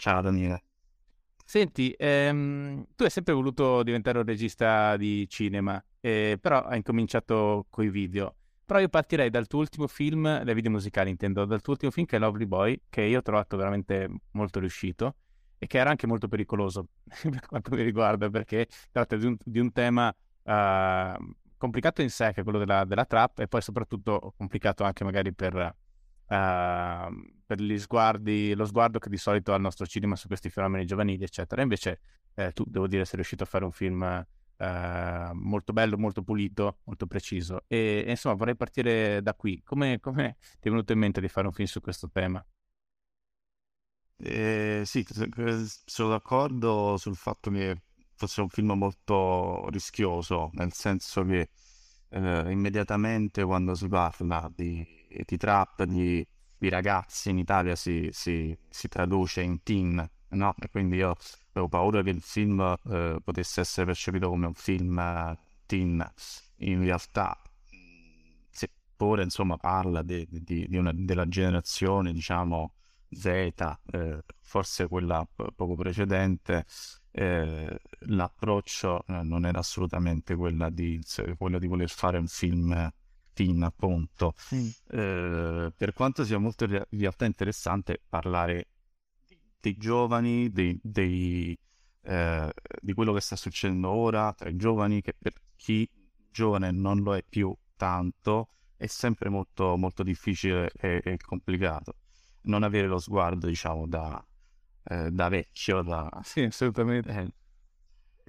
Ciao Daniele. Senti, ehm, tu hai sempre voluto diventare un regista di cinema, eh, però hai incominciato con i video. Però io partirei dal tuo ultimo film, dai video musicali intendo, dal tuo ultimo film che è Lovely Boy, che io ho trovato veramente molto riuscito e che era anche molto pericoloso per quanto mi riguarda, perché tratta di un, di un tema uh, complicato in sé, che è quello della, della, trap, e poi soprattutto complicato anche magari per, uh, per gli sguardi, lo sguardo che di solito ha il nostro cinema su questi fenomeni giovanili, eccetera. Invece eh, tu, devo dire, sei riuscito a fare un film Uh, molto bello, molto pulito, molto preciso. E, e insomma, vorrei partire da qui. Come, come, ti è venuto in mente di fare un film su questo tema? Eh, sì, sono d'accordo sul fatto che fosse un film molto rischioso, nel senso che eh, immediatamente quando si parla di, di trap di, di, ragazzi in Italia si, si, si traduce in teen, no? E quindi io avevo paura che il film eh, potesse essere percepito come un film eh, teen. In realtà, seppure insomma parla di, di, di una, della generazione, diciamo, Z, eh, forse quella poco precedente, eh, l'approccio eh, non era assolutamente quella di, quello di voler fare un film teen, appunto. Mm. per quanto sia molto in realtà interessante parlare dei giovani, dei, dei, eh, di quello che sta succedendo ora tra i giovani, che per chi giovane non lo è più tanto, è sempre molto, molto difficile e, e complicato. Non avere lo sguardo, diciamo, da, eh, da vecchio. Da... Sì, assolutamente.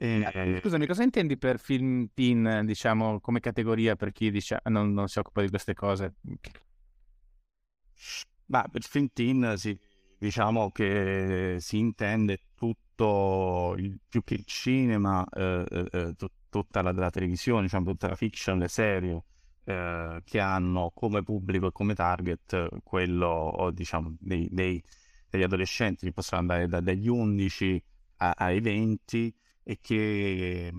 Eh, eh, Scusami, cosa intendi per film teen, diciamo, come categoria per chi dice, non, non si occupa di queste cose? Ma per film teen si diciamo che si intende tutto, il, più che il cinema, eh, eh, eh t- tutta la, la, televisione, diciamo, tutta la fiction, le serie eh, che hanno come pubblico e come target quello, diciamo, dei, dei, degli adolescenti che possono andare da, dagli 11 a, ai 20 e che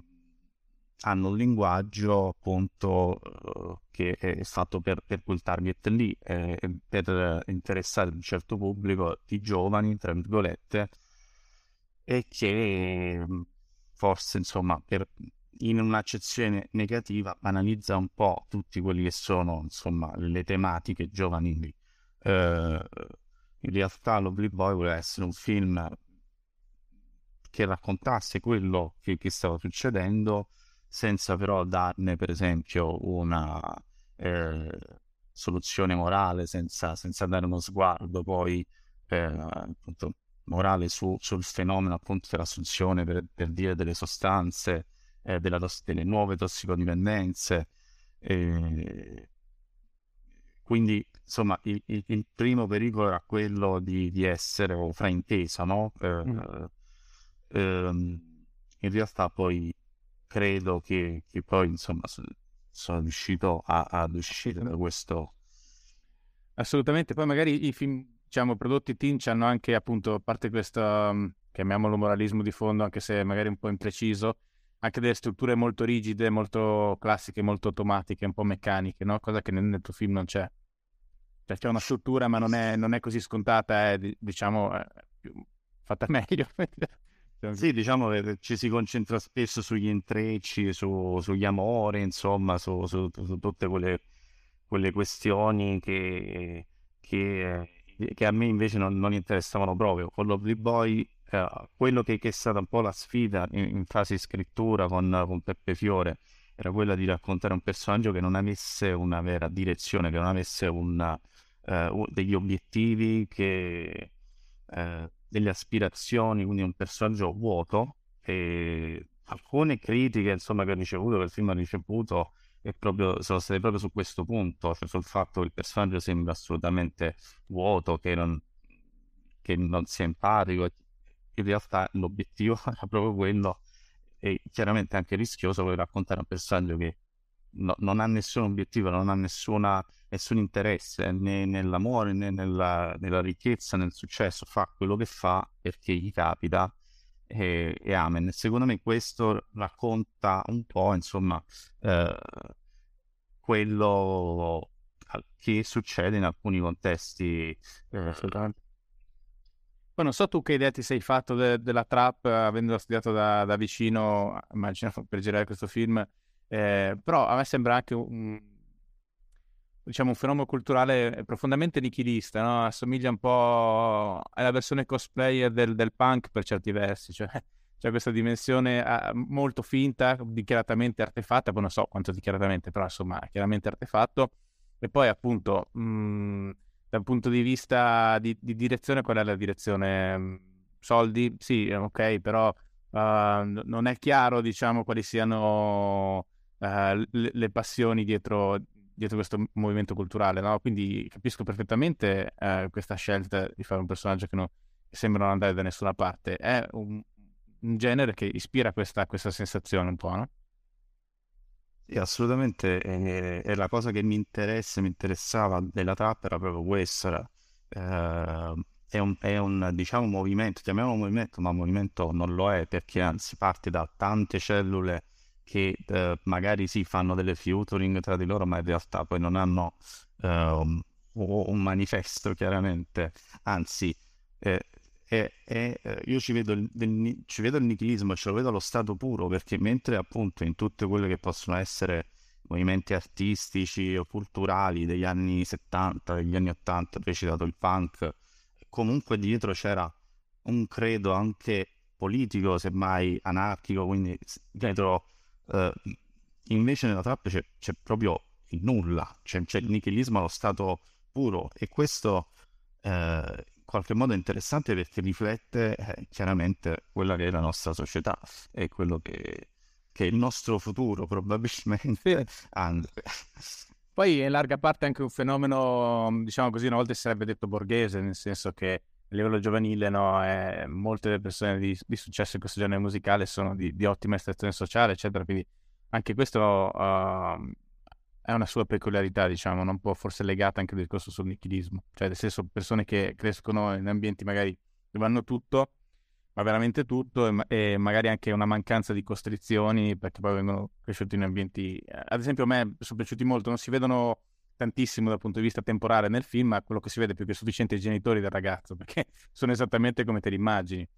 hanno un linguaggio appunto uh, che è fatto per, per, quel target lì, eh, per interessare un certo pubblico di giovani, tra virgolette, e che forse insomma per, in un'accezione negativa banalizza un po' tutti quelli che sono insomma le tematiche giovanili. Uh, in realtà Lovely Boy voleva essere un film che raccontasse quello che, che stava succedendo senza però darne per esempio una eh, soluzione morale, senza, senza, dare uno sguardo poi eh, appunto, morale su, sul fenomeno appunto dell'assunzione per, per dire delle sostanze, eh, della, delle nuove tossicodipendenze. quindi insomma il, il, il, primo pericolo era quello di, di essere fraintesa, no? Eh, mm. Ehm, in realtà poi credo che, che poi insomma sono riuscito a, ad uscire da questo. Assolutamente, poi magari i film, diciamo, prodotti teen hanno anche appunto, a parte questo, um, chiamiamolo moralismo di fondo, anche se magari un po' impreciso, anche delle strutture molto rigide, molto classiche, molto automatiche, un po' meccaniche, no? Cosa che nel, nel tuo film non c'è. Cioè c'è una struttura, ma non è, non è così scontata, è diciamo è fatta meglio. Sì, diciamo che ci si concentra spesso sugli intrecci, su, sugli amori, insomma, su, su, su tutte quelle, quelle, questioni che, che, in che a me invece non, non interessavano proprio. Con Lovely Boy, eh, quello che, che, è stata un po' la sfida in, in fase scrittura con, con Peppe Fiore era quella di raccontare un personaggio che non avesse una vera direzione, che non avesse una, uh, degli obiettivi, che, uh, delle aspirazioni, quindi un personaggio vuoto. E alcune critiche insomma, che ho ricevuto, che il film ha ricevuto, proprio, sono state proprio su questo punto, cioè sul fatto che il personaggio sembra assolutamente vuoto, che non, che non sia empatico. In realtà l'obiettivo era proprio quello e chiaramente anche rischioso per raccontare un personaggio che no, non ha nessun obiettivo, non ha nessuna, nessun interesse né nell'amore né nella, nella, ricchezza, nel successo, fa quello che fa perché gli capita e, e amen. Secondo me questo racconta un po', insomma, eh, quello che succede in alcuni contesti. Eh, poi non so tu che idea ti sei fatto de- della trap, avendo studiato da, da vicino, immagino, per girare questo film, eh, però a me sembra anche un, diciamo, un fenomeno culturale profondamente nichilista, no? assomiglia un po' alla versione cosplayer del, del punk per certi versi, cioè c'è questa dimensione uh, molto finta, dichiaratamente artefatta, poi non so quanto dichiaratamente, però insomma chiaramente artefatto, e poi appunto... Mh, mm, dal punto di vista di, di direzione, qual è la direzione? Mm, soldi? Sì, ok, però uh, non è chiaro, diciamo, quali siano le, le, passioni dietro, dietro, questo movimento culturale, no? Quindi capisco perfettamente uh, questa scelta di fare un personaggio che, che, sembra non andare da nessuna parte. È un, un genere che ispira questa, questa sensazione un po', no? Sì, assolutamente, e, e la cosa che mi interessa, mi interessava della trap era proprio questa. Eh, è un, è un, diciamo, movimento, chiamiamolo movimento, ma movimento non lo è perché anzi parte da tante cellule che eh, magari sì fanno delle featuring tra di loro, ma in realtà poi non hanno eh, un, manifesto chiaramente, anzi eh, eh, io ci vedo, il, del, ci vedo il nichilismo, ce lo vedo allo stato puro, perché mentre appunto in tutte quelle che possono essere movimenti artistici o culturali degli anni 70, degli anni 80, tu citato il punk, comunque dietro c'era un credo anche politico, semmai anarchico, quindi dietro... Eh, invece nella trap c'è, c'è, proprio il nulla, c'è, c'è il nichilismo allo stato puro e questo eh, qualche modo interessante perché riflette eh, chiaramente quella che è la nostra società e quello che, che è il nostro futuro probabilmente. Poi in larga parte anche un fenomeno, diciamo così, una volta si sarebbe detto borghese, nel senso che a livello giovanile no, eh, molte delle persone di, di, successo in questo genere musicale sono di, di ottima estrazione sociale, eccetera, quindi anche questo uh, è una sua peculiarità, diciamo, un po' forse legata anche al discorso sul nichilismo, cioè nel senso persone che crescono in ambienti magari dove hanno tutto, ma veramente tutto, e, e magari anche una mancanza di costrizioni, perché poi vengono cresciuti in ambienti, eh, ad esempio a me sono piaciuti molto, non si vedono tantissimo dal punto di vista temporale nel film, ma quello che si vede è più che sufficiente i genitori del ragazzo, perché sono esattamente come te li immagini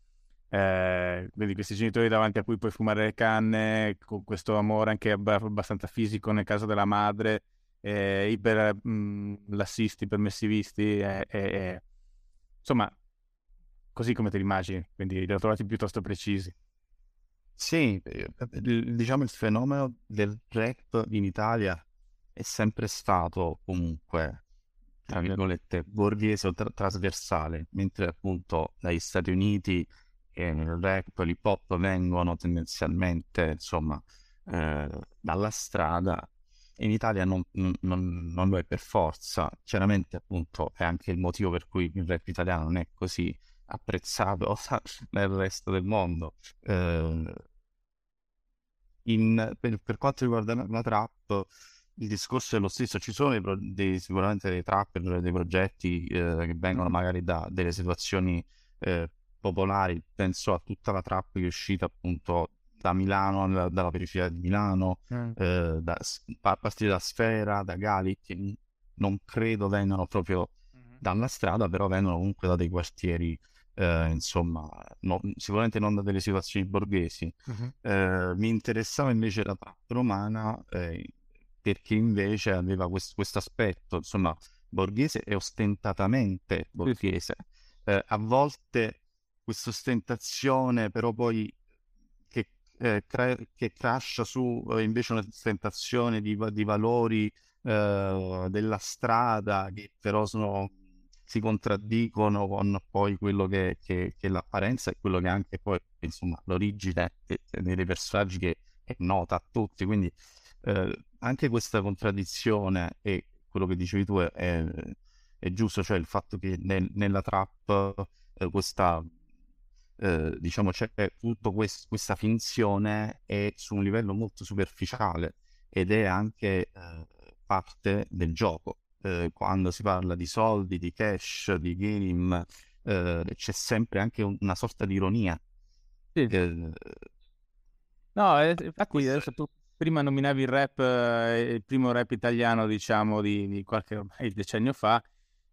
eh, vedi questi genitori davanti a cui puoi fumare le canne, con questo amore anche abbastanza fisico nel caso della madre, eh, iper mh, mm, lassisti, permissivisti, eh, eh, insomma, così come te li immagini, quindi li ho trovati piuttosto precisi. Sì, eh, diciamo il fenomeno del rap in Italia è sempre stato comunque, tra virgolette, borghese o tra- trasversale, mentre appunto dagli Stati Uniti e il rap, l'hip hop vengono tendenzialmente insomma eh, dalla strada. In Italia non, non, non, lo è per forza, chiaramente appunto è anche il motivo per cui il rap italiano non è così apprezzato nel resto del mondo. Eh, in, per, per, quanto riguarda la, la, trap, il discorso è lo stesso, ci sono dei, sicuramente dei trapper, dei progetti eh, che vengono magari da delle situazioni eh, popolari, penso a tutta la trap che è uscita appunto da Milano, dalla periferia di Milano, mm. eh, da, a partire da Sfera, da Gali, che non credo vengano proprio mm-hmm. dalla strada, però vengono comunque da dei quartieri, eh, insomma, no, sicuramente non da delle situazioni borghesi. Mm-hmm. Eh, mi interessava invece la trap romana eh, perché invece aveva questo aspetto, insomma, borghese e ostentatamente borghese. Eh, a volte questa ostentazione però poi che, eh, cra- che crasha su eh, invece un'ostentazione di, di valori eh, della strada che però sono, si contraddicono con poi quello che, che, che, è l'apparenza e quello che è anche poi insomma l'origine dei personaggi che è nota a tutti quindi eh, anche questa contraddizione e quello che dicevi tu è, è, è giusto cioè il fatto che nel, nella trap eh, questa eh, diciamo c'è tutta quest- questa finzione è su un livello molto superficiale ed è anche eh, parte del gioco. Eh, quando si parla di soldi, di cash, di game, eh, c'è sempre anche un, una sorta di ironia. Sì. no, eh, infatti adesso tu prima nominavi il rap, il primo rap italiano, diciamo, di, di qualche ormai decennio fa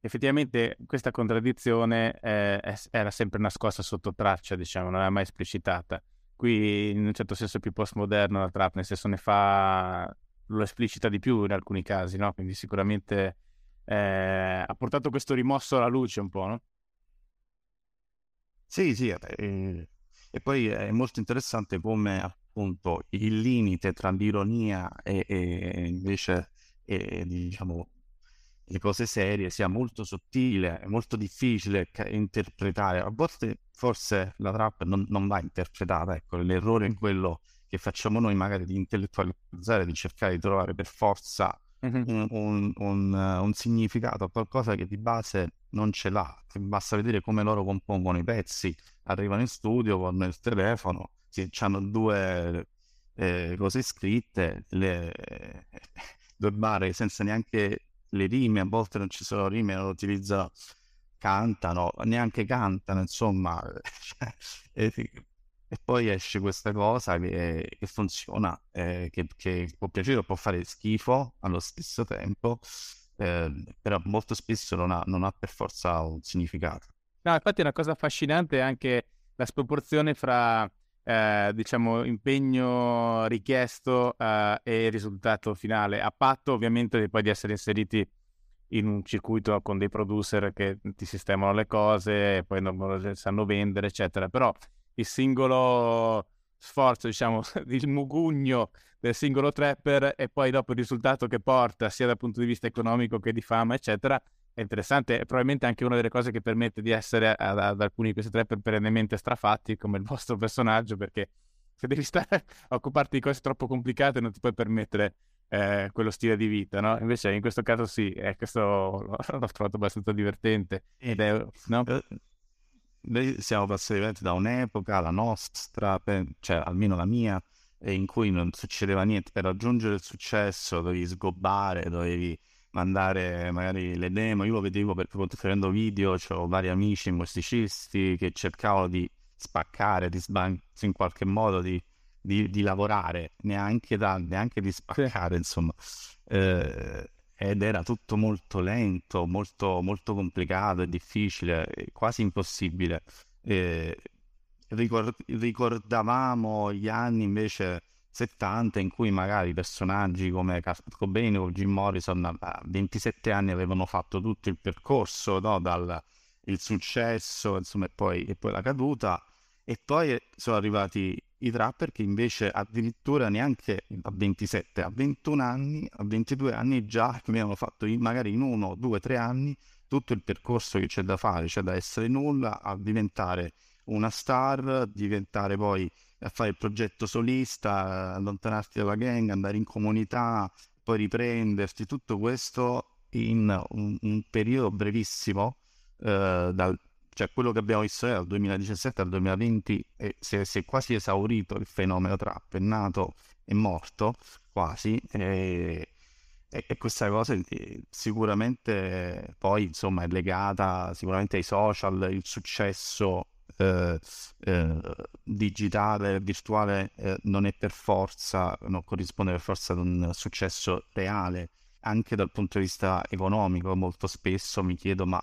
effettivamente questa contraddizione eh, era sempre nascosta sotto traccia, diciamo, non era mai esplicitata. Qui in un certo senso è più postmoderno la trap, nel senso ne fa, lo esplicita di più in alcuni casi, no? Quindi sicuramente eh, ha portato questo rimosso alla luce un po', no? Sì, sì, eh, e poi è molto interessante come appunto il limite tra l'ironia e, e invece e, diciamo le cose serie sia molto sottile, è molto difficile interpretare. A volte forse la trap non, non va interpretata, ecco, l'errore è quello che facciamo noi magari di intellettualizzare, di cercare di trovare per forza un, un, un, un, significato, qualcosa che di base non ce l'ha. Basta vedere come loro compongono i pezzi, arrivano in studio con il telefono, sì, hanno due eh, cose scritte, le, due barre senza neanche le rime, a volte non ci sono rime, non utilizzano, cantano, neanche cantano, insomma, e, e, poi esce questa cosa che, che funziona, eh, che, che, può piacere può fare schifo allo stesso tempo, eh, però molto spesso non ha, non ha per forza un significato. No, infatti è una cosa affascinante anche la sproporzione fra eh, diciamo, impegno richiesto eh, e risultato finale, a patto ovviamente poi di essere inseriti in un circuito con dei producer che ti sistemano le cose e poi non sanno vendere, eccetera. Però il singolo sforzo, diciamo, il mugugno del singolo trapper e poi dopo il risultato che porta sia dal punto di vista economico che di fama, eccetera, è interessante. È probabilmente anche una delle cose che permette di essere ad, ad alcuni di questi trapper perennemente strafatti, come il vostro personaggio, perché se devi stare a occuparti di cose troppo complicate non ti puoi permettere eh, quello stile di vita, no? Invece in questo caso sì, eh, questo l'ho, trovato abbastanza divertente. Ed è, no? Eh, noi siamo passati da un'epoca, la nostra, cioè almeno la mia, in cui non succedeva niente. Per raggiungere il successo dovevi sgobbare, dovevi mandare magari le demo. Io lo vedevo perché facendo video, ho vari amici musicisti che cercavano di spaccare, di sban- in qualche modo di, di, di lavorare, neanche, da, neanche di spaccare, insomma. Eh, ed era tutto molto lento, molto, molto complicato e difficile, quasi impossibile. Eh, ricord- ricordavamo gli anni invece 70 in cui magari personaggi come Kurt Cobain o Jim Morrison a 27 anni avevano fatto tutto il percorso no? dal successo insomma, e, poi, e poi la caduta e poi sono arrivati i trapper che invece addirittura neanche a 27, a 21 anni, a 22 anni già avevano fatto magari in uno, due, tre anni tutto il percorso che c'è da fare, cioè da essere nulla a diventare una star, diventare poi a fare il progetto solista, allontanarti dalla gang, andare in comunità, poi riprenderti, tutto questo in un, un periodo brevissimo, eh, dal, cioè quello che abbiamo visto dal 2017 al 2020 è, si, è, si, è, quasi esaurito il fenomeno trap, è nato, è morto quasi. E, e, e questa cosa eh, sicuramente poi insomma è legata sicuramente ai social, il successo eh, eh, digitale, virtuale eh, non è per forza, non corrisponde per forza ad un successo reale, anche dal punto di vista economico. Molto spesso mi chiedo, ma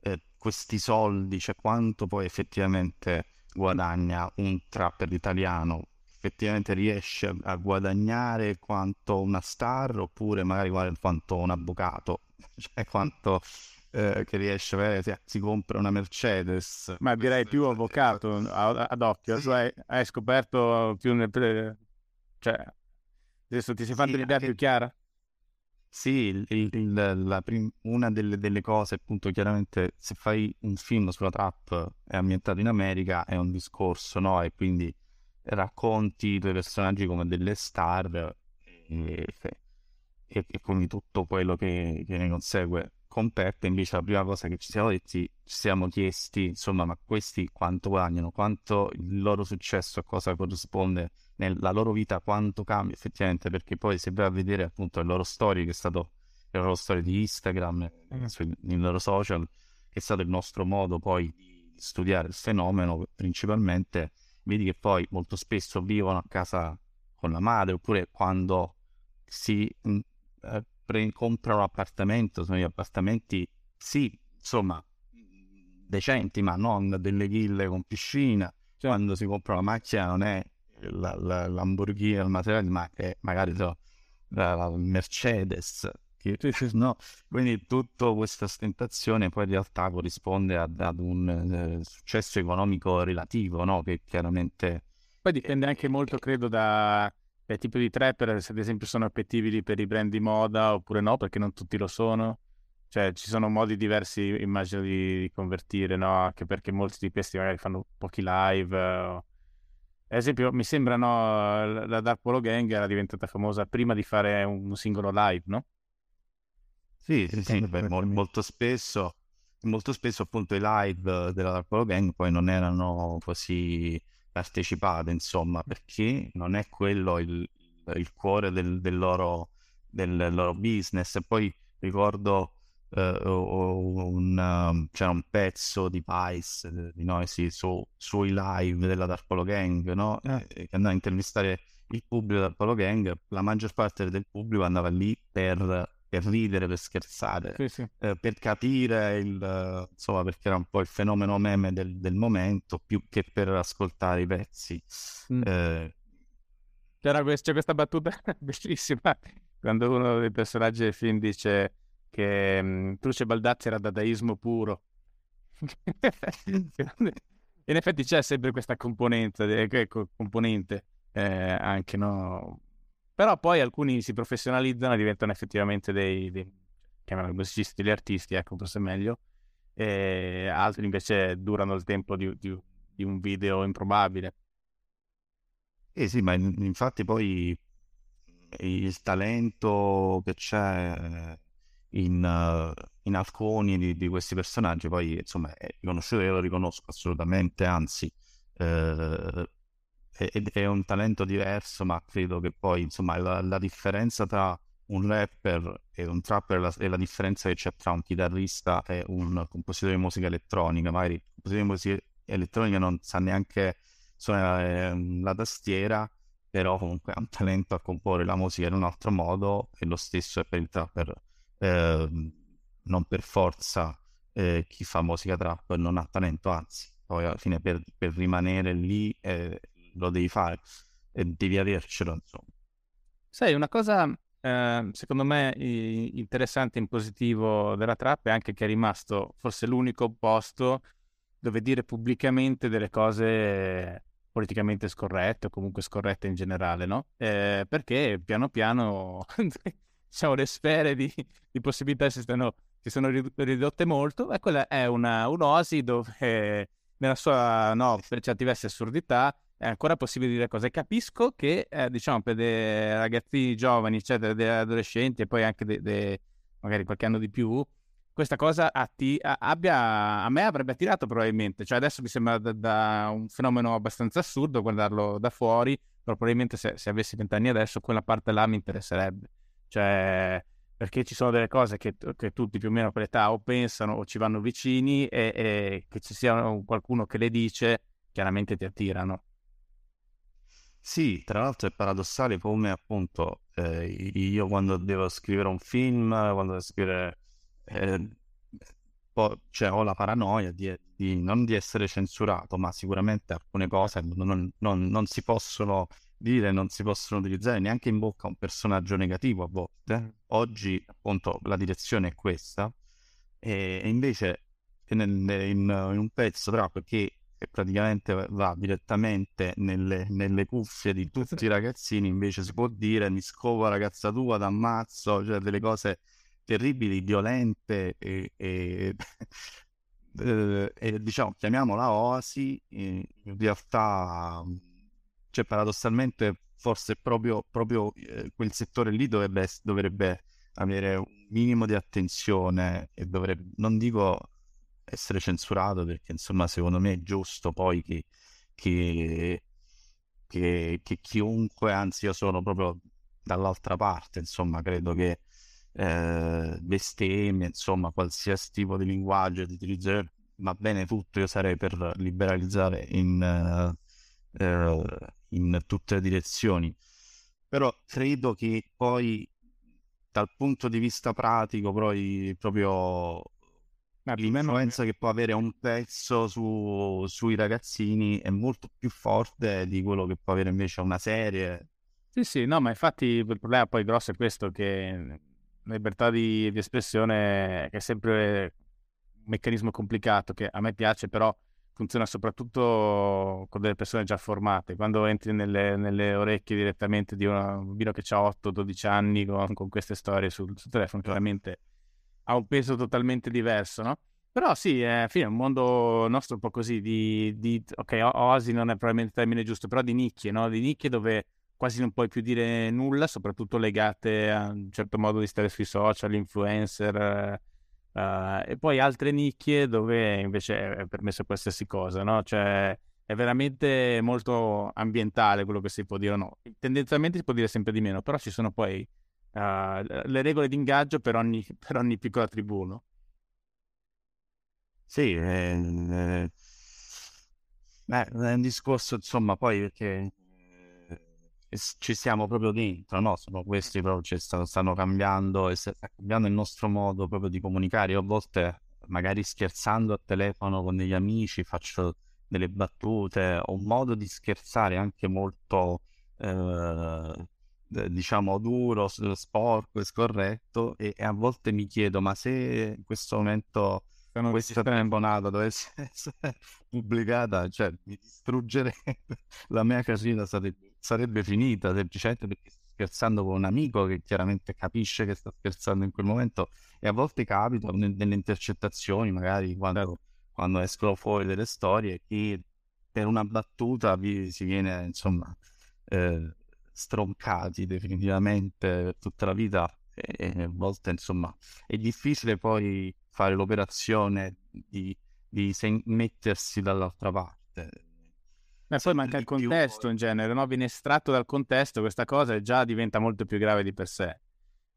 eh, questi soldi, cioè quanto poi effettivamente guadagna un trapper italiano? Effettivamente riesce a guadagnare quanto una star oppure magari quanto un avvocato? cioè quanto eh, che riesce a avere, si compra una Mercedes. Ma direi più avvocato ad occhio, sì. hai, hai, scoperto più nel... cioè adesso ti sei fatto sì, un'idea anche... più chiara? Sì, il, il, prim- una delle, delle, cose, appunto, chiaramente se fai un film sulla trap è ambientato in America, è un discorso, no? E quindi racconti i tuoi personaggi come delle star e, e, e quindi tutto quello che, che, ne consegue. Con Peppe invece la prima cosa che ci siamo detti, ci siamo chiesti, insomma, ma questi quanto guadagnano, quanto il loro successo, a cosa corrisponde nella loro vita, quanto cambia effettivamente, perché poi se vai a vedere appunto le loro storie, che è stato le loro storie di Instagram, mm. nei loro social, che è stato il nostro modo poi di studiare il fenomeno principalmente, vedi che poi molto spesso vivono a casa con la madre, oppure quando si mm, eh, pre- comprano un appartamento, sono gli appartamenti, sì, insomma, decenti, ma non delle ville con piscina. Cioè, quando si compra una macchina non è la, la Lamborghini, il materiale, ma è magari so, la, la Mercedes. Che, no? Quindi tutta questa ostentazione poi in realtà corrisponde ad, ad un eh, successo economico relativo, no? che chiaramente... Poi dipende anche molto, credo, da che tipo di trapper, se ad esempio sono appetibili per i brand di moda oppure no, perché non tutti lo sono. Cioè, ci sono modi diversi, immagino, di, di convertire, no? Anche perché molti di questi magari fanno pochi live. O... Ad esempio, mi sembra, no, la Dark Polo Gang era diventata famosa prima di fare un singolo live, no? Sì, sì, sì, beh, molto spesso, molto spesso appunto i live della Dark Polo Gang poi non erano così partecipate, insomma, perché non è quello il, il cuore del, del, loro, del, loro, business. E poi ricordo uh, un, uh, c'era un pezzo di Pice di noi sì, su, sui live della Darpolo Gang, no? Eh. che andava a intervistare il pubblico della Darpolo Gang. La maggior parte del pubblico andava lì per per ridere, per scherzare, sì, sì. Eh, per capire il, insomma, perché era un po' il fenomeno meme del, del momento, più che per ascoltare i pezzi. Mm. Eh... C'era questa, questa battuta bellissima quando uno dei personaggi del film dice che um, Truce Baldazzi era dadaismo puro. In effetti c'è sempre questa componente, eh, componente eh, anche no? Però poi alcuni si professionalizzano e diventano effettivamente dei, dei chiamano musicisti, degli artisti, ecco, forse meglio. E altri invece durano il tempo di, di, di un video improbabile. Eh sì, ma in, infatti poi il talento che c'è in, in alcuni di, di, questi personaggi poi insomma è riconosciuto, io lo riconosco assolutamente, anzi eh, è, è, un talento diverso, ma credo che poi, insomma, la, la differenza tra un rapper e un trapper la, è la, differenza che c'è tra un chitarrista e un compositore di musica elettronica. Magari il compositore di musica elettronica non sa neanche suonare ehm, la tastiera, però comunque ha un talento a comporre la musica in un altro modo e lo stesso è per il trapper. Eh, non per forza eh, chi fa musica trap non ha talento, anzi, poi alla fine per, per rimanere lì eh, lo devi fare e devi avercelo, insomma. Sai, una cosa eh, secondo me interessante in positivo della trap è anche che è rimasto forse l'unico posto dove dire pubblicamente delle cose politicamente scorrette o comunque scorrette in generale, no? Eh, perché piano piano diciamo, le sfere di, di possibilità si, stanno, si, sono ridotte molto e quella è una, un'oasi dove nella sua, no, per certi versi assurdità, è ancora possibile dire cose. Capisco che, eh, diciamo, per dei ragazzini giovani, eccetera, dei adolescenti e poi anche de, de, magari qualche anno di più, questa cosa atti- abbia, a me avrebbe attirato probabilmente. Cioè adesso mi sembra da, da un fenomeno abbastanza assurdo guardarlo da fuori, però probabilmente se, se avessi vent'anni adesso quella parte là mi interesserebbe. Cioè, perché ci sono delle cose che, che tutti più o meno per età o pensano o ci vanno vicini e, e che ci sia qualcuno che le dice, chiaramente ti attirano. Sì, tra l'altro è paradossale come appunto eh, io quando devo scrivere un film, quando devo scrivere, eh, po- cioè ho la paranoia di, di- non di essere censurato, ma sicuramente alcune cose non, non- non si possono dire non si possono utilizzare neanche in bocca a un personaggio negativo a volte. Oggi, appunto, la direzione è questa, e, e invece in, in, in, un pezzo trap che praticamente va direttamente nelle, nelle, cuffie di tutti i ragazzini, invece si può dire mi scovo la ragazza tua, t'ammazzo, cioè delle cose terribili, violente e, e, e diciamo chiamiamola oasi, in realtà cioè paradossalmente forse proprio, proprio eh, quel settore lì dovrebbe, dovrebbe, avere un minimo di attenzione e dovrebbe, non dico essere censurato perché insomma secondo me è giusto poi che, che, che, che chiunque, anzi io sono proprio dall'altra parte, insomma credo che eh, bestemmie, insomma qualsiasi tipo di linguaggio di utilizzare va bene tutto, io sarei per liberalizzare in... Uh, eh, in tutte le direzioni. Però credo che poi dal punto di vista pratico, poi proprio l'influenza che può avere un pezzo su, sui ragazzini è molto più forte di quello che può avere invece una serie. Sì, sì, no, ma infatti il problema poi grosso è questo, che la libertà di, di espressione è sempre un meccanismo complicato che a me piace, però funziona soprattutto con delle persone già formate. Quando entri nelle, nelle orecchie direttamente di un bambino che ha 8-12 anni con, con, queste storie sul, sul, telefono, chiaramente ha un peso totalmente diverso, no? Però sì, è, è un mondo nostro un po' così, di, di ok, oasi non è probabilmente il termine giusto, però di nicchie, no? Di nicchie dove quasi non puoi più dire nulla, soprattutto legate a un certo modo di stare sui social, influencer, Uh, e poi altre nicchie dove invece è permesso qualsiasi cosa, no? Cioè è veramente molto ambientale quello che si può dire o no. Tendenzialmente si può dire sempre di meno, però ci sono poi uh, le regole di ingaggio per ogni, per ogni piccola tribù, no? Sì, eh, eh, è un discorso, insomma, poi perché ci siamo proprio dentro, no? Sono questi proprio, cioè, stanno, stanno cambiando e sta cambiando il nostro modo proprio di comunicare. Io a volte, magari scherzando a telefono con degli amici, faccio delle battute, ho un modo di scherzare anche molto, eh, diciamo, duro, sporco e scorretto e, e, a volte mi chiedo, ma se in questo momento questa telefonata dovesse essere pubblicata, cioè mi distruggerebbe la mia casina, sarebbe sarebbe finita semplicemente perché sto scherzando con un amico che chiaramente capisce che sta scherzando in quel momento e a volte capita nelle intercettazioni, magari quando, quando escono fuori delle storie, che per una battuta vi, si viene insomma eh, stroncati definitivamente per tutta la vita e, e a volte insomma è difficile poi fare l'operazione di, di sen- mettersi dall'altra parte ma poi manca il contesto in genere, no? Viene estratto dal contesto questa cosa e già diventa molto più grave di per sé.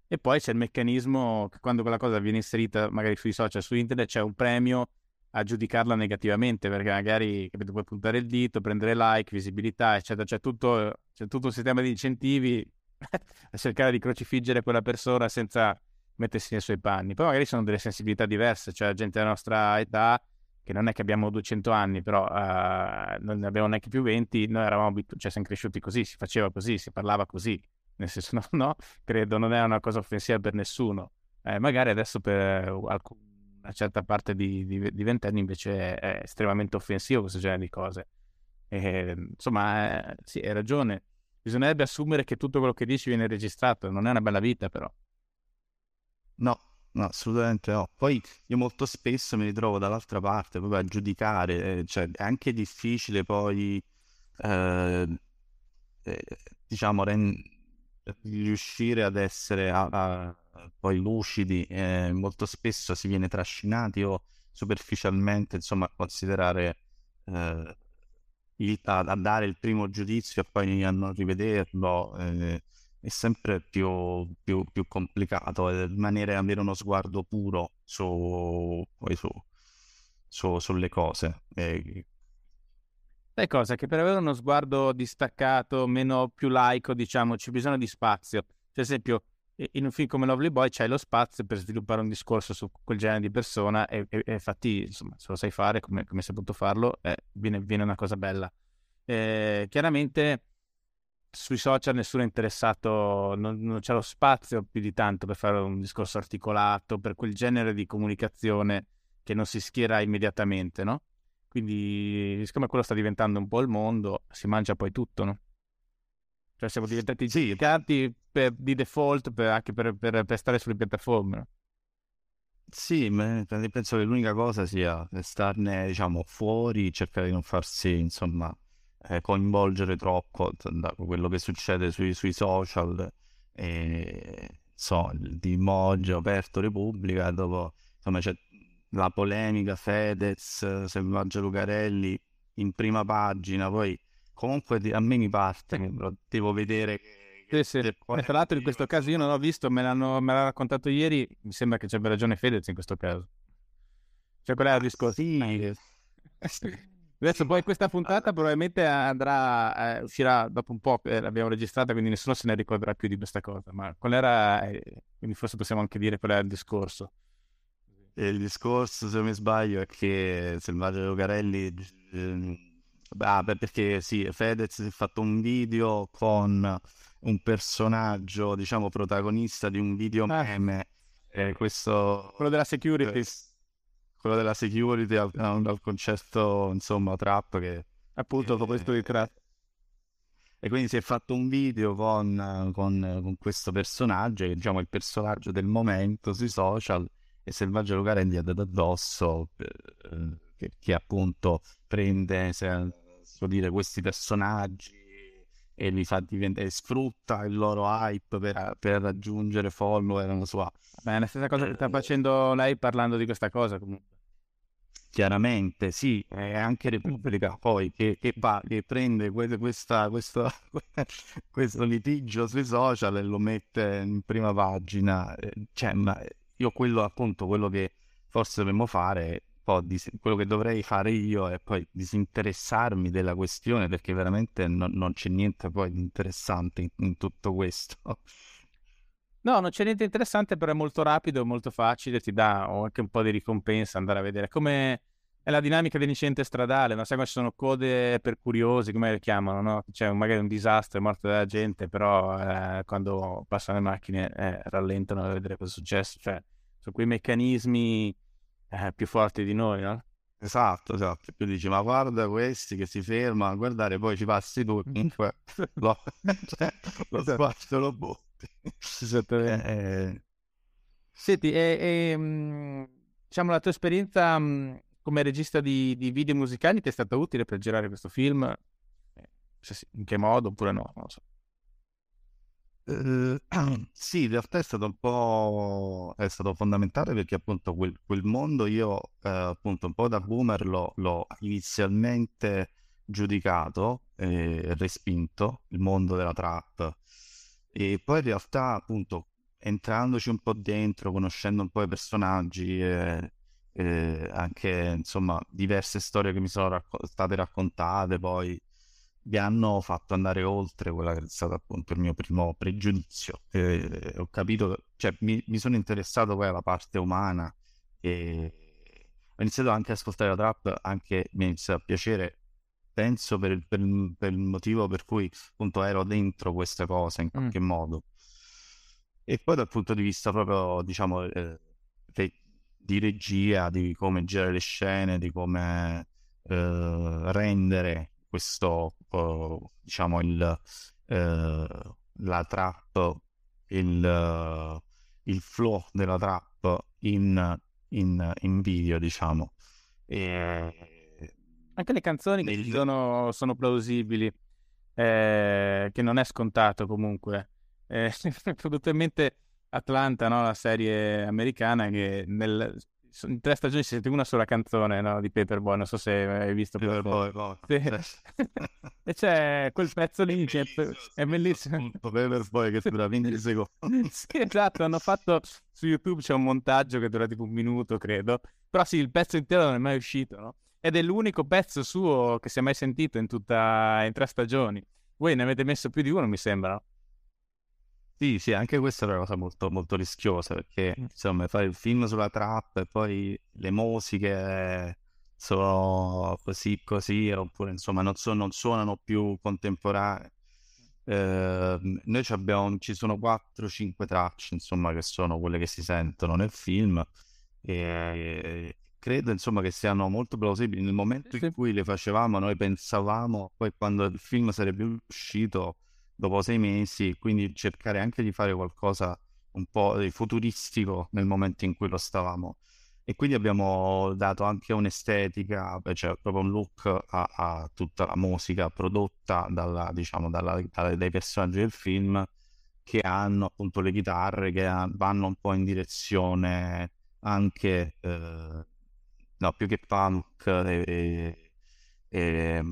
E poi c'è il meccanismo che quando quella cosa viene inserita magari sui social, su internet, c'è un premio a giudicarla negativamente, perché magari capito, puoi puntare il dito, prendere like, visibilità, eccetera. C'è tutto, c'è tutto un sistema di incentivi a cercare di crocifiggere quella persona senza mettersi nei suoi panni. Poi magari sono delle sensibilità diverse, cioè gente della nostra età che non è che abbiamo 200 anni, però uh, non ne abbiamo neanche più 20, noi eravamo abituati, cioè siamo cresciuti così, si faceva così, si parlava così, nel senso no, no credo non è una cosa offensiva per nessuno. Eh, magari adesso per una certa parte di, di, di ventenni invece è, è, estremamente offensivo questo genere di cose. E, insomma, eh, sì, hai ragione. Bisognerebbe assumere che tutto quello che dici viene registrato, non è una bella vita però. No, No, assolutamente no. Poi io molto spesso mi ritrovo dall'altra parte proprio a giudicare, eh, cioè è anche difficile poi, eh, eh, diciamo, ren- riuscire ad essere a, a, poi lucidi, eh, molto spesso si viene trascinati o superficialmente, insomma, a considerare, eh, il- a, a dare il primo giudizio e poi a non rivederlo. eh, è sempre più, più, più complicato rimanere avere uno sguardo puro su, su, su, sulle cose. E... Sai cosa? Che per avere uno sguardo distaccato, meno più laico, diciamo, c'è bisogno di spazio. Per esempio, in un film come Lovely Boy c'hai lo spazio per sviluppare un discorso su quel genere di persona e, e, e infatti, insomma, se lo sai fare, come, come hai saputo farlo, eh, viene, viene, una cosa bella. Eh, chiaramente sui social nessuno è interessato, non, non, c'è lo spazio più di tanto per fare un discorso articolato, per quel genere di comunicazione che non si schiera immediatamente, no? Quindi, siccome quello sta diventando un po' il mondo, si mangia poi tutto, no? Cioè siamo diventati sì. giganti per, di default per, anche per, per, per, stare sulle piattaforme. Sì, penso che l'unica cosa sia starne, diciamo, fuori, cercare di non farsi, insomma, eh, coinvolgere troppo da quello che succede sui, sui social. E, so, di Moggia, aperto Repubblica, dopo, insomma, c'è la polemica Fedez, Selvaggio Lucarelli in prima pagina, poi comunque a me mi parte che devo vedere sì, sì. E tra l'altro in questo caso io non ho visto, me, l'hanno, me l'ha raccontato ieri, mi sembra che ci abbia ragione Fedez in questo caso. Cioè qual è il discorso? Sì. Adesso poi questa puntata probabilmente andrà, eh, uscirà dopo un po', eh, l'abbiamo registrata quindi nessuno se ne ricorderà più di questa cosa, ma qual era, eh, quindi forse possiamo anche dire qual era il discorso. Il discorso, se non mi sbaglio, è che Selvaggio Lucarelli, eh, ah, perché sì, Fedez si è fatto un video con un personaggio, diciamo, protagonista di un video ah. meme, eh, questo... Quello della security. Eh, quello della security al, al concetto, insomma, trap che... Appunto, eh, questo di trap. E quindi si è fatto un video con, con, con questo personaggio, che diciamo è il personaggio del momento sui social, e Selvaggio Lucarendi ha dato addosso, eh, che, che, appunto prende, se, so dire, questi personaggi e li fa diventare, sfrutta il loro hype per, per raggiungere follower nella sua... Beh, è la stessa cosa che sta facendo lei parlando di questa cosa comunque. Chiaramente, sì, è anche Repubblica poi che, che, va, che prende questa, questo, questo litigio sui social e lo mette in prima pagina. Eh, cioè, ma io quello appunto, quello che forse dovremmo fare po' di, quello che dovrei fare io è poi disinteressarmi della questione perché veramente non, non c'è niente poi di interessante in, in, tutto questo. No, non c'è niente interessante, però è molto rapido, molto facile, ti dà anche un po' di ricompensa andare a vedere come è la dinamica dell'incidente stradale, no? sai quando ci sono code per curiosi, come le chiamano, no? C'è magari un disastro, è morta della gente, però eh, quando passano le macchine eh, rallentano a vedere cosa è successo, cioè sono quei meccanismi eh, più forti di noi, no? Esatto, esatto. Tu dici, ma guarda questi che si fermano a guardare, poi ci passi tu, comunque lo, cioè, lo spazio lo butti. Esattamente. Eh, Senti, e, e, mm, diciamo la tua esperienza mm, come regista di, di, video musicali ti è stata utile per girare questo film? Eh, in che modo oppure no? Non lo so. Uh, sì, in realtà è stato un po' è stato fondamentale perché appunto quel, quel mondo io eh, appunto un po' da boomer l'ho, l'ho inizialmente giudicato e respinto il mondo della trap. E poi in realtà appunto entrandoci un po' dentro, conoscendo un po' i personaggi e, e anche insomma diverse storie che mi sono racco- state raccontate poi mi hanno fatto andare oltre quella che è stato appunto il mio primo pregiudizio. E, ho capito, cioè mi, mi, sono interessato poi alla parte umana e ho iniziato anche ad ascoltare la trap, anche mi è iniziato a piacere, penso per il, per, per il motivo per cui appunto ero dentro queste cose in qualche mm. modo. E poi dal punto di vista proprio, diciamo, eh, di regia, di come girare le scene, di come eh, rendere questo, uh, diciamo, il, uh, la trap, il, il, flow della trap in, in, in video, diciamo. E... Anche le canzoni che sono, sono plausibili, eh, che non è scontato comunque. Eh, mi è in mente Atlanta, no? la serie americana che nel, in tre stagioni si sente una sola canzone no, di Paperboy, non so se hai visto. Paperboy, no. Sì. e c'è quel pezzo lì che è bellissimo. Paperboy che dura 20 secondi. sì, esatto, hanno fatto su YouTube c'è un montaggio che dura tipo un minuto, credo. Però sì, il pezzo intero non è mai uscito, no? Ed è l'unico pezzo suo che si è mai sentito in tutta in tre stagioni. Voi ne avete messo più di uno, mi sembra, no? Sì, sì, anche questa è una cosa molto, molto rischiosa perché mm. insomma fare il film sulla trap e poi le musiche sono così così oppure insomma non, so, non suonano più contemporanee Eh, noi abbiamo, ci sono 4-5 tracce, insomma, che sono quelle che si sentono nel film e credo, insomma, che siano molto plausibili. Nel momento in cui le facevamo, noi pensavamo, poi quando il film sarebbe uscito dopo sei mesi, quindi cercare anche di fare qualcosa un po' futuristico nel momento in cui lo stavamo. E quindi abbiamo dato anche un'estetica, cioè proprio un look a, a tutta la musica prodotta dalla, diciamo, dalla, dai personaggi del film che hanno appunto le chitarre che vanno un po' in direzione anche eh, no, più che punk e, e,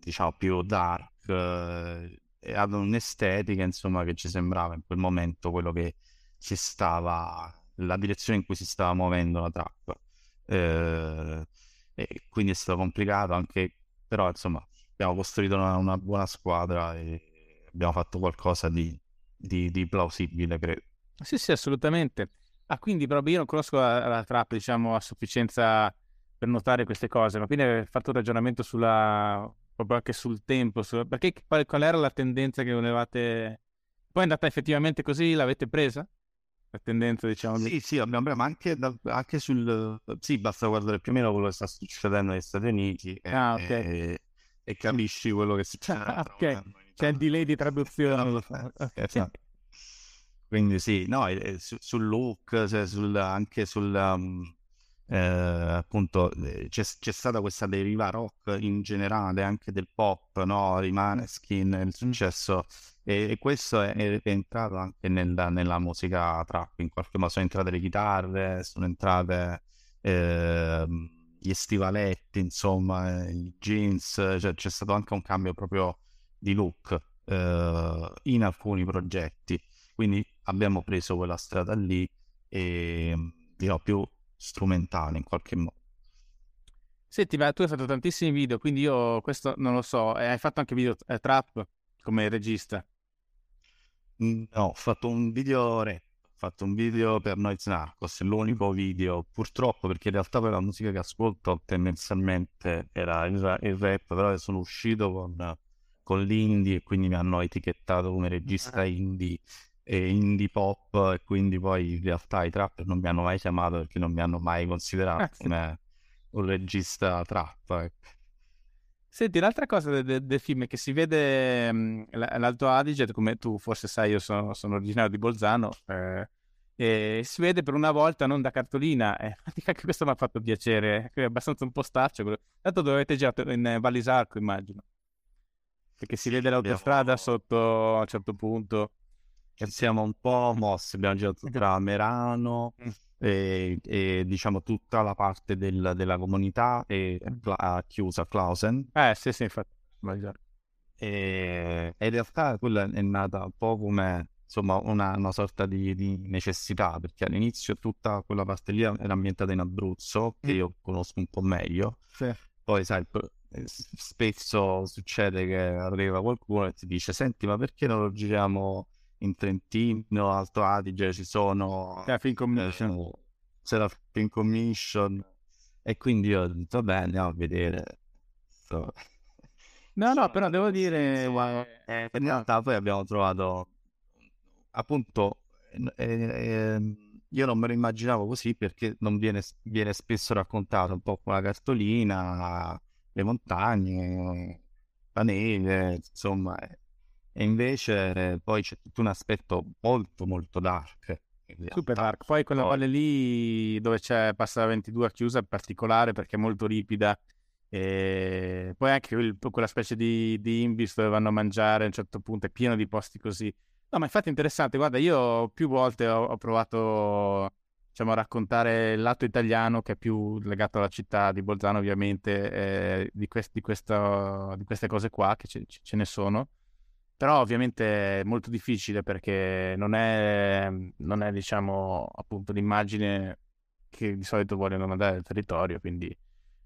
diciamo più dark eh, hanno un'estetica insomma che ci sembrava in quel momento quello che si stava la direzione in cui si stava muovendo la trap. Eh, e quindi è stato complicato anche, però insomma abbiamo costruito una, una buona squadra e abbiamo fatto qualcosa di, di, di, plausibile, credo. Sì, sì, assolutamente. Ah, quindi proprio io non conosco la, la trap, diciamo, a sufficienza per notare queste cose, ma quindi hai fatto un ragionamento sulla proprio anche sul tempo, su, perché qual, era la tendenza che volevate poi è andata effettivamente così, l'avete presa? la tendenza, diciamo. Sì, sì, abbiamo ma anche, anche sul... Sì, basta guardare più o meno quello che sta succedendo negli Stati Uniti e, ah, okay. e, e capisci quello che succede. Ah, ok, c'è il delay di traduzione. esatto. Quindi sì, no, su, sul look, cioè sul, anche sul... Um, eh, appunto eh, c'è, c'è, stata questa deriva rock in generale anche del pop, no? Rimane skin, il successo. E, e questo è, è, entrato anche nella, nella, musica trap, in qualche modo. Sono entrate le chitarre, sono entrate eh, gli stivaletti, insomma, i jeans, cioè, c'è stato anche un cambio proprio di look eh, in alcuni progetti, quindi abbiamo preso quella strada lì e dirò più strumentale in qualche modo. Senti, ma tu hai fatto tantissimi video, quindi io questo non lo so, e hai fatto anche video eh, trap come regista? No, ho fatto un video rap, ho fatto un video per Noise Narcos, l'unico video, purtroppo perché in realtà poi la musica che ascolto tendenzialmente era il, ra- il rap, però sono uscito con, con l'indie e quindi mi hanno etichettato come regista ah. indie e indie pop e quindi poi in realtà i trap non mi hanno mai chiamato perché non mi hanno mai considerato ah, come un regista trap. Ecco. Senti, l'altra cosa del, del, del film è che si vede mh, l'Alto Adige, come tu forse sai, io sono, sono originario di Bolzano, eh, e si vede per una volta non da cartolina, eh, anche questo mi ha fatto piacere, è abbastanza un postaccio. Tanto dove avete girato in Valisarco, immagino. Perché si vede l'autostrada sotto a un certo punto. E siamo un po' mossi, abbiamo girato tra Merano, mm e, e, diciamo tutta la parte del, della comunità è cla- chiusa, Clausen. Eh sì sì, infatti. E, e in realtà quella è nata un po' come insomma una, una sorta di, di, necessità perché all'inizio tutta quella parte lì era ambientata in Abruzzo che mm. io conosco un po' meglio sì. poi sai eh, spesso succede che arriva qualcuno e ti dice senti ma perché non lo giriamo in Trentino, Alto Adige ci sono la Film Commission. Eh, c'è la Film Commission e quindi io ho detto bene andiamo a vedere. So. No, no, però devo dire, eh, in realtà poi abbiamo trovato appunto eh, eh, io non me lo immaginavo così perché non viene, viene spesso raccontato un po' con la cartolina, le montagne, la neve, insomma, eh, e invece eh, poi c'è tutto un aspetto molto molto dark. Super dark, poi quella poi... valle lì dove c'è passa la 22 chiusa è particolare perché è molto ripida e poi anche quel, quella specie di, di imbis dove vanno a mangiare a un certo punto è pieno di posti così. No, ma infatti è interessante, guarda, io più volte ho, ho provato diciamo, a raccontare il lato italiano che è più legato alla città di Bolzano ovviamente, eh, di, quest- di, questo, di, queste cose qua, che ce, ce ne sono. Però ovviamente è molto difficile perché non è, non è diciamo, appunto l'immagine che di solito vogliono mandare al territorio, quindi...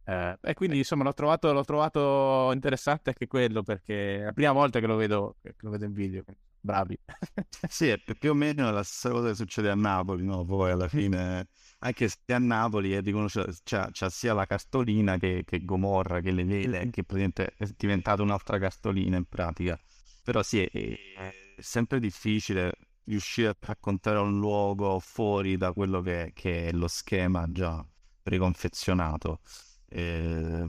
Eh, e quindi insomma l'ho trovato, l'ho trovato, interessante anche quello perché è la prima volta che lo vedo, che lo vedo in video. Bravi. sì, è più o meno la stessa cosa che succede a Napoli, no? Poi alla fine, anche se a Napoli è riconosciuto, c'è, c'è, sia la cartolina che, che Gomorra, che le vele, che praticamente è diventata un'altra cartolina in pratica. Però sì, è, è sempre difficile riuscire a raccontare un luogo fuori da quello che, che è lo schema già preconfezionato. Eh,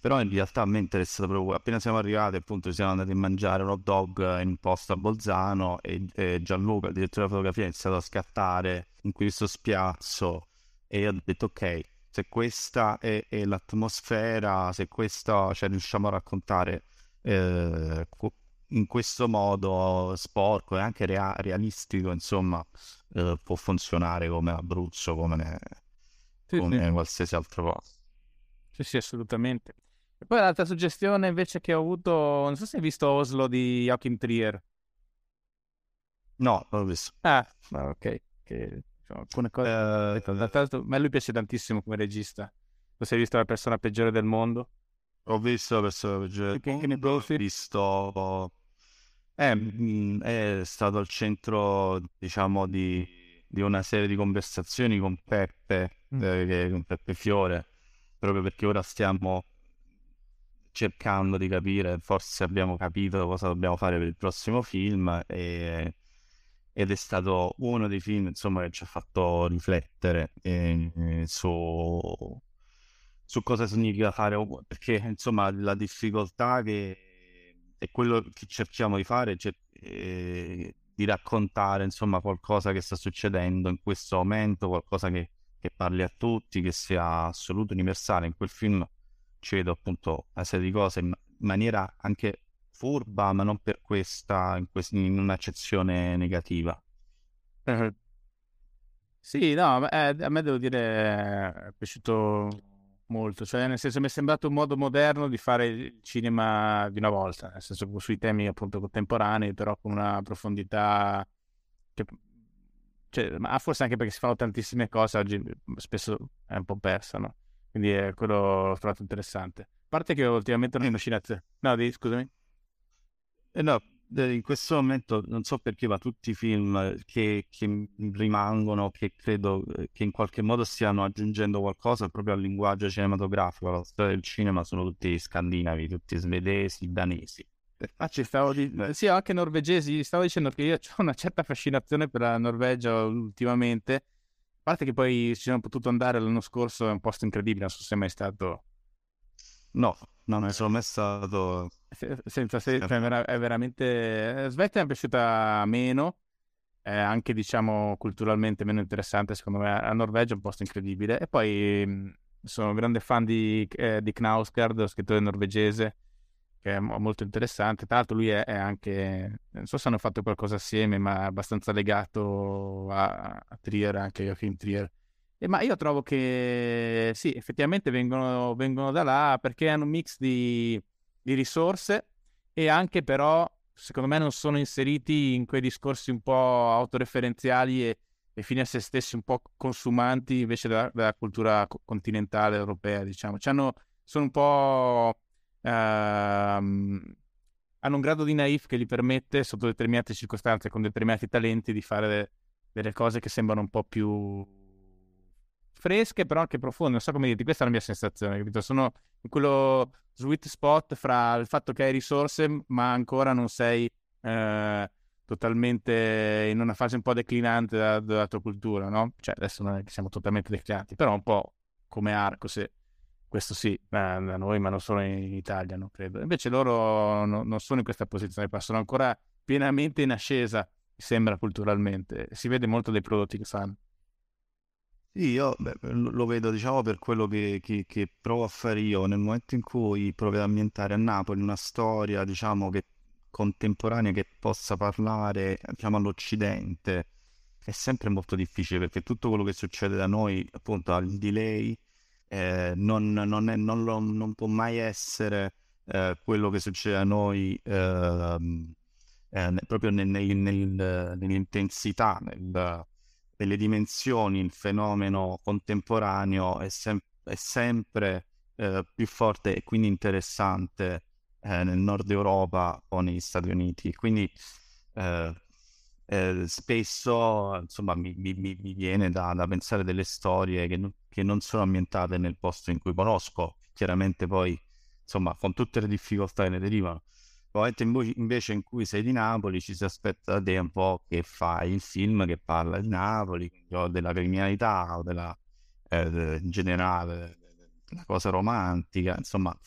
però in realtà a me è interessato proprio appena siamo arrivati appunto siamo andati a mangiare un hot dog in posto a Bolzano e, e Gianluca il direttore della fotografia ha iniziato a scattare in questo spiazzo e io ho detto ok se questa è, è l'atmosfera se questa cioè, riusciamo a raccontare eh, in questo modo sporco e anche rea- realistico, insomma, eh, può funzionare come Abruzzo, come, sì, come sì. qualsiasi altro posto. Sì, sì, assolutamente. E poi l'altra suggestione invece che ho avuto, non so se hai visto Oslo di Joachim Trier. No, non l'ho visto. Ah, ok. Che, diciamo, alcune cose... Uh, a me lui piace tantissimo come regista. Tu sei visto La persona peggiore del mondo? Ho visto la persona peggiore del mondo, ho visto è, mm, è stato al centro, diciamo, di, di una serie di conversazioni con Peppe, mm. eh, con Peppe Fiore, proprio perché ora stiamo cercando di capire, forse abbiamo capito cosa dobbiamo fare per il prossimo film e, ed è stato uno dei film insomma, che ci ha fatto riflettere eh, su, su cosa significa fare, perché insomma la difficoltà che e quello che cerchiamo di fare è eh, di raccontare insomma qualcosa che sta succedendo in questo momento, qualcosa che, che parli a tutti, che sia assoluto universale. In quel film ci vedo appunto una serie di cose in maniera anche furba, ma non per questa, in, quest- in un'accezione negativa. Uh-huh. Sì, no, eh, a me devo dire è piaciuto molto, cioè nel senso mi è sembrato un modo moderno di fare il cinema di una volta, nel senso sui temi appunto contemporanei, però con una profondità che cioè, ma forse anche perché si fanno tantissime cose oggi spesso è un po' persa, no? Quindi è quello l'ho trovato interessante. A parte che ultimamente non è macinazione. No, di, scusami. Eh no, in questo momento non so perché, ma tutti i film che, che, rimangono, che credo eh, che in qualche modo stiano aggiungendo qualcosa proprio al linguaggio cinematografico, alla storia del cinema, sono tutti scandinavi, tutti svedesi, danesi. Ah, ci stavo di... Sì, anche norvegesi. Stavo dicendo che io ho una certa fascinazione per la Norvegia ultimamente. A parte che poi ci sono potuto andare l'anno scorso, è un posto incredibile, non so se è mai stato. No, non ne sono mai stato senza se, cioè, è veramente eh, Svezia è piaciuta meno è anche diciamo culturalmente meno interessante secondo me la Norvegia è un posto incredibile. E poi sono un grande fan di, eh, di Knausgard scrittore norvegese che è molto interessante. Tra l'altro lui è, è, anche non so se hanno fatto qualcosa assieme ma è abbastanza legato a, a Trier anche a Joachim Trier. E, ma io trovo che sì effettivamente vengono, vengono da là perché hanno un mix di di risorse e anche però, secondo me, non sono inseriti in quei discorsi un po' autoreferenziali e, e fini a se stessi, un po' consumanti invece della, della cultura continentale europea, diciamo. C'hanno, sono un po'... Ehm, hanno un grado di naif che gli permette, sotto determinate circostanze, con determinati talenti, di fare de- delle cose che sembrano un po' più fresche, però anche profonde. Non so come dirti, questa è la mia sensazione, capito? Sono in quello sweet spot fra il fatto che hai risorse, ma ancora non sei eh, totalmente in una fase un po' declinante della, della, tua cultura, no? Cioè, adesso non è che siamo totalmente declinanti, però un po' come arco, se questo sì, da noi, ma non solo in Italia, non credo. Invece loro no, non sono in questa posizione sono ancora pienamente in ascesa, mi sembra, culturalmente. Si vede molto dei prodotti che fanno. Io beh, lo vedo, diciamo, per quello che, che- che provo a fare io. Nel momento in cui provo ad ambientare a Napoli una storia, diciamo, che contemporanea che possa parlare, diciamo, all'Occidente, è sempre molto difficile perché tutto quello che succede da noi, appunto, ha il delay, eh, non, non è- non lo- non può mai essere eh, quello che succede a noi ehm, eh, proprio nel- nel- nel- nell'intensità, nel, delle dimensioni il fenomeno contemporaneo è, sem- è sempre eh, più forte e quindi interessante eh, nel nord Europa o negli Stati Uniti. Quindi eh, eh spesso insomma, mi, mi, mi viene da, da, pensare delle storie che, che, non sono ambientate nel posto in cui conosco, chiaramente poi insomma con tutte le difficoltà che ne derivano Probabilmente invece in cui sei di Napoli ci si aspetta da te un po' che fai il film che parla di Napoli, o della criminalità o della, eh, in generale, la cosa romantica, insomma,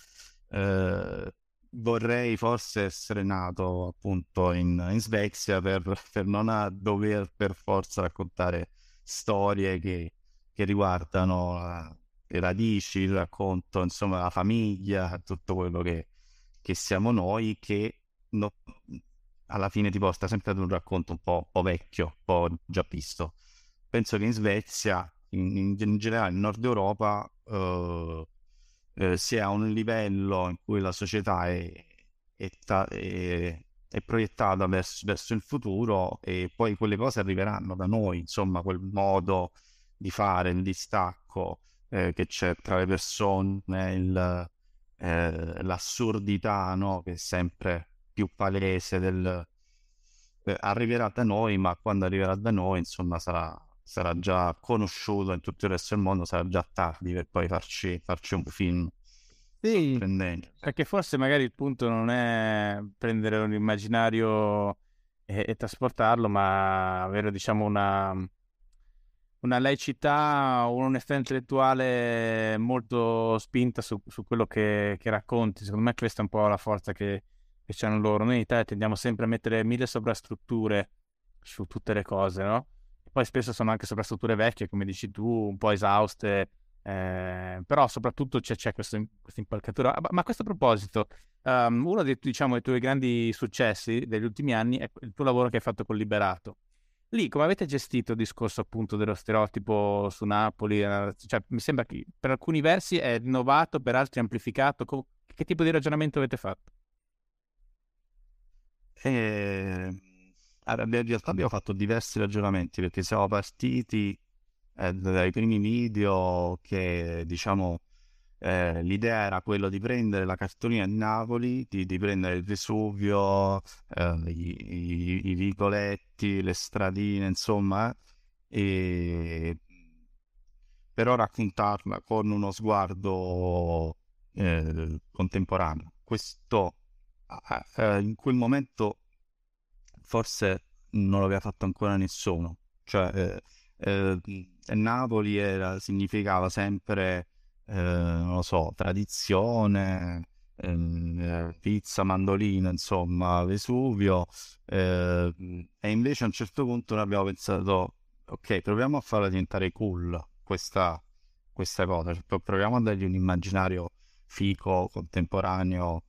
eh, vorrei forse essere nato appunto in, in Svezia per, per non dover per forza raccontare storie che, che riguardano la, le radici, il racconto, insomma, la famiglia, tutto quello che, che siamo noi, che no, alla fine ti porta sempre ad un racconto un po', un po', vecchio, un po' già visto. Penso che in Svezia, in, in, in generale in Nord Europa, eh, eh, sia a un livello in cui la società è, è, ta- è, è proiettata verso, verso, il futuro e poi quelle cose arriveranno da noi, insomma, quel modo di fare, il distacco eh, che c'è tra le persone, il, eh, l'assurdità no? che è sempre più palese del... Eh, arriverà da noi, ma quando arriverà da noi, insomma, sarà, sarà già conosciuto in tutto il resto del mondo, sarà già tardi per poi farci, farci un film. Sì, perché forse magari il punto non è prendere un immaginario e, e trasportarlo, ma avere diciamo una, una laicità un'onestà intellettuale molto spinta su, su quello che, che, racconti. Secondo me questa è un po' la forza che, che hanno loro. Noi in Italia tendiamo sempre a mettere mille sovrastrutture su tutte le cose, no? poi spesso sono anche sovrastrutture vecchie, come dici tu, un po' esauste, eh, però soprattutto c'è, c'è questa, questa impalcatura. Ma, a questo proposito, um, uno dei, diciamo, dei tuoi grandi successi degli ultimi anni è il tuo lavoro che hai fatto con Liberato. Lì come avete gestito il discorso appunto dello stereotipo su Napoli? Eh, cioè, mi sembra che per alcuni versi è innovato, per altri amplificato. Che tipo di ragionamento avete fatto? Eh, in realtà abbiamo fatto diversi ragionamenti perché siamo partiti eh, dai primi video che diciamo eh, l'idea era quella di prendere la cartolina di Napoli, di, di prendere il Vesuvio, eh, i, i, i, vicoletti, le stradine, insomma, e però raccontarla con uno sguardo eh, contemporaneo. Questo in quel momento forse non l'aveva fatto ancora nessuno. Cioè, eh, eh, Napoli era, significava sempre eh, non lo so, tradizione, eh, pizza, mandolino, insomma, Vesuvio. Eh, e invece a un certo punto noi abbiamo pensato, ok, proviamo a farla diventare cool questa, questa cosa, cioè, proviamo a dargli un immaginario fico, contemporaneo.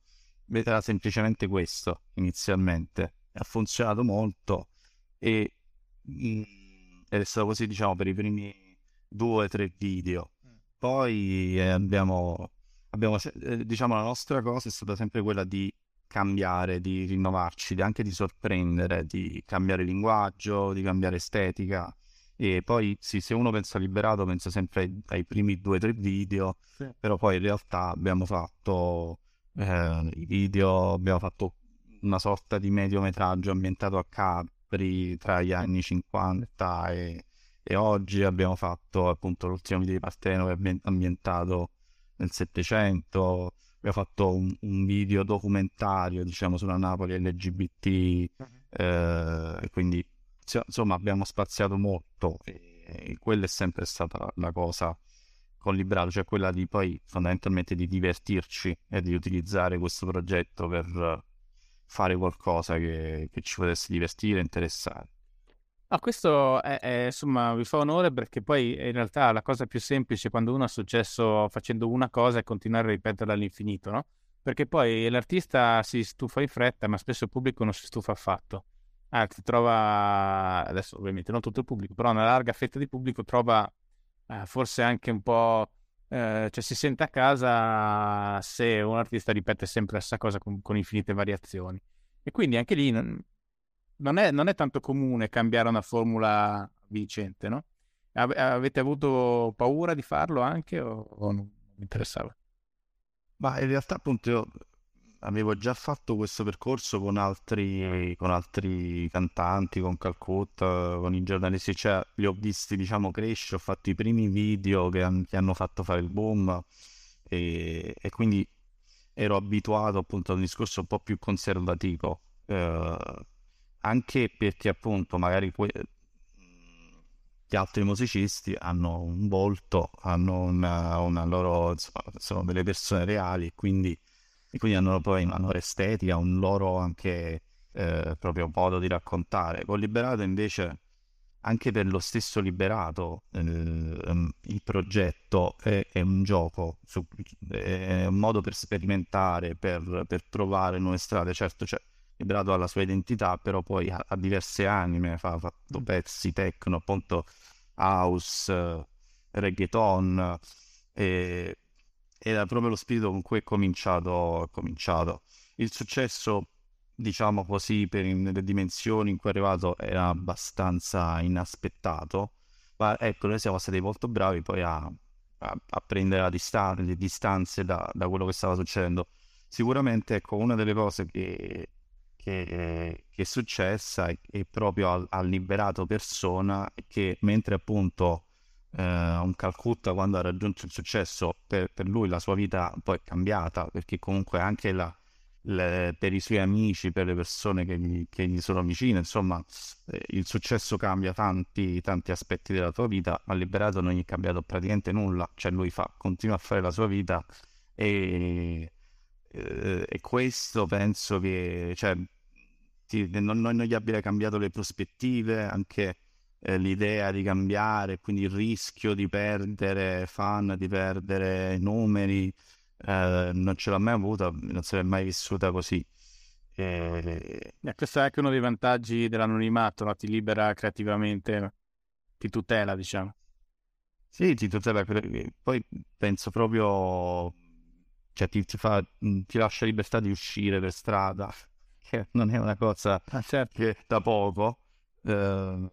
Era semplicemente questo inizialmente. Ha funzionato molto e, mm, ed è stato così, diciamo, per i primi due o tre video poi eh, abbiamo, abbiamo eh, diciamo, la nostra cosa è stata sempre quella di cambiare, di rinnovarci, anche di sorprendere, di cambiare linguaggio, di cambiare estetica. E poi sì, se uno pensa liberato pensa sempre ai, ai primi due o tre video, sì. però poi in realtà abbiamo fatto eh, i video, abbiamo fatto una sorta di mediometraggio ambientato a Capri tra gli anni 50 e e oggi abbiamo fatto appunto l'ultimo video di Parteno che è ambientato nel Settecento, abbiamo fatto un, un, video documentario diciamo sulla Napoli LGBT uh-huh. eh, quindi insomma abbiamo spaziato molto e, e quella è sempre stata la cosa con Librato, cioè quella di poi fondamentalmente di divertirci e di utilizzare questo progetto per fare qualcosa che, che ci potesse divertire e interessare. Ah, questo è, è, insomma, vi fa onore perché poi in realtà la cosa più semplice quando uno ha successo facendo una cosa è continuare a ripeterla all'infinito, no? Perché poi l'artista si stufa in fretta, ma spesso il pubblico non si stufa affatto. Anzi, trova, adesso ovviamente non tutto il pubblico, però una larga fetta di pubblico trova eh, forse anche un po', eh, cioè si sente a casa se un artista ripete sempre la stessa cosa con, con infinite variazioni. E quindi anche lì non è, non è tanto comune cambiare una formula vincente, no? Ave- avete avuto paura di farlo anche o, o non vi interessava? Ma in realtà appunto io avevo già fatto questo percorso con altri, con altri cantanti, con Calcutta, con i giornalisti, cioè li ho visti diciamo crescere, ho fatto i primi video che, che hanno fatto fare il boom e, e quindi ero abituato appunto a un discorso un po' più conservativo, eh, anche perché appunto magari que- gli altri musicisti hanno un volto, hanno una, una loro, insomma, sono delle persone reali, quindi, e quindi hanno poi una loro estetica, un loro anche eh, proprio modo di raccontare. Con Liberato invece, anche per lo stesso Liberato, eh, il progetto è, è un gioco, è un modo per sperimentare, per, per trovare nuove strade. Certo, cioè, Liberato ha la sua identità, però poi ha, ha diverse anime, fa, fatto mm. pezzi techno, appunto house, reggaeton, e, era proprio lo spirito con cui è cominciato, è cominciato. Il successo diciamo così, per le dimensioni in cui è arrivato era abbastanza inaspettato. Ma ecco, noi siamo stati molto bravi poi a, a, a prendere distan- le distanze da, da, quello che stava succedendo. Sicuramente, ecco, una delle cose che, che, che è successa è proprio ha, liberato persona che mentre appunto eh, un Calcutta quando ha raggiunto il successo per, per lui la sua vita poi è cambiata perché comunque anche la, le, per i suoi amici, per le persone che gli, che gli sono vicine, insomma, eh, il successo cambia tanti, tanti aspetti della tua vita, ma Liberato non gli è cambiato praticamente nulla, cioè lui fa, continua a fare la sua vita e, eh, e questo penso che cioè, ti, non, non, gli abbia cambiato le prospettive, anche eh, l'idea di cambiare, quindi il rischio di perdere fan, di perdere numeri eh, non ce l'ho mai avuta, non se l'è mai vissuta così. E... Eh, questo è anche uno dei vantaggi dell'anonimato, no? ti libera creativamente, ti tutela, diciamo. Sì, ti tutela, poi penso proprio, cioè ti, ti, fa, ti lascia libertà di uscire per strada, che non è una cosa ah, certo. da poco. Eh,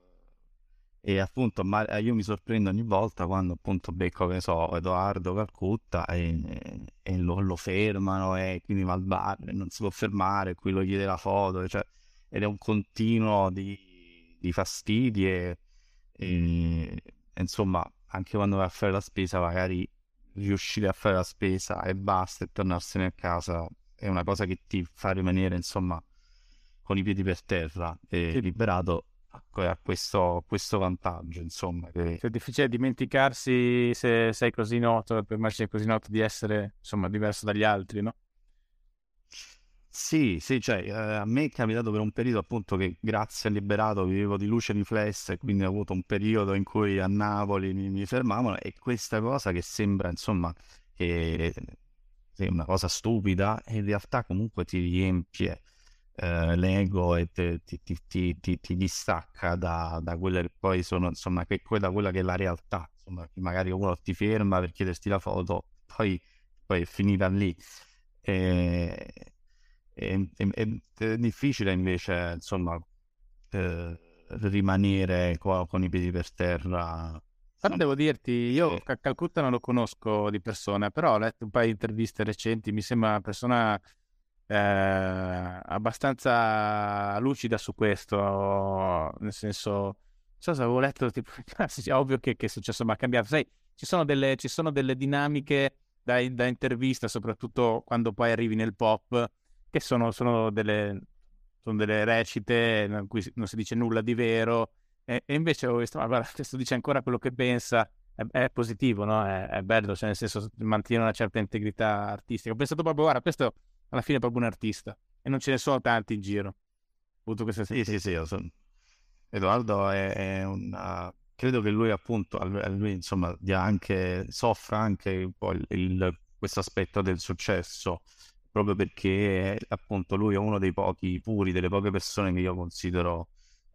e appunto ma eh, io mi sorprendo ogni volta quando appunto becco, che so, Edoardo Calcutta e, e lo, lo, fermano e quindi va al bar e non si può fermare, qui lo chiede la foto, cioè, ed è un continuo di, di fastidi e, e, insomma anche quando vai a fare la spesa magari riuscire a fare la spesa e basta e tornarsene a casa è una cosa che ti fa rimanere insomma con i piedi per terra e liberato ha questo, questo vantaggio, insomma. Che... È difficile dimenticarsi se sei così noto, per me sei così noto di essere, insomma, diverso dagli altri, no? Sì, sì, cioè, eh, a me è capitato per un periodo appunto che grazie al liberato vivevo di luce riflessa e quindi ho avuto un periodo in cui a Napoli mi, mi fermavano e questa cosa che sembra, insomma, che è una cosa stupida, in realtà comunque ti riempie eh, l'ego e te, ti, ti, ti, ti, distacca da, da, quelle che poi sono, insomma, che, da quella che è la realtà. Insomma, magari uno ti ferma per chiederti la foto, poi, poi è finita lì. E, è, è, è difficile invece, insomma, eh, rimanere con, con, i piedi per terra. Però devo dirti, io Calcutta non lo conosco di persona, però ho letto un paio di interviste recenti, mi sembra una persona eh, abbastanza lucida su questo, nel senso, non so se avevo letto, tipo, è ovvio che, che è successo, ma ha cambiato. Sai, ci sono delle, ci sono delle dinamiche da, da, intervista, soprattutto quando poi arrivi nel pop, che sono, sono, delle, sono delle recite in cui non si dice nulla di vero, e, e invece ho visto, ma guarda, questo dice ancora quello che pensa, è, è positivo, no? È, è, bello, cioè nel senso mantiene una certa integrità artistica. Ho pensato proprio, guarda, questo alla fine è proprio un artista e non ce ne sono tanti in giro. Ho avuto questa sì, sì, sì, sono... Edoardo è, è una... credo che lui appunto, lui insomma, anche, soffra anche un il, il, questo aspetto del successo, proprio perché appunto lui è uno dei pochi puri, delle poche persone che io considero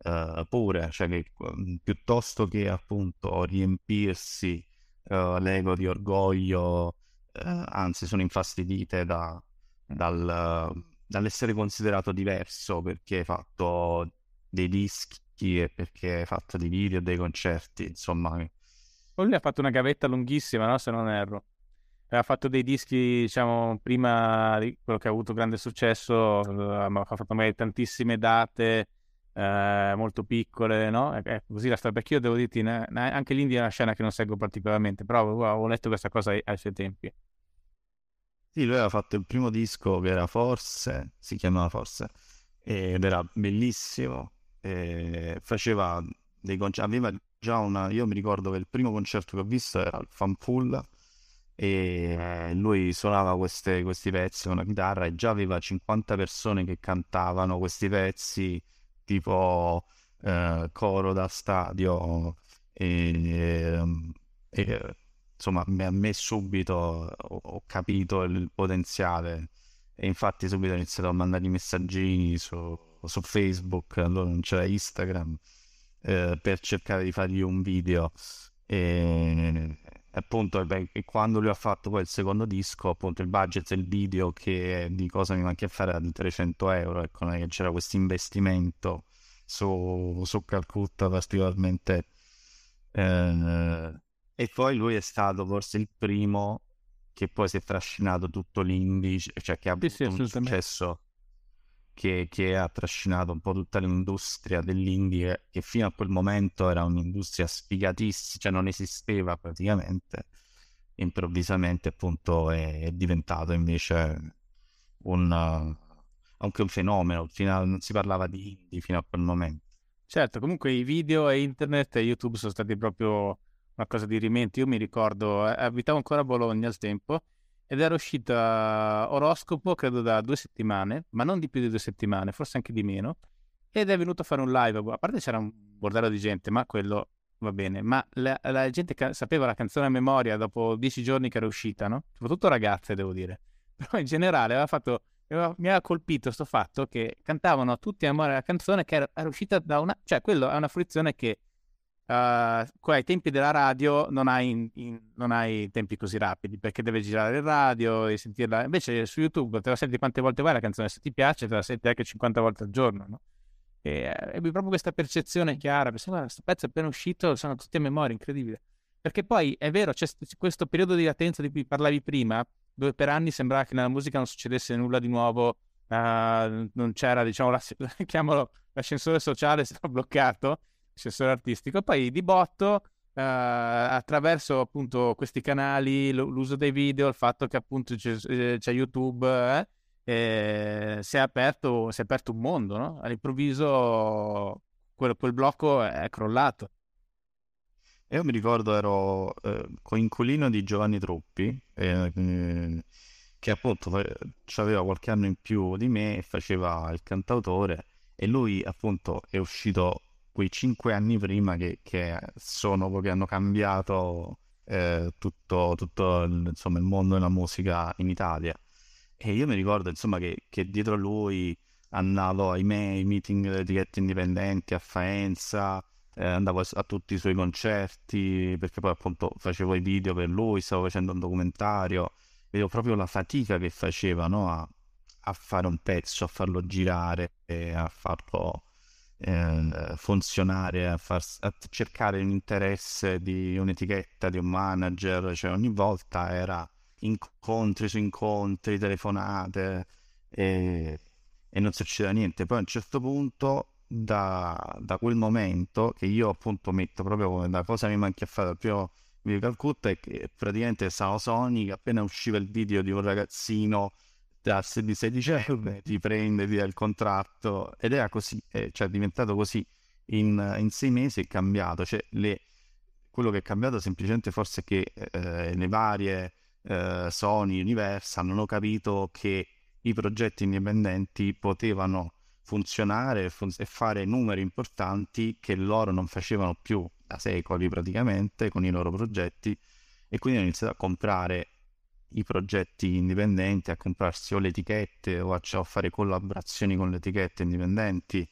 uh, pure, cioè che um, piuttosto che appunto riempirsi uh, l'ego di orgoglio, uh, anzi sono infastidite da, dal, dall'essere considerato diverso perché hai fatto dei dischi e perché hai fatto dei video, dei concerti, insomma. Poi lui ha fatto una gavetta lunghissima, no? Se non erro. Ha fatto dei dischi, diciamo, prima di quello che ha avuto grande successo, ha fatto magari tantissime date eh, molto piccole, no? Ecco, così la storia, perché io devo dirti, anche l'India è una scena che non seguo particolarmente, però ho letto questa cosa ai, ai suoi tempi. Sì, lui aveva fatto il primo disco che era Forse, si chiamava Forse, ed era bellissimo. faceva dei concerti, aveva già una... Io mi ricordo che il primo concerto che ho visto era il Fanpool e lui suonava queste, questi pezzi con la chitarra e già aveva 50 persone che cantavano questi pezzi tipo eh, coro da stadio e, e insomma a me subito ho, ho capito il potenziale e infatti subito ho iniziato a mandare i messaggini su, su Facebook, allora non c'era Instagram, eh, per cercare di fargli un video. E appunto, quando lui ha fatto poi il secondo disco, appunto il budget del video che di cosa mi manca a fare era di 300 euro, ecco, c'era questo investimento su, su Calcutta particolarmente eh, e poi lui è stato forse il primo che poi si è trascinato tutto l'indice, cioè che ha avuto sì, sì, un successo che, che, ha trascinato un po' tutta l'industria dell'indie, che fino a quel momento era un'industria sfigatissima, cioè non esisteva praticamente. Improvvisamente, appunto, è, è diventato invece un, anche un fenomeno. Fino non si parlava di indie fino a quel momento. Certo, comunque i video e internet e YouTube sono stati proprio una cosa di rimente. Io mi ricordo, eh, abitavo ancora a Bologna al tempo ed era uscita Oroscopo, credo da due settimane, ma non di più di due settimane, forse anche di meno. Ed è venuto a fare un live. A parte c'era un bordello di gente, ma quello va bene. Ma la, la gente ca- sapeva la canzone a memoria dopo dieci giorni che era uscita, no? Soprattutto ragazze, devo dire. Però in generale aveva fatto mi ha colpito questo fatto che cantavano tutti a memoria la canzone che era, era uscita da una... cioè quello è una fruizione che uh, ai tempi della radio non hai, in, in, non hai, tempi così rapidi perché deve girare il radio e sentirla. Invece su YouTube te la senti quante volte vuoi la canzone, se ti piace te la senti anche 50 volte al giorno, no? E avevi proprio questa percezione chiara, perché questo pezzo è appena uscito, sono tutti a memoria, incredibile. Perché poi è vero, c'è questo periodo di latenza di cui parlavi prima, dove per anni sembrava che nella musica non succedesse nulla di nuovo, uh, non c'era, diciamo, la, chiamalo, l'ascensore sociale, si era bloccato, assessore artistico. Poi di botto, eh, attraverso appunto questi canali, l'uso dei video, il fatto che appunto c'è, eh, c'è YouTube, eh, eh, si, è aperto, si, è aperto, un mondo, no? All'improvviso quel, quel blocco è crollato. Io mi ricordo ero eh, coinquilino di Giovanni Truppi, eh, che appunto aveva qualche anno in più di me e faceva il cantautore e lui appunto è uscito quei cinque anni prima che, che sono che hanno cambiato eh, tutto, tutto il, insomma, il mondo della musica in Italia. E io mi ricordo insomma che, che dietro lui andavo ai miei meeting delle etichette indipendenti a Faenza, eh, andavo a, a, tutti i suoi concerti perché poi appunto facevo i video per lui, stavo facendo un documentario, vedevo proprio la fatica che faceva no? a, a, fare un pezzo, a farlo girare, e a farlo eh, funzionare, a, far, a cercare l'interesse di un'etichetta, di un manager, cioè ogni volta era incontri su incontri, telefonate e, e non succedeva niente. Poi a un certo punto, da, da, quel momento, che io appunto metto proprio come da cosa mi manchi a fare dal primo video Calcutta, è che praticamente stavo Sony, appena usciva il video di un ragazzino di 16 euro, ti prende, ti dà il contratto ed era così, eh, cioè è diventato così in, in sei mesi è cambiato, cioè le, quello che è cambiato semplicemente forse è che eh, le varie eh, Sony, Universal hanno capito che i progetti indipendenti potevano funzionare fun- e fare numeri importanti che loro non facevano più da secoli praticamente con i loro progetti e quindi hanno iniziato a comprare i progetti indipendenti, a comprarsi o le etichette o a, a fare collaborazioni con le etichette indipendenti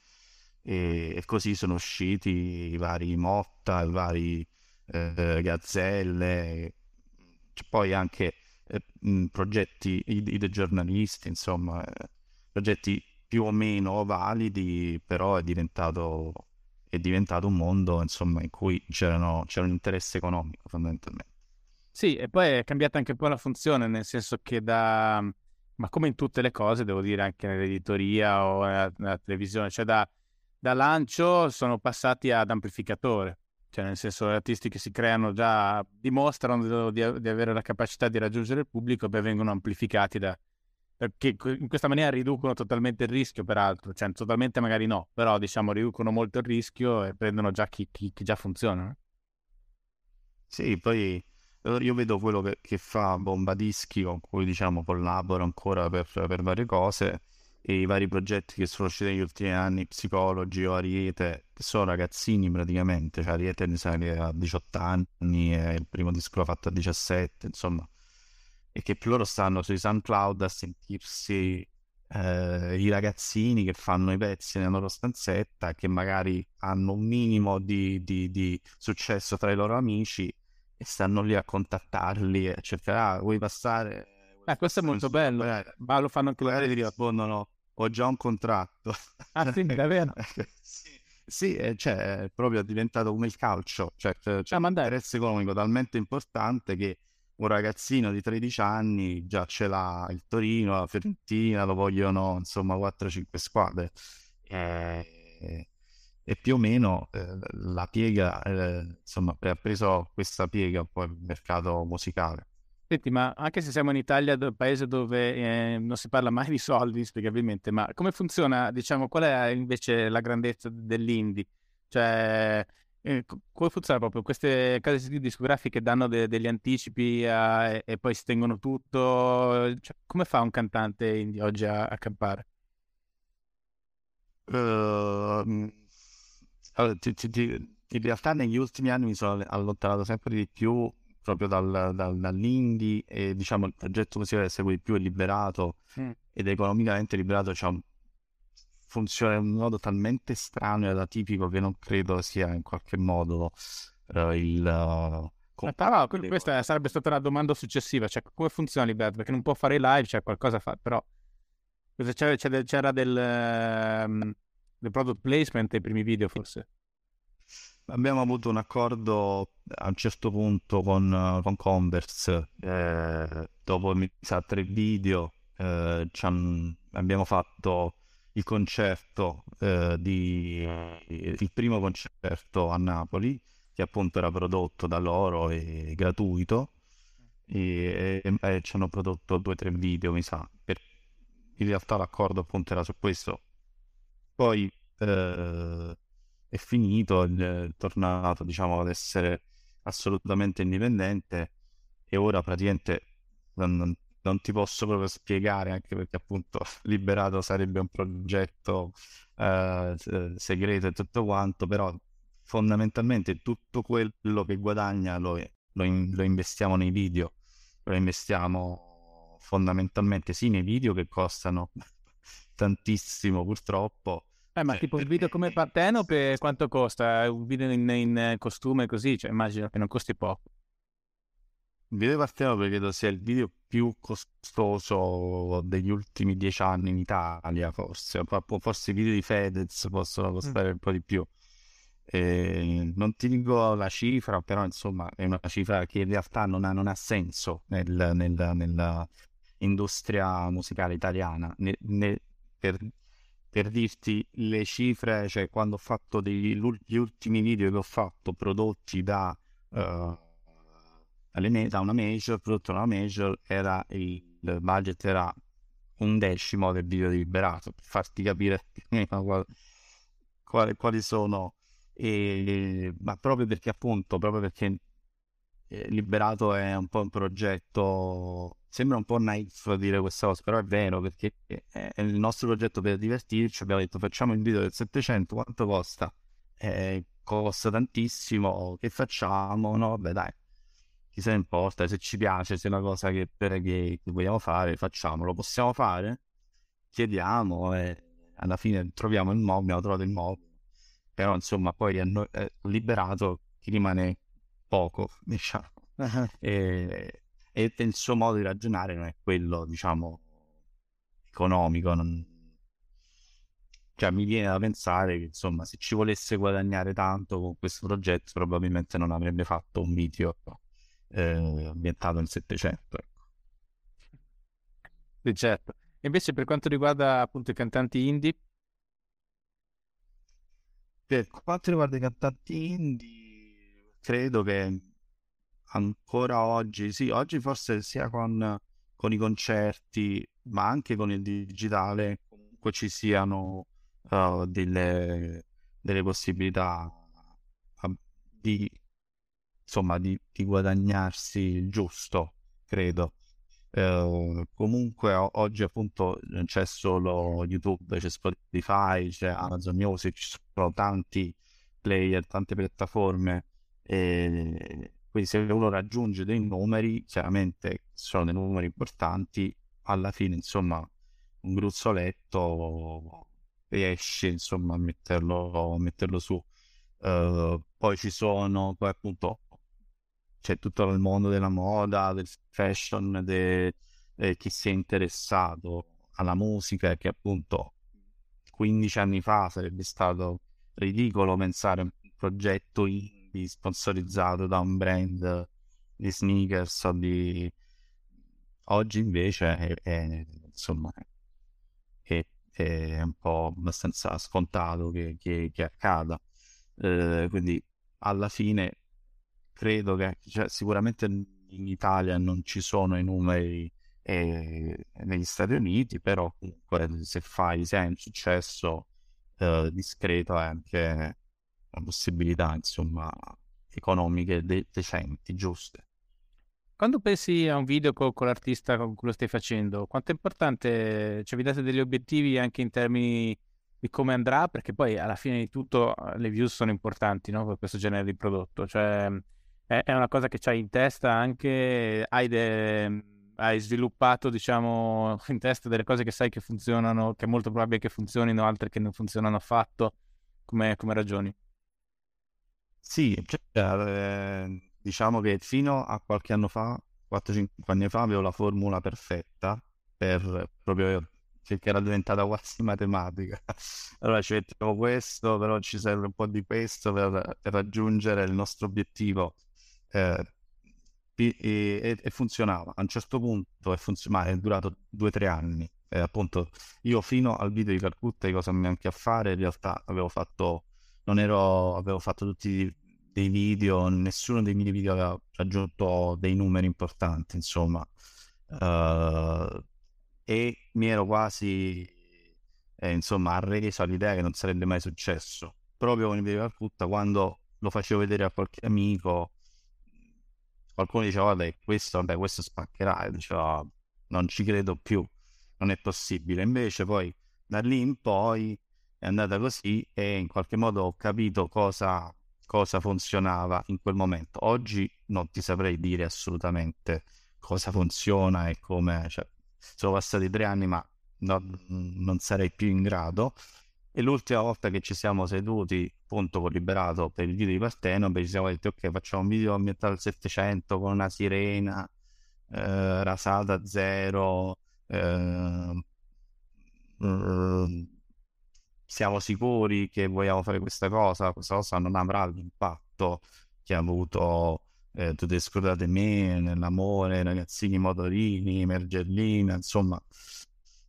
e, e, così sono usciti i vari Motta, i vari eh, Gazzelle, C'è poi anche eh, progetti i, i giornalisti, insomma, eh, progetti più o meno validi, però è diventato, è diventato un mondo insomma, in cui c'era un interesse economico fondamentalmente. Sì, e poi è cambiata anche un po' la funzione, nel senso che da, ma come in tutte le cose, devo dire anche nell'editoria o nella, nella televisione, cioè da, da, lancio sono passati ad amplificatore. cioè nel senso gli artisti che si creano già dimostrano di, di avere la capacità di raggiungere il pubblico e poi vengono amplificati da, che in questa maniera riducono totalmente il rischio, peraltro, cioè totalmente magari no, però diciamo riducono molto il rischio e prendono già chi, chi, chi già funziona. Sì, poi io vedo quello che, che fa Bombadischi, con cui diciamo collaboro ancora per, per, varie cose, e i vari progetti che sono usciti negli ultimi anni, Psicologi o Ariete, che sono ragazzini praticamente, cioè Ariete mi sa che ha 18 anni e il primo disco l'ha fatto a 17, insomma e che loro stanno sui SoundCloud a sentirsi eh, i ragazzini che fanno i pezzi nella loro stanzetta, che magari hanno un minimo di, di, di successo tra i loro amici e stanno lì a contattarli e a cercare, ah, vuoi passare? Eh, questo è molto bello, eh, ma lo fanno anche loro. ti rispondono, ho già un contratto. Ah sì, davvero? sì. Sì, cioè, è proprio diventato come il calcio, cioè c'è ah, un interesse economico talmente importante che un ragazzino di 13 anni già ce l'ha il Torino, la Fiorentina, lo vogliono insomma 4-5 squadre. E, e più o meno eh, la piega, eh, insomma, ha preso questa piega un po' il mercato musicale. Senti, ma anche se siamo in Italia, un paese dove eh, non si parla mai di soldi, inspiegabilmente, ma come funziona, diciamo, qual è invece la grandezza dell'indie? Cioè, eh, come funziona proprio? Queste case discografiche danno de- degli anticipi a- e-, e poi si tengono tutto? Cioè, come fa un cantante indie oggi a, a campare? Uh, allora, ti, ti, ti, in realtà negli ultimi anni mi sono allontanato sempre di più proprio dal, dal, dall'indie e diciamo il progetto musicale segue di più è liberato mm. ed economicamente liberato c'è un funziona in un modo talmente strano ed atipico che non credo sia in qualche modo uh, il... Uh, però questa sarebbe stata la domanda successiva, cioè come funziona Liberty? Perché non può fare i live, cioè qualcosa fa, però c'era, c'era del, um, del product placement nei primi video forse? Abbiamo avuto un accordo a un certo punto con, con Converse, eh, dopo mi sa tre video, eh, abbiamo fatto il concerto eh, di il primo concerto a Napoli che appunto era prodotto da loro e gratuito e, e, e ci hanno prodotto due o tre video mi sa. Per... in realtà l'accordo appunto era su questo poi eh, è finito è tornato diciamo ad essere assolutamente indipendente e ora praticamente non, non ti posso proprio spiegare, anche perché appunto Liberato sarebbe un progetto eh, segreto e tutto quanto, però fondamentalmente tutto quello che guadagna lo, lo, in, lo investiamo nei video, lo investiamo fondamentalmente sì nei video che costano tantissimo purtroppo. Eh, ma tipo un video come Partenope quanto costa? Un video in, in costume così, cioè immagino che non costi poco. Il video Partenope credo sia il video più costoso degli ultimi dieci anni in Italia, forse. Forse i video di Fedez possono mm. costare mm. un po' di più. E non ti dico la cifra, però insomma è una cifra che in realtà non ha, non ha senso nel, nel, nella industria musicale italiana. Ne, ne, per, per, dirti le cifre, cioè quando ho fatto degli, gli ultimi video che ho fatto prodotti da... Uh, da una major, prodotto da una major, era il, il budget era un decimo del video di Liberato, per farti capire quali, quali sono, e, ma proprio perché appunto, proprio perché eh, Liberato è un po' un progetto, sembra un po' naif dire questa cosa, però è vero perché è il nostro progetto per divertirci, abbiamo detto facciamo il video del 700, quanto costa? Eh, costa tantissimo, che facciamo? No, vabbè dai, chi se ne importa, se ci piace, se è una cosa che, che, che vogliamo fare, facciamolo. Possiamo fare? Chiediamo e alla fine troviamo il mobile, abbiamo trovato il mobile. Però insomma poi è liberato chi rimane poco, diciamo. Uh-huh. E, e, il suo modo di ragionare non è quello, diciamo, economico. Non... Cioè, mi viene da pensare che, insomma, se ci volesse guadagnare tanto con questo progetto, probabilmente non avrebbe fatto un video eh, ambientato nel Settecento. Ecco. Sì, certo. E invece per quanto riguarda appunto i cantanti indie? Per quanto riguarda i cantanti indie, credo che ancora oggi, sì, oggi forse sia con, con i concerti, ma anche con il digitale, comunque ci siano uh, delle, delle possibilità di, insomma, di, di guadagnarsi il giusto, credo. Uh, comunque oggi appunto c'è solo YouTube, c'è Spotify, c'è Amazon Music, ci sono tanti player, tante piattaforme e quindi se uno raggiunge dei numeri, chiaramente sono dei numeri importanti, alla fine insomma un gruzzoletto riesce insomma a metterlo, a metterlo su. Uh, poi ci sono, poi appunto c'è tutto il mondo della moda, del fashion, de, eh, chi si è interessato alla musica, che appunto 15 anni fa sarebbe stato ridicolo pensare a un progetto indie sponsorizzato da un brand di sneakers o di... Oggi invece è, è insomma è, è, un po' abbastanza scontato che, che, che accada. Eh, quindi alla fine credo che cioè, sicuramente in Italia non ci sono i numeri eh, negli Stati Uniti, però comunque se fai, se hai un successo eh, discreto è anche possibilità, insomma, economiche de- decenti, giuste. Quando pensi a un video con, con, l'artista con cui lo stai facendo, quanto è importante, cioè vi date degli obiettivi anche in termini di come andrà? Perché poi alla fine di tutto le views sono importanti no? per questo genere di prodotto, cioè è, è una cosa che c'hai in testa anche, hai, de, hai sviluppato diciamo in testa delle cose che sai che funzionano, che è molto probabile che funzionino, altre che non funzionano affatto, come, come ragioni? Sì, cioè, eh, diciamo che fino a qualche anno fa, 4-5 anni fa, avevo la formula perfetta per proprio perché era diventata quasi matematica. Allora ci mettiamo questo, però ci serve un po' di questo per, per raggiungere il nostro obiettivo eh, e, e, e, funzionava. A un certo punto è, funzionato, è durato due o tre anni. Eh, appunto, io fino al video di Calcutta cosa mi anche a fare, in realtà avevo fatto, non ero, avevo fatto tutti dei video, nessuno dei miei video aveva raggiunto dei numeri importanti, insomma. Uh, e mi ero quasi, eh, insomma, arreso all'idea che non sarebbe mai successo. Proprio con il video Calcutta, quando lo facevo vedere a qualche amico, qualcuno diceva, vabbè, questo, vabbè, questo spaccherà, e diceva, non ci credo più, non è possibile. Invece poi da lì in poi è andata così e in qualche modo ho capito cosa, cosa funzionava in quel momento. Oggi non ti saprei dire assolutamente cosa funziona e come... Cioè, sono passati tre anni ma no, non sarei più in grado e l'ultima volta che ci siamo seduti, appunto, con Liberato per il video di Partenope, ci siamo detti, ok, facciamo un video ambientato al 700 con una sirena, eh, rasata a zero, eh, siamo sicuri che vogliamo fare questa cosa, questa cosa non avrà l'impatto che ha avuto eh, Tutte scordate me, nell'amore, ragazzini motorini, Mergellina, insomma,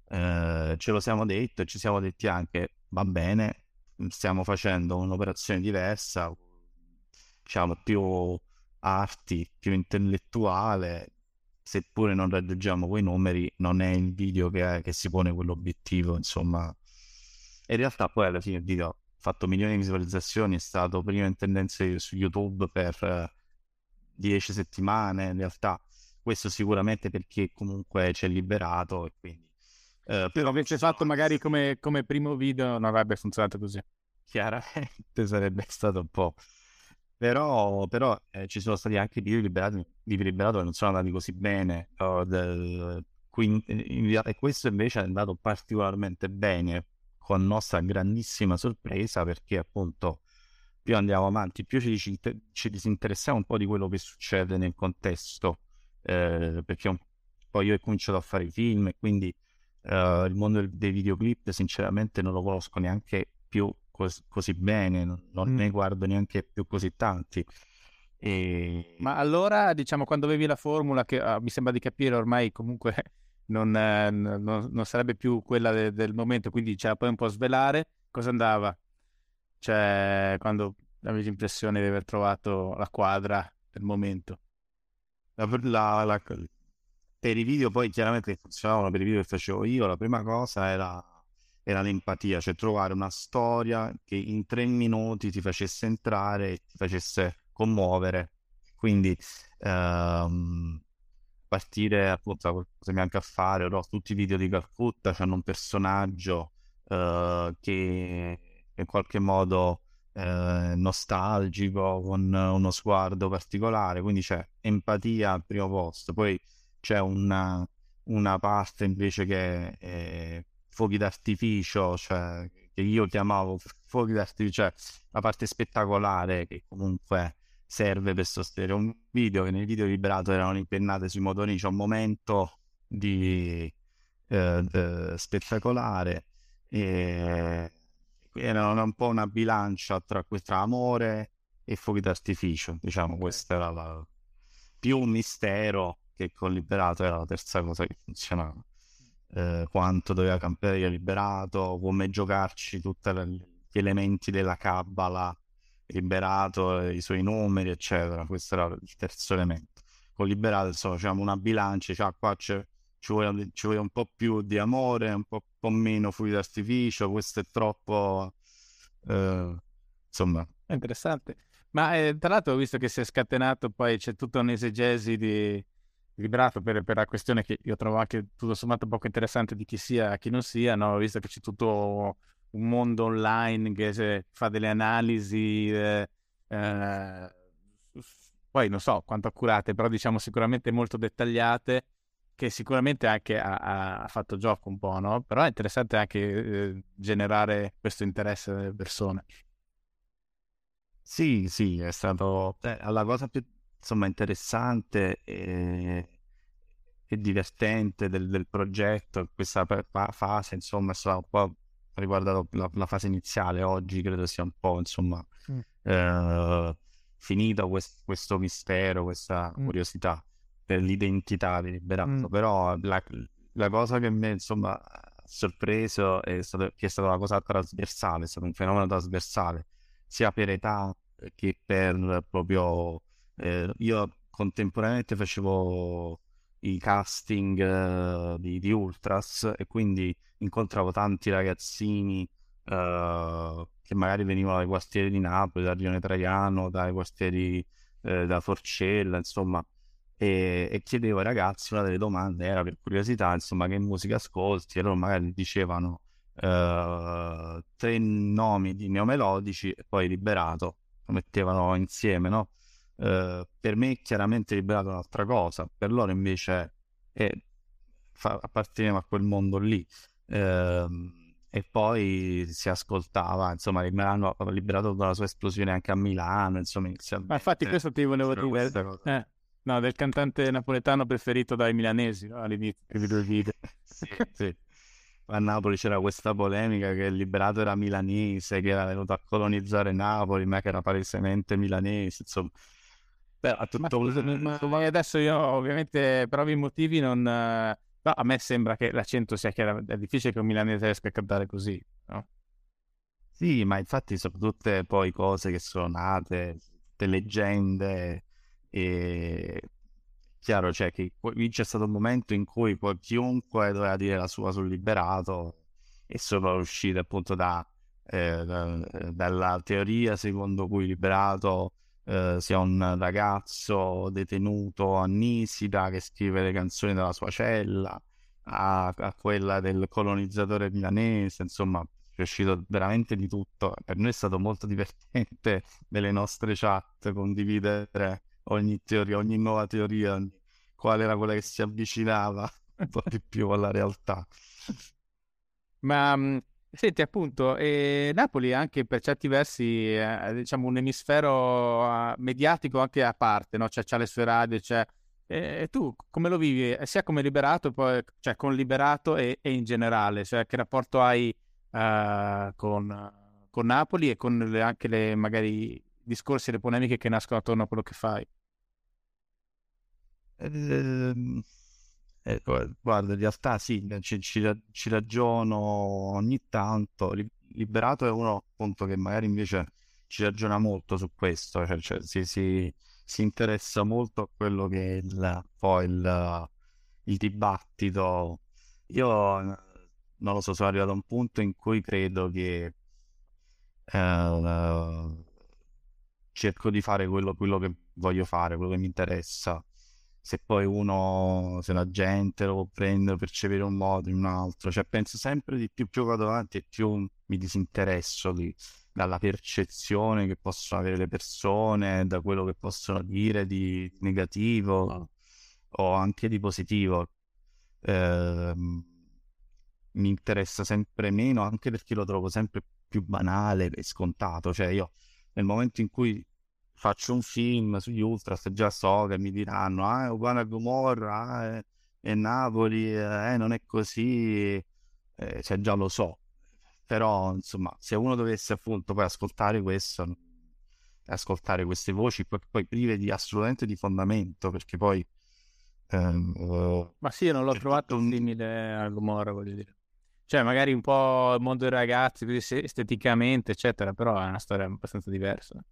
eh, ce lo siamo detto e ci siamo detti anche va bene, stiamo facendo un'operazione diversa, diciamo più arti, più intellettuale, seppure non raggiungiamo quei numeri, non è il video che, che si pone quell'obiettivo, insomma. In realtà poi alla fine il video ha fatto milioni di visualizzazioni, è stato prima in tendenza su YouTube per 10 eh, settimane, in realtà questo sicuramente perché comunque c'è liberato e quindi Uh, però avesse fatto magari come, come, primo video non avrebbe funzionato così. Chiaramente sarebbe stato un po'. Però, però eh, ci sono stati anche video liberati, video liberati che non sono andati così bene. Uh, del, quindi, e questo invece è andato particolarmente bene, con nostra grandissima sorpresa, perché appunto più andiamo avanti, più ci, ci disinteressiamo un po' di quello che succede nel contesto. Eh, perché poi io ho cominciato a fare film e quindi Uh, il mondo dei videoclip sinceramente non lo conosco neanche più cos- così bene, non, mm. ne guardo neanche più così tanti. E... Ma allora, diciamo, quando avevi la formula, che uh, mi sembra di capire ormai comunque non, eh, non, non sarebbe più quella de- del momento, quindi c'era poi un po' svelare, cosa andava? Cioè, quando avevi l'impressione di aver trovato la quadra del momento? La, la, la, per i video poi chiaramente funzionavano per i video che facevo io, la prima cosa era, era l'empatia, cioè trovare una storia che in tre minuti ti facesse entrare e ti facesse commuovere. Quindi ehm, partire appunto da cosa mi anche a fare, no? tutti i video di Calcutta hanno un personaggio eh, che in qualche modo eh, nostalgico, con uno sguardo particolare, quindi c'è empatia al primo posto, poi c'è una, una parte invece che è fuochi d'artificio, cioè che io chiamavo fuochi d'artificio, cioè la parte spettacolare che comunque serve per sostenere un video, che nel video liberato erano impennate sui motorini, c'è un momento di eh, eh, spettacolare e era un po' una bilancia tra, tra amore e fuochi d'artificio, diciamo, questo era la... più un mistero che con Liberato era la terza cosa che funzionava. Eh, quanto doveva cambiare Liberato, come giocarci tutti gli elementi della cabala liberato, i suoi numeri, eccetera. Questo era il terzo elemento. Con liberato, insomma, facciamo una bilancia, cioè qua c'è, ci, vuole, ci vuole un po' più di amore, un po', po meno fluido d'artificio, questo è troppo... Eh, insomma... È interessante. Ma eh, tra l'altro ho visto che si è scatenato, poi c'è tutta un'esegesi di liberato per, per, la questione che io trovo anche tutto sommato poco interessante di chi sia e chi non sia, no? visto che c'è tutto un mondo online che fa delle analisi, eh, eh, poi non so quanto accurate, però diciamo sicuramente molto dettagliate, che sicuramente anche ha, ha fatto gioco un po', no? Però è interessante anche eh, generare questo interesse nelle persone. Sì, sì, è stato eh, la cosa più insomma interessante e, e divertente del, del progetto, questa fase, insomma, è stata un po' riguardato la, la, fase iniziale, oggi credo sia un po' insomma mm. eh, finito quest, questo mistero, questa mm. curiosità per l'identità di Liberato, mm. però la, la, cosa che mi insomma ha sorpreso è stato, che è stata una cosa trasversale, è stato un fenomeno trasversale, sia per età che per proprio... Eh, io contemporaneamente facevo i casting uh, di, di, Ultras e quindi incontravo tanti ragazzini uh, che magari venivano dai quartieri di Napoli, da Rione Traiano, dai quartieri uh, da Forcella, insomma, e, e, chiedevo ai ragazzi, una delle domande era per curiosità, insomma, che musica ascolti, e loro magari dicevano tre nomi di neomelodici e poi liberato, lo mettevano insieme, no? Eh, per me chiaramente liberato è un'altra cosa, per loro invece è, fa, apparteneva a quel mondo lì. Eh, e poi si ascoltava, insomma, hanno liberato dalla sua esplosione anche a Milano, insomma, Ma infatti questo ti volevo dire, eh, no, del cantante napoletano preferito dai milanesi no? all'inizio video. sì, sì. A Napoli c'era questa polemica che il liberato era milanese, che era venuto a colonizzare Napoli, ma che era palesemente milanese, insomma. Beh, a tutto ma, ma adesso io ovviamente per ovvi motivi non... No, a me sembra che l'accento sia chiaro, è difficile che un milanese riesca a cantare così, no? Sì, ma infatti sono tutte poi cose che sono nate, tutte leggende e chiaro, cioè che c'è stato un momento in cui poi chiunque doveva dire la sua sul liberato e sono uscite appunto da, eh, da, dalla teoria secondo cui liberato eh, sia un ragazzo detenuto a Nisida che scrive le canzoni della sua cella, a, a quella del colonizzatore milanese, insomma è uscito veramente di tutto. Per noi è stato molto divertente nelle nostre chat condividere ogni teoria, ogni nuova teoria, qual era quella che si avvicinava un po' di più alla realtà. Ma Senti, appunto, eh, Napoli anche per certi versi è diciamo, un emisfero uh, mediatico anche a parte, no? Cioè, c'ha le sue radio, cioè, e tu come lo vivi? Eh, sia come liberato, poi, cioè con liberato e, e in generale, cioè che rapporto hai uh, con, con, Napoli e con le, anche le magari discorsi e le polemiche che nascono attorno a quello che fai? Ehm eh, guarda, in realtà sì, ci, ci, ci, ragiono ogni tanto. Liberato è uno appunto che magari invece ci ragiona molto su questo, cioè, cioè si, si, si, interessa molto a quello che è il, poi il, il dibattito. Io non lo so, sono arrivato a un punto in cui credo che eh, cerco di fare quello, quello che voglio fare, quello che mi interessa se poi uno, se la gente lo prende percepire un modo in un altro, cioè penso sempre di più, più vado avanti e più mi disinteresso di, dalla percezione che possono avere le persone, da quello che possono dire di negativo o anche di positivo. Eh, mi interessa sempre meno anche perché lo trovo sempre più banale e scontato, cioè io nel momento in cui faccio un film sugli Ultras, già so che mi diranno, ah, è uguale a Gomorra, ah, è, è, Napoli, eh, non è così, eh, cioè già lo so. Però, insomma, se uno dovesse appunto poi ascoltare questo, ascoltare queste voci, poi, poi prive di assolutamente di fondamento, perché poi... Ehm, Ma sì, io non l'ho trovato un... simile a Gomorra, voglio dire. Cioè, magari un po' il mondo dei ragazzi, esteticamente, eccetera, però è una storia abbastanza diversa.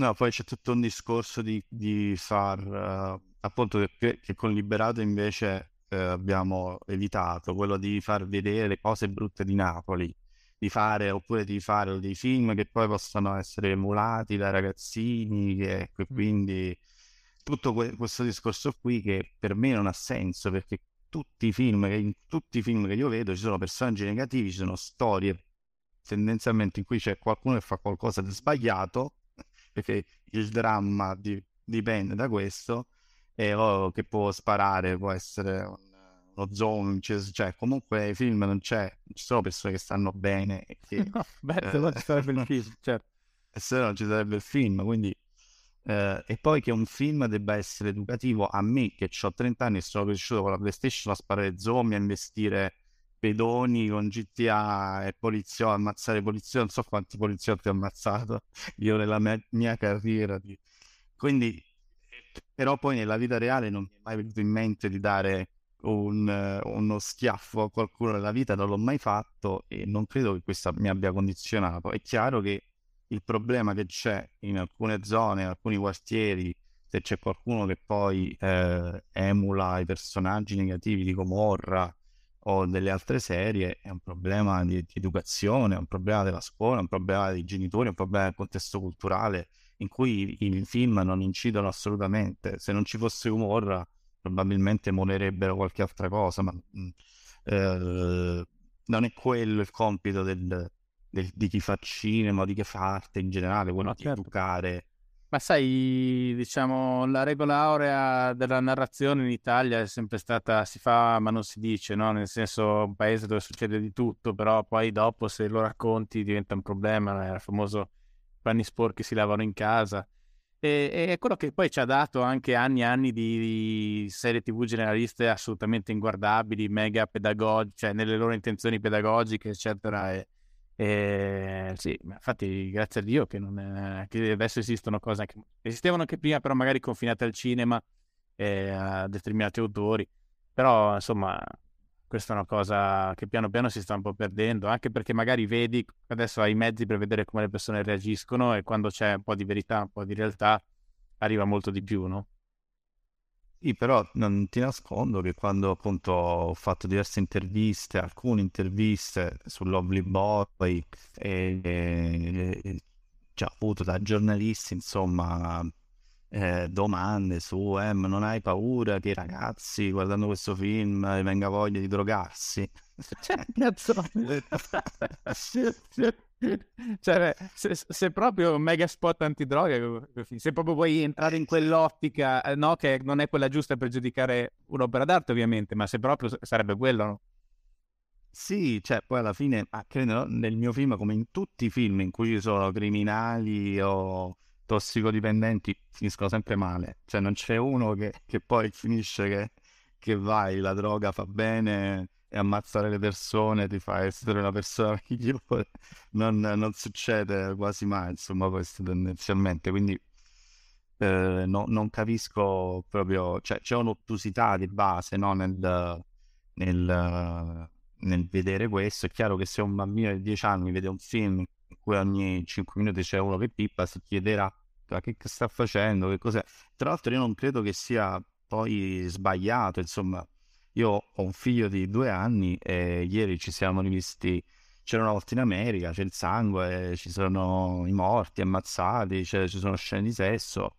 No, poi c'è tutto un discorso di, di far, uh, appunto, che, che, con Liberato invece uh, abbiamo evitato, quello di far vedere le cose brutte di Napoli, di fare, oppure di fare dei film che poi possono essere emulati da ragazzini, che, che mm. quindi tutto que- questo discorso qui che per me non ha senso, perché tutti i film che, in tutti i film che io vedo ci sono personaggi negativi, ci sono storie tendenzialmente in cui c'è qualcuno che fa qualcosa di sbagliato perché il dramma di, dipende da questo e oh, che può sparare, può essere un, uno zombie, cioè, comunque nei film non c'è, ci sono persone che stanno bene che... No, beh, se no ci sarebbe il film, certo. Se no non ci sarebbe il film, quindi... Eh, e poi che un film debba essere educativo a me che ho 30 anni e sono cresciuto con la PlayStation a sparare zombie, a investire pedoni con GTA e poliziotti, ammazzare poliziotti, non so quanti poliziotti ho ammazzato io nella mia, mia carriera. Di... Quindi, però poi nella vita reale non mi è mai venuto in mente di dare un, uno schiaffo a qualcuno nella vita, non l'ho mai fatto e non credo che questo mi abbia condizionato. È chiaro che il problema che c'è in alcune zone, in alcuni quartieri, se c'è qualcuno che poi eh, emula i personaggi negativi di Gomorra, o delle altre serie è un problema di, di, educazione, è un problema della scuola, è un problema dei genitori, è un problema del contesto culturale in cui i, i film non incidono assolutamente. Se non ci fosse humor probabilmente molerebbero qualche altra cosa, ma mm, eh, non è quello il compito del, del, di chi fa cinema, di chi fa arte in generale, quello no, di certo. educare ma sai, diciamo, la regola aurea della narrazione in Italia è sempre stata si fa ma non si dice, no? Nel senso, un paese dove succede di tutto, però poi dopo se lo racconti diventa un problema, era il famoso panni sporchi si lavano in casa. E, e, è quello che poi ci ha dato anche anni e anni di, di serie tv generaliste assolutamente inguardabili, mega pedagogiche, cioè nelle loro intenzioni pedagogiche, eccetera. E, e, sì, infatti grazie a Dio che, è, che, adesso esistono cose che esistevano anche prima, però magari confinate al cinema e a determinati autori. Però insomma, questa è una cosa che piano piano si sta un po' perdendo, anche perché magari vedi adesso hai i mezzi per vedere come le persone reagiscono e quando c'è un po' di verità, un po' di realtà, arriva molto di più, no? Sì, però non ti nascondo che quando appunto ho fatto diverse interviste, alcune interviste su Lovely Boy e, e, e già avuto da giornalisti, insomma, eh, domande su eh, ma non hai paura che i ragazzi guardando questo film venga voglia di drogarsi? Cioè, cioè, se, se, proprio un mega spot antidroga, se proprio vuoi entrare in quell'ottica, eh, no, che non è quella giusta per giudicare un'opera d'arte, ovviamente, ma se proprio sarebbe quello, no? Sì, cioè, poi alla fine, ah, credo nel mio film, come in tutti i film in cui ci sono criminali o tossicodipendenti, finiscono sempre male. Cioè, non c'è uno che, che poi finisce che, che vai, la droga fa bene e ammazzare le persone ti fa essere una persona migliore. Non, non succede quasi mai, insomma, questo tendenzialmente. Quindi eh, no, non capisco proprio, cioè c'è un'ottusità di base no? nel, nel, nel, vedere questo. È chiaro che se un bambino di 10 anni vede un film in cui ogni 5 minuti c'è uno che pippa, si chiederà che sta facendo, che cos'è. Tra l'altro io non credo che sia poi sbagliato, insomma, io ho un figlio di due anni e ieri ci siamo rivisti, c'era una volta in America, c'è il sangue, ci sono i morti ammazzati, ci sono scene di sesso,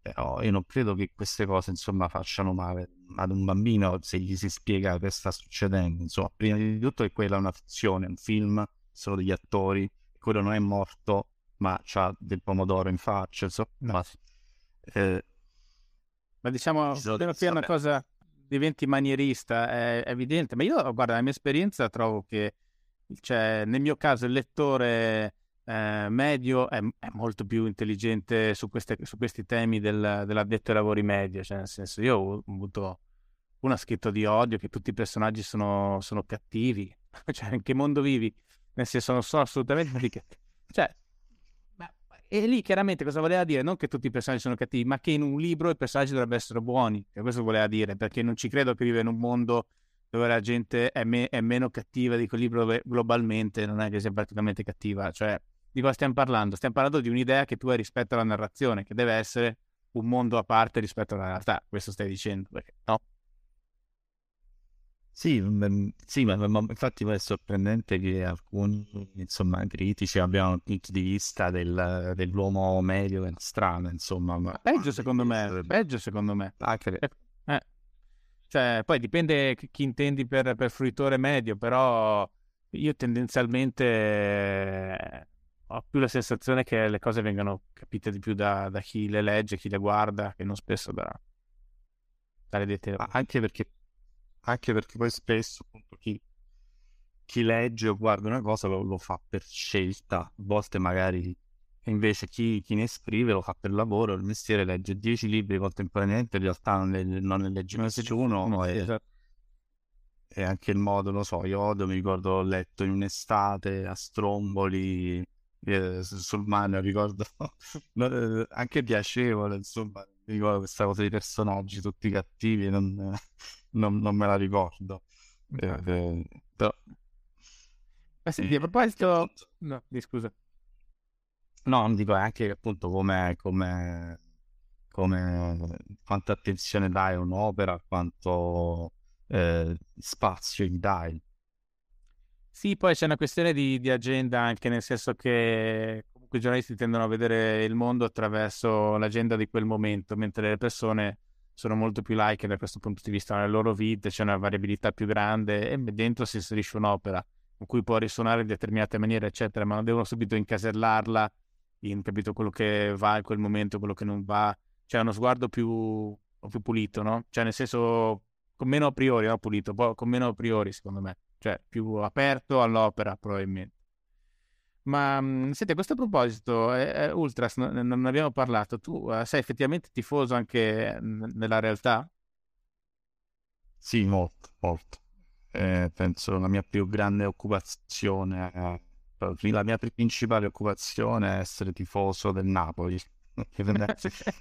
però io non credo che queste cose insomma facciano male ad un bambino se gli si spiega che sta succedendo. Insomma, prima di tutto che quella è una fizione, un film, sono degli attori, quello non è morto, ma ha del pomodoro in faccia, insomma. No. Eh, ma diciamo, appena che una cosa diventi manierista è, evidente, ma io, guarda, la mia esperienza trovo che, cioè, nel mio caso il lettore eh, medio è, è, molto più intelligente su, queste, su questi temi del, dell'addetto ai lavori medio, cioè, nel senso, io ho avuto uno ha scritto di odio, che tutti i personaggi sono, sono cattivi, cioè, in che mondo vivi? Nel senso, non sono assolutamente... cioè, e lì chiaramente cosa voleva dire? Non che tutti i personaggi sono cattivi, ma che in un libro i personaggi dovrebbero essere buoni. E questo voleva dire, perché non ci credo che vive in un mondo dove la gente è, me- è meno cattiva di quel libro dove globalmente non è che sia praticamente cattiva. Cioè, di cosa stiamo parlando? Stiamo parlando di un'idea che tu hai rispetto alla narrazione, che deve essere un mondo a parte rispetto alla realtà. Questo stai dicendo, perché no? Sì, sì ma, ma infatti è sorprendente che alcuni insomma, critici abbiano un punto di vista del, dell'uomo medio e strano, insomma. Ma... Peggio secondo me, peggio secondo me. Anche... Eh, eh. Cioè, poi dipende chi intendi per, per fruitore medio, però io tendenzialmente eh, ho più la sensazione che le cose vengano capite di più da, da chi le legge, chi le guarda, che non spesso da, dalle dette. Anche perché anche perché poi spesso appunto chi, chi legge o guarda una cosa lo, lo, fa per scelta, a volte magari invece chi, chi, ne scrive lo fa per lavoro, il mestiere legge 10 libri contemporaneamente, in realtà non ne, non ne legge nessuno e, esatto. e anche il modo, lo so, io odio, mi ricordo ho letto in un'estate a Stromboli eh, sul mare, ricordo eh, anche piacevole, insomma, mi ricordo questa cosa di personaggi tutti cattivi, non, non, non me la ricordo. Eh, eh, però... Ma senti, a proposito... No, di scusa. No, non dico anche appunto come, come, come quanta attenzione dai a un'opera, quanto eh, spazio gli dai. Sì, poi c'è una questione di, di, agenda anche nel senso che comunque i giornalisti tendono a vedere il mondo attraverso l'agenda di quel momento, mentre le persone sono molto più like da questo punto di vista nelle loro vite, c'è una variabilità più grande e dentro si inserisce un'opera in cui può risuonare in determinate maniere, eccetera, ma non devono subito incasellarla in capito quello che va in quel momento, quello che non va. C'è uno sguardo più, più pulito, no? Cioè, nel senso, con meno a priori, no? Pulito, con meno a priori, secondo me. Cioè, più aperto all'opera, probabilmente. Ma mhmm, senti, a questo proposito, eh, Ultras, no, non ne abbiamo parlato, tu eh, sei effettivamente tifoso anche n- nella realtà? Sì, molto, molto. Eh, penso la mia più grande occupazione, eh, la mia principale occupazione è essere tifoso del Napoli.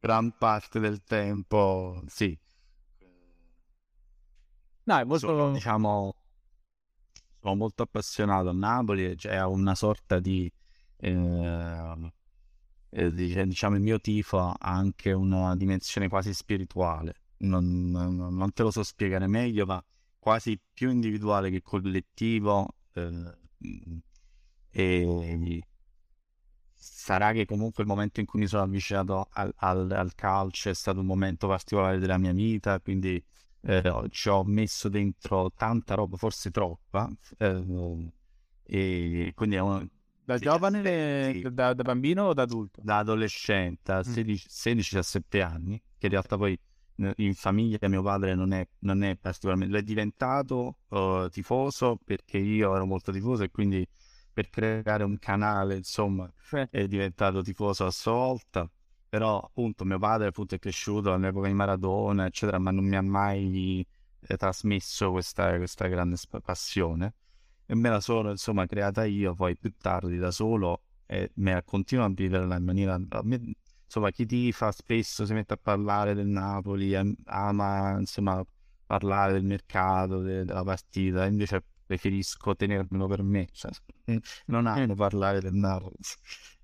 Gran parte del tempo, sì. No, è molto... Sono, diciamo sono molto appassionato a Napoli, cioè ha una sorta di, eh, eh, diciamo, il mio tifo ha anche una dimensione quasi spirituale. Non, non, non, te lo so spiegare meglio, ma quasi più individuale che collettivo. Eh, e sarà che comunque il momento in cui mi sono avvicinato al, al, al calcio è stato un momento particolare della mia vita, quindi eh, ci ho messo dentro tanta roba, forse troppa, eh, e quindi è un... Da giovane, sì. da, da, bambino o da adulto? Da adolescente, a 16-17 anni, che in realtà poi in famiglia mio padre non è, non è particolarmente... È diventato uh, tifoso perché io ero molto tifoso e quindi per creare un canale, insomma, è diventato tifoso a sua volta però appunto mio padre appunto è cresciuto all'epoca di Maradona eccetera ma non mi ha mai eh, trasmesso questa, questa grande passione e me la sono insomma creata io poi più tardi da solo e me la continuo a viverla in maniera insomma chi ti fa spesso si mette a parlare del Napoli ama insomma parlare del mercato de, della partita invece preferisco tenermelo per me, cioè, non amo parlare del Napoli.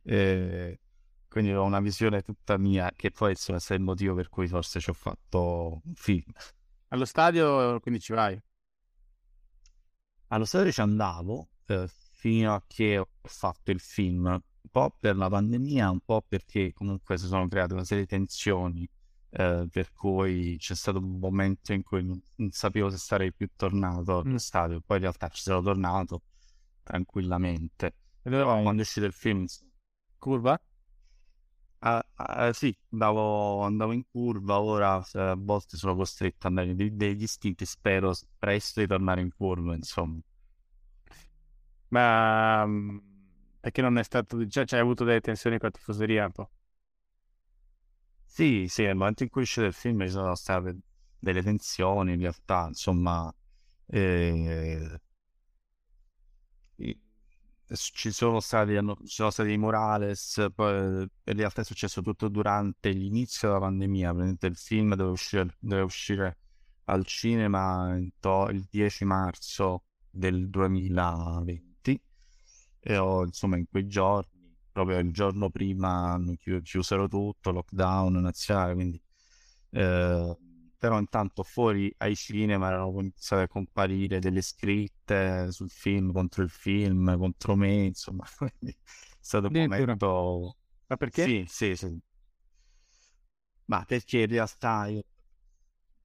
Eh, quindi ho una visione tutta mia, che può essere il motivo per cui forse ci ho fatto un film. Allo stadio quindi ci vai? Allo stadio ci andavo eh, fino a che ho fatto il film, un po' per la pandemia, un po' perché comunque si sono create una serie di tensioni eh, per cui c'è stato un momento in cui non, non sapevo se sarei più tornato allo mm. stadio, poi in realtà ci sono tornato tranquillamente. E vai? Quando è uscito il film... Curva? Ah, ah, sì, andavo, andavo, in curva, ora a volte sono costretto ad andare dei, degli istinti, spero presto di tornare in curva, insomma. Ma perché non è stato, cioè, c'hai avuto delle tensioni con la tifoseria un po'? Sì, sì, nel momento in cui uscito il film ci sono state delle tensioni, in realtà, insomma, eh, ci sono stati, ci sono stati i Morales, poi in realtà è successo tutto durante l'inizio della pandemia, il film doveva uscire, doveva uscire al cinema il 10 marzo del 2020 e ho, insomma in quei giorni proprio il giorno prima hanno chiuso tutto, lockdown nazionale, quindi... Eh, però intanto fuori ai cinema erano iniziate a comparire delle scritte sul film, contro il film, contro me, insomma, quindi è stato un momento... Ma perché? Sì, sì, sì. Ma perché in realtà io,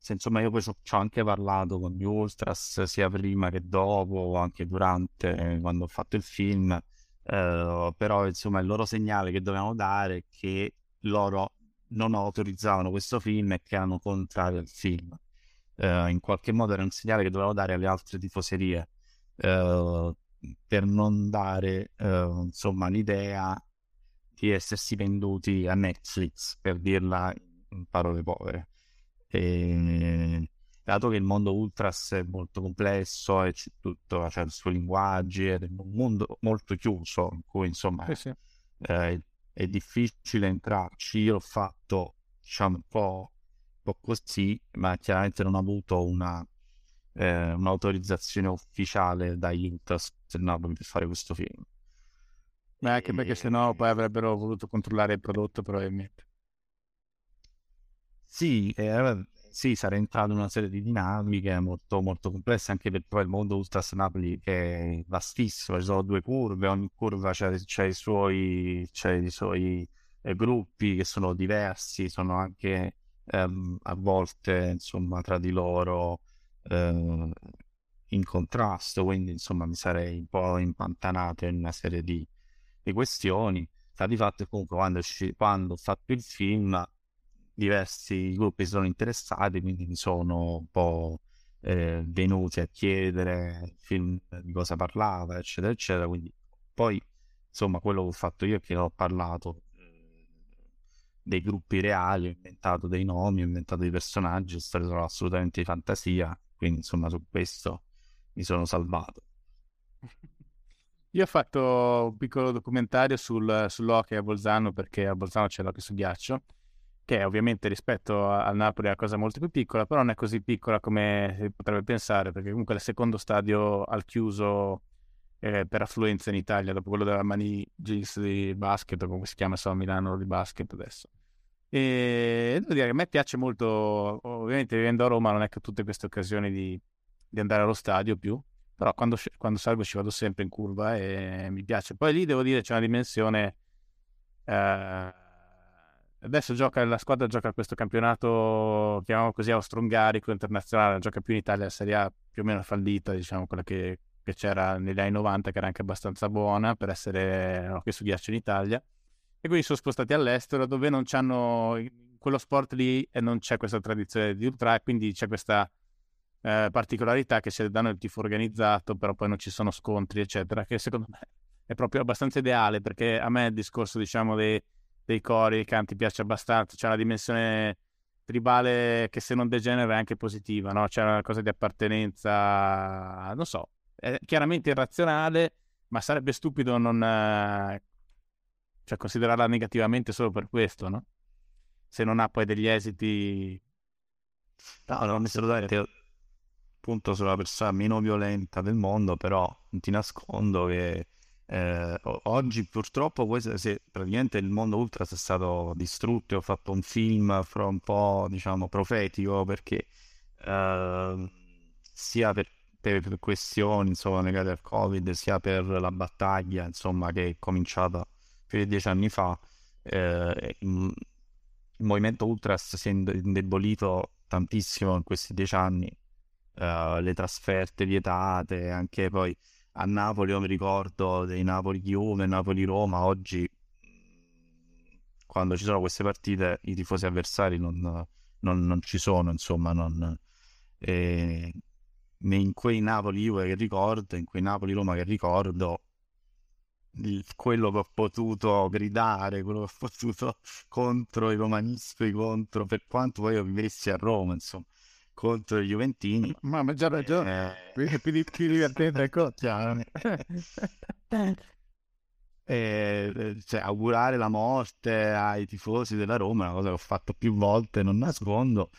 insomma, io poi ci ho anche parlato con gli Ultras sia prima che dopo, anche durante, quando ho fatto il film, Uh, però insomma il loro segnale che dovevano dare è che loro non autorizzavano questo film e che erano contrari al film. Uh, in qualche modo era un segnale che dovevano dare alle altre tifoserie uh, per non dare insomma l'idea di essersi venduti a Netflix, per dirla in parole povere. E dato che il mondo Ultras è molto complesso e c'è tutto, c'è il suo linguaggio, è un mondo molto chiuso in cui insomma sì, sì. Eh, è difficile entrarci. Io l'ho fatto diciamo un po', un po così, ma chiaramente non ho avuto una, eh, un'autorizzazione ufficiale Ultras del Napoli per fare questo film. Ma anche perché sennò poi avrebbero voluto controllare il prodotto probabilmente. Sì, eh, sì, sarà entrato in una serie di dinamiche molto, molto complesse, anche perché poi il mondo Ultras Napoli è vastissimo, ci sono due curve, ogni curva c'è i suoi, i suoi eh, gruppi che sono diversi, sono anche ehm, a volte insomma tra di loro eh, in contrasto, quindi insomma mi sarei un po' impantanato in una serie di, di questioni. Sta di fatto comunque quando, quando ho fatto il film diversi gruppi si sono interessati, quindi mi sono un po' eh, venuti a chiedere il film di cosa parlava, eccetera, eccetera. Quindi poi, insomma, quello che ho fatto io è che ho parlato eh, dei gruppi reali, ho inventato dei nomi, ho inventato dei personaggi, storie sono assolutamente di fantasia, quindi insomma su questo mi sono salvato. Io ho fatto un piccolo documentario sul, sull'hockey a Bolzano perché a Bolzano c'è l'hockey su ghiaccio che ovviamente rispetto al Napoli è una cosa molto più piccola, però non è così piccola come si potrebbe pensare, perché comunque è il secondo stadio al chiuso eh, per affluenza in Italia, dopo quello della Mani Gils di basket, come si chiama, so, Milano di basket adesso. E devo dire che a me piace molto, ovviamente vivendo a Roma non è che ho tutte queste occasioni di, di andare allo stadio più, però quando, quando, salgo ci vado sempre in curva e mi piace. Poi lì devo dire c'è una dimensione... Eh, Adesso gioca, la squadra gioca questo campionato, chiamiamolo così, austro-ungarico internazionale, gioca più in Italia, la Serie A più o meno fallita, diciamo, quella che, che c'era negli anni 90, che era anche abbastanza buona per essere hockey su ghiaccio in Italia. E quindi sono spostati all'estero dove non c'hanno quello sport lì e non c'è questa tradizione di ultra, quindi c'è questa eh, particolarità che se danno il tifo organizzato, però poi non ci sono scontri, eccetera, che secondo me è proprio abbastanza ideale perché a me il discorso, diciamo, dei dei cori, dei canti piace abbastanza, c'è una dimensione tribale che se non degenera è anche positiva, no? C'è una cosa di appartenenza, non so, è chiaramente irrazionale, ma sarebbe stupido non cioè, considerarla negativamente solo per questo, no? Se non ha poi degli esiti... No, non assolutamente. appunto sono la persona meno violenta del mondo, però non ti nascondo che eh, oggi purtroppo questo, se, praticamente il mondo ultras è stato distrutto. Ho fatto un film fra un po' diciamo profetico perché eh, sia per, per, questioni insomma, legate al Covid, sia per la battaglia insomma, che è cominciata più di dieci anni fa. Eh, il, movimento ultras si è indebolito tantissimo in questi dieci anni. Uh, le trasferte vietate, anche poi a Napoli, io mi ricordo dei Napoli-Juve, Napoli-Roma, oggi quando ci sono queste partite i tifosi avversari non, non, non ci sono, insomma, non, eh, in quei Napoli-Juve che ricordo, in quei Napoli-Roma che ricordo, il, quello che ho potuto gridare, quello che ho potuto contro i romanisti, contro, per quanto poi io vivessi a Roma, insomma contro i Juventini. Ma, ma già ragione, eh... più, più, divertente ecco, chiaro. E, cioè, augurare la morte ai tifosi della Roma è una cosa che ho fatto più volte, non nascondo,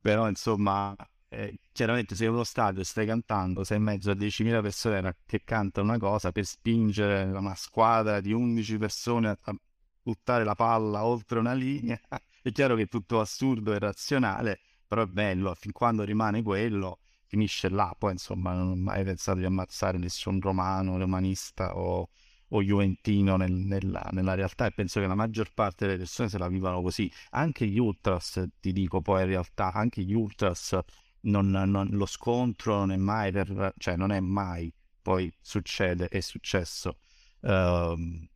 però insomma, eh, chiaramente se uno stadio stai cantando, sei in mezzo a 10.000 persone che cantano una cosa per spingere una squadra di 11 persone a buttare la palla oltre una linea, è chiaro che è tutto assurdo e razionale, però è bello, fin quando rimane quello, finisce là, poi insomma non ho mai pensato di ammazzare nessun romano, romanista o, o juventino nel, nella, nella, realtà e penso che la maggior parte delle persone se la vivano così, anche gli ultras, ti dico poi in realtà, anche gli ultras, non, non, lo scontro non è mai per, cioè non è mai, poi succede, è successo, uh,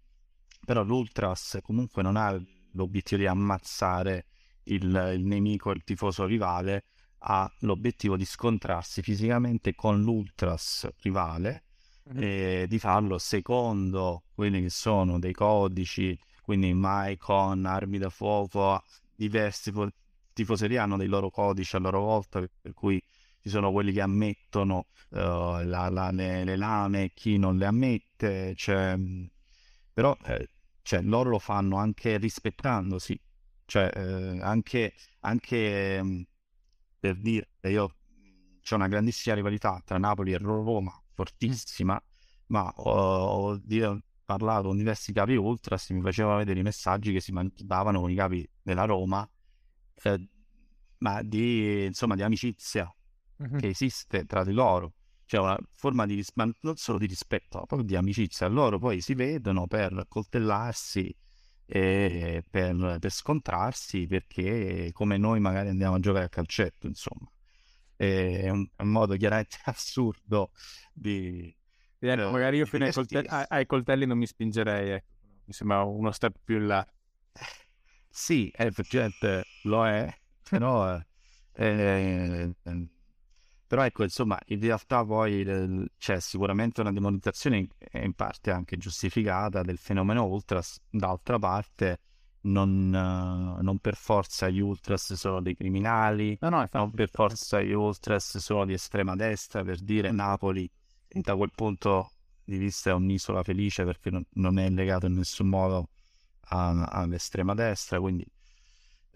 però l'ultras comunque non ha l'obiettivo di ammazzare il, il nemico, il tifoso rivale, ha l'obiettivo di scontrarsi fisicamente con l'ultras rivale mm-hmm. e di farlo secondo quelli che sono dei codici, quindi mai con armi da fuoco, diversi tifoserie hanno dei loro codici a loro volta, per cui ci sono quelli che ammettono uh, la, la, le, le, lame, chi non le ammette, cioè, però eh, cioè, loro lo fanno anche rispettandosi cioè, eh, anche, anche mh, per dire, io c'è una grandissima rivalità tra Napoli e Roma, fortissima, ma ho, ho, ho parlato con diversi capi ultras, mi facevano vedere i messaggi che si mandavano con i capi della Roma, eh, ma di, insomma, di amicizia mm-hmm. che esiste tra di loro. C'è una forma di, ma non solo di rispetto, ma proprio di amicizia. Loro poi si vedono per coltellarsi eh, per, per, scontrarsi perché come noi magari andiamo a giocare a calcetto, insomma. È un, un modo chiaramente assurdo di... Ecco, magari io fino ai coltelli, ai coltelli, non mi spingerei, ecco. mi sembra uno step più in là. Sì, effettivamente lo è, però... Eh, eh, però ecco, insomma, in realtà poi eh, c'è sicuramente una demonizzazione in parte anche giustificata del fenomeno ultras, d'altra parte non, uh, non per forza gli ultras sono dei criminali, no, no, non per forza gli ultras sono di estrema destra, per dire. Napoli da quel punto di vista è un'isola felice perché non, non è legato in nessun modo a, all'estrema destra, quindi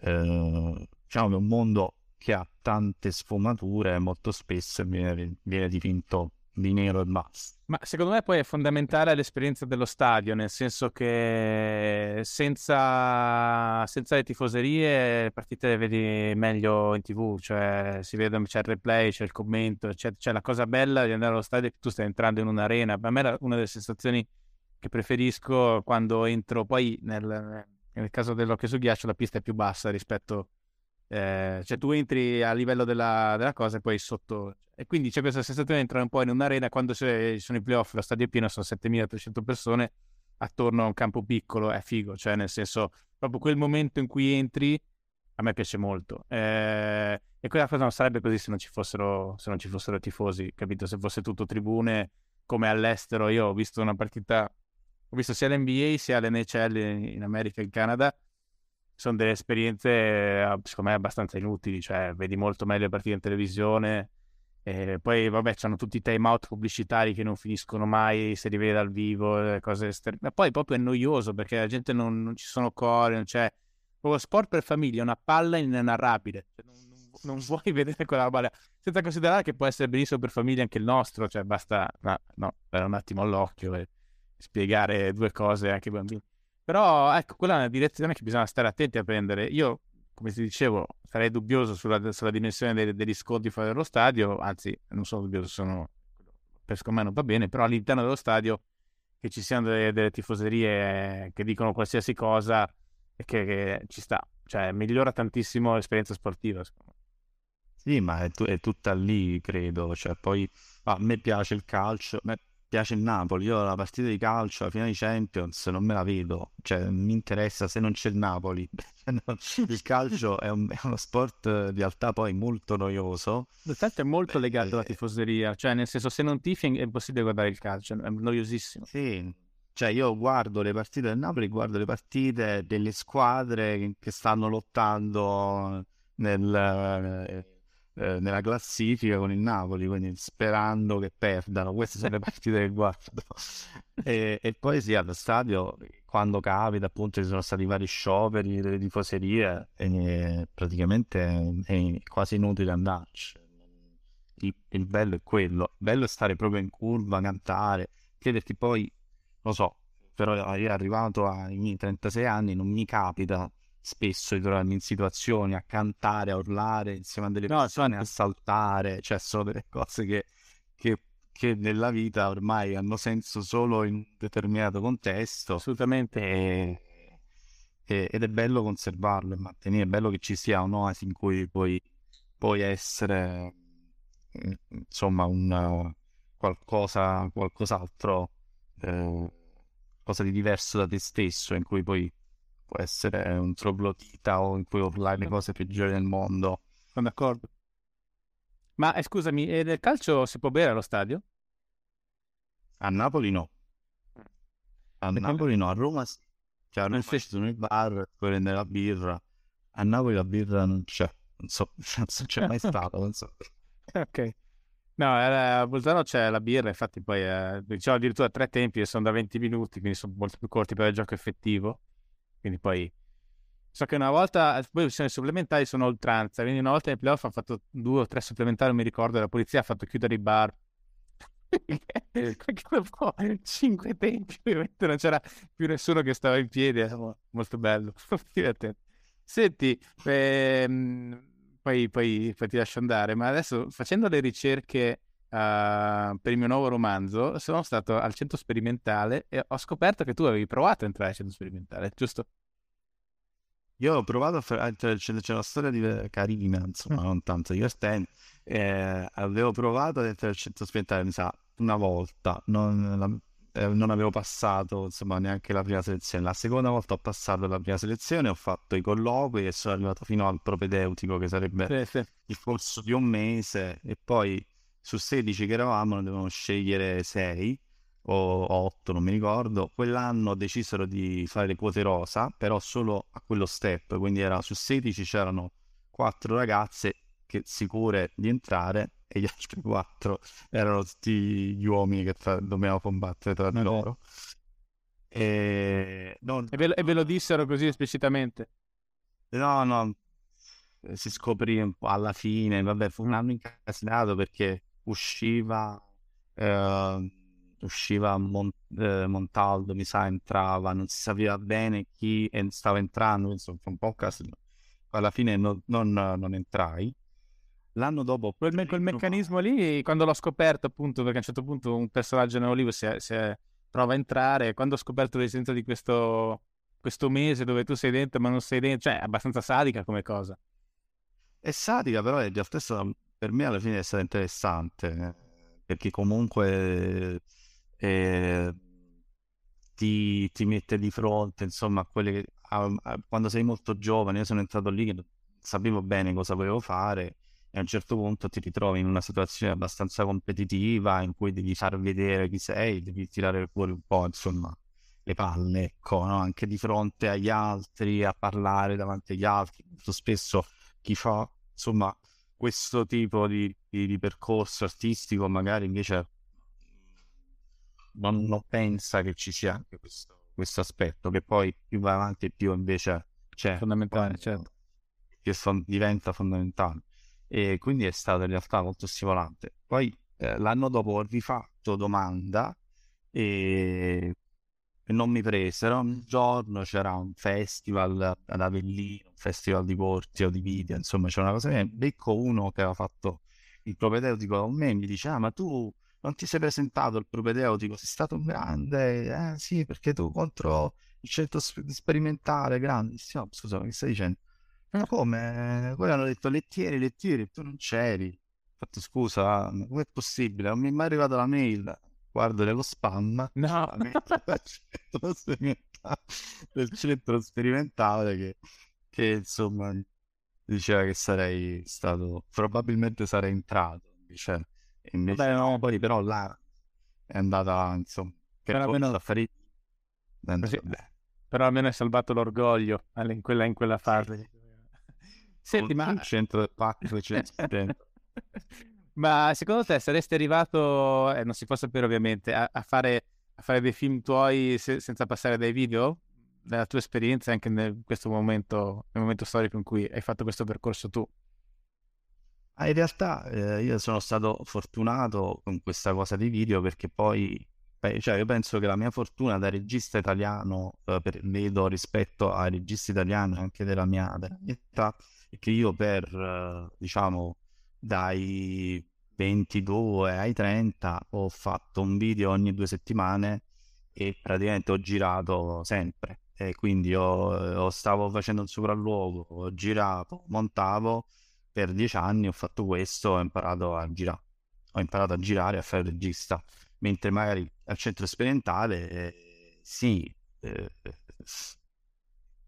eh, diciamo che è un mondo che ha tante sfumature molto spesso viene, viene dipinto di nero e basta. Ma secondo me poi è fondamentale l'esperienza dello stadio, nel senso che senza, senza le tifoserie le partite le vedi meglio in tv, cioè si vede, c'è il replay, c'è il commento, c'è, c'è la cosa bella di andare allo stadio che tu stai entrando in un'arena. Per me è una delle sensazioni che preferisco quando entro, poi nel, nel caso dell'occhio su ghiaccio la pista è più bassa rispetto a eh, cioè tu entri a livello della, della, cosa e poi sotto... E quindi c'è questa sensazione di entrare un po' in un'arena quando ci sono i playoff, lo stadio è pieno, sono 7300 persone attorno a un campo piccolo, è figo, cioè nel senso proprio quel momento in cui entri a me piace molto. Eh, e quella cosa non sarebbe così se non ci fossero, se non ci fossero tifosi, capito? Se fosse tutto tribune come all'estero. Io ho visto una partita, ho visto sia l'NBA sia l'NHL in America e in Canada sono delle esperienze eh, secondo me abbastanza inutili, cioè vedi molto meglio le partite in televisione e poi vabbè c'hanno tutti i time out pubblicitari che non finiscono mai, se li vede dal vivo, cose esterne. Ma poi proprio è noioso perché la gente non, non ci sono cori, non c'è... Proprio sport per famiglia, una palla inenarrabile. Cioè, non, non, vuoi vedere quella roba senza considerare che può essere benissimo per famiglie anche il nostro, cioè basta no, no, un attimo all'occhio e spiegare due cose anche ai bambini. Però ecco, quella è una direzione che bisogna stare attenti a prendere. Io, come ti dicevo, sarei dubbioso sulla, sulla dimensione dei, degli sconti fuori dallo stadio, anzi non sono dubbioso, sono, per me non va bene, però all'interno dello stadio che ci siano delle, delle tifoserie che dicono qualsiasi cosa e che, che, ci sta, cioè migliora tantissimo l'esperienza sportiva. Sì, ma è, t- è, tutta lì, credo. Cioè, poi a me piace il calcio, a me piace il Napoli. Io la partita di calcio, la finale di Champions, non me la vedo. Cioè, mi interessa se non c'è il Napoli. il calcio è, un, è, uno sport in realtà poi molto noioso. Il calcio è molto legato alla tifoseria, cioè nel senso se non tifi è impossibile guardare il calcio, è noiosissimo. Sì, cioè io guardo le partite del Napoli, guardo le partite delle squadre che stanno lottando nel, eh, nella classifica con il Napoli, quindi sperando che perdano. Queste sono le partite che guardo. e, e, poi sì, allo stadio, quando capita, appunto, ci sono stati vari scioperi delle tifoserie e praticamente è quasi inutile andarci. Il, il bello è quello, il bello è stare proprio in curva, cantare, chiederti poi, lo so, però io arrivato ai miei 36 anni non mi capita spesso di trovarmi in situazioni a cantare, a urlare insieme a delle no, persone, a saltare, cioè sono delle cose che, che, che, nella vita ormai hanno senso solo in un determinato contesto. Assolutamente. E, e, ed è bello conservarlo e mantenere, è bello che ci sia un'oasi in cui puoi, puoi essere insomma un qualcosa, qualcos'altro, eh, cosa di diverso da te stesso, in cui poi può essere un troglodita o in cui urlare le cose peggiori del mondo. Sono d'accordo. Ma eh, scusami, e nel calcio si può bere allo stadio? A Napoli no. A Perché Napoli no, a Roma sì. Cioè a Roma ci sono i bar, puoi prendere la birra. A Napoli la birra non c'è. Non so, non c'è mai stato, non so. ok. No, a Bolzano c'è la birra, infatti poi eh, diciamo addirittura tre tempi e sono da 20 minuti, quindi sono molto più corti per il gioco effettivo. Quindi poi so che una volta, poi sono i supplementari sono oltranza, quindi una volta nei playoff hanno fatto due o tre supplementari, non mi ricordo, la polizia ha fatto chiudere i bar. Perché dopo cinque tempi ovviamente non c'era più nessuno che stava in piedi, molto bello. Senti, ehm, poi, poi, poi, ti lascio andare, ma adesso facendo le ricerche uh, per il mio nuovo romanzo, sono stato al centro sperimentale e ho scoperto che tu avevi provato a entrare al centro sperimentale, giusto? Io ho provato a entrare, c'è, c'è una storia di, carina, insomma, mm. non tanto divertente. Eh, avevo provato ad entrare al centro sperimentale, mi sa, una volta, non, la, eh, non avevo passato insomma neanche la prima selezione. La seconda volta ho passato la prima selezione, ho fatto i colloqui e sono arrivato fino al propedeutico, che sarebbe sì, sì. il corso di un mese, e poi su 16 che eravamo ne dovevamo scegliere 6 o 8, non mi ricordo. Quell'anno decisero di fare le quote rosa, però solo a quello step, quindi era su 16 c'erano 4 ragazze che sicure di entrare e gli altri 4 erano tutti gli uomini che tra... dovevamo combattere tra di loro. E... Non... e, ve lo, e ve lo dissero così esplicitamente? No, no, si scoprì un po' alla fine, vabbè, fu un anno incasinato perché usciva, eh, usciva Mon- eh, Montaldo, mi sa, entrava, non si sapeva bene chi stava entrando, insomma, un po' casino. Alla fine no, non, non, entrai. L'anno dopo... Quel, me- quel meccanismo lì, quando l'ho scoperto, appunto, perché a un certo punto un personaggio nell'olivo si, è, si è, prova a entrare, quando ho scoperto l'esistenza di questo, questo mese dove tu sei dentro ma non sei dentro, cioè è abbastanza sadica come cosa. È sadica, però è stata per me alla fine è stato interessante eh, perché comunque eh, ti, ti, mette di fronte insomma a quelle che a, a, quando sei molto giovane io sono entrato lì che sapevo bene cosa volevo fare e a un certo punto ti ritrovi in una situazione abbastanza competitiva in cui devi far vedere chi sei devi tirare fuori un po' insomma le palle ecco no? anche di fronte agli altri a parlare davanti agli altri molto spesso chi fa insomma questo tipo di, di, di percorso artistico magari invece non, non, pensa che ci sia anche questo, questo aspetto che poi più va avanti più invece c'è fondamentale certo che son, diventa fondamentale e quindi è stato in realtà molto stimolante. Poi eh, l'anno dopo ho rifatto domanda e non mi presero. Un giorno c'era un festival ad Avellino, un festival di corti o di video, insomma c'era una cosa che becco uno che aveva fatto il propedeutico con me mi dice ah ma tu non ti sei presentato al propedeutico, sei stato un grande, eh sì perché tu contro il centro sperimentale no, scusa ma che stai dicendo? Ma come? Poi hanno detto lettieri, lettieri, tu non c'eri. Ho fatto scusa, com'è possibile? Non mi è mai arrivata la mail guardo nello spam no. del centro sperimentale che, che insomma diceva che sarei stato probabilmente sarei entrato invece, invece Vabbè, no, poi però là è andata insomma per però almeno affari Così, però almeno hai salvato l'orgoglio in quella, in quella fase. Senti ma centro del pacco Ma secondo te saresti arrivato, eh, non si può sapere ovviamente, a, a, fare, a fare, dei film tuoi se, senza passare dai video? Nella tua esperienza anche in questo momento, nel momento storico in cui hai fatto questo percorso tu? Ah, in realtà eh, io sono stato fortunato con questa cosa di video perché poi, cioè io penso che la mia fortuna da regista italiano, eh, per, vedo rispetto ai registi italiani anche della mia, della mia età, è che io per, eh, diciamo, dai 22 ai 30 ho fatto un video ogni due settimane e praticamente ho girato sempre. E quindi ho, stavo facendo un sopralluogo, ho girato, montavo per dieci anni, ho fatto questo, ho imparato a girare, ho imparato a girare, a fare il regista, mentre magari al centro sperimentale eh, sì, eh,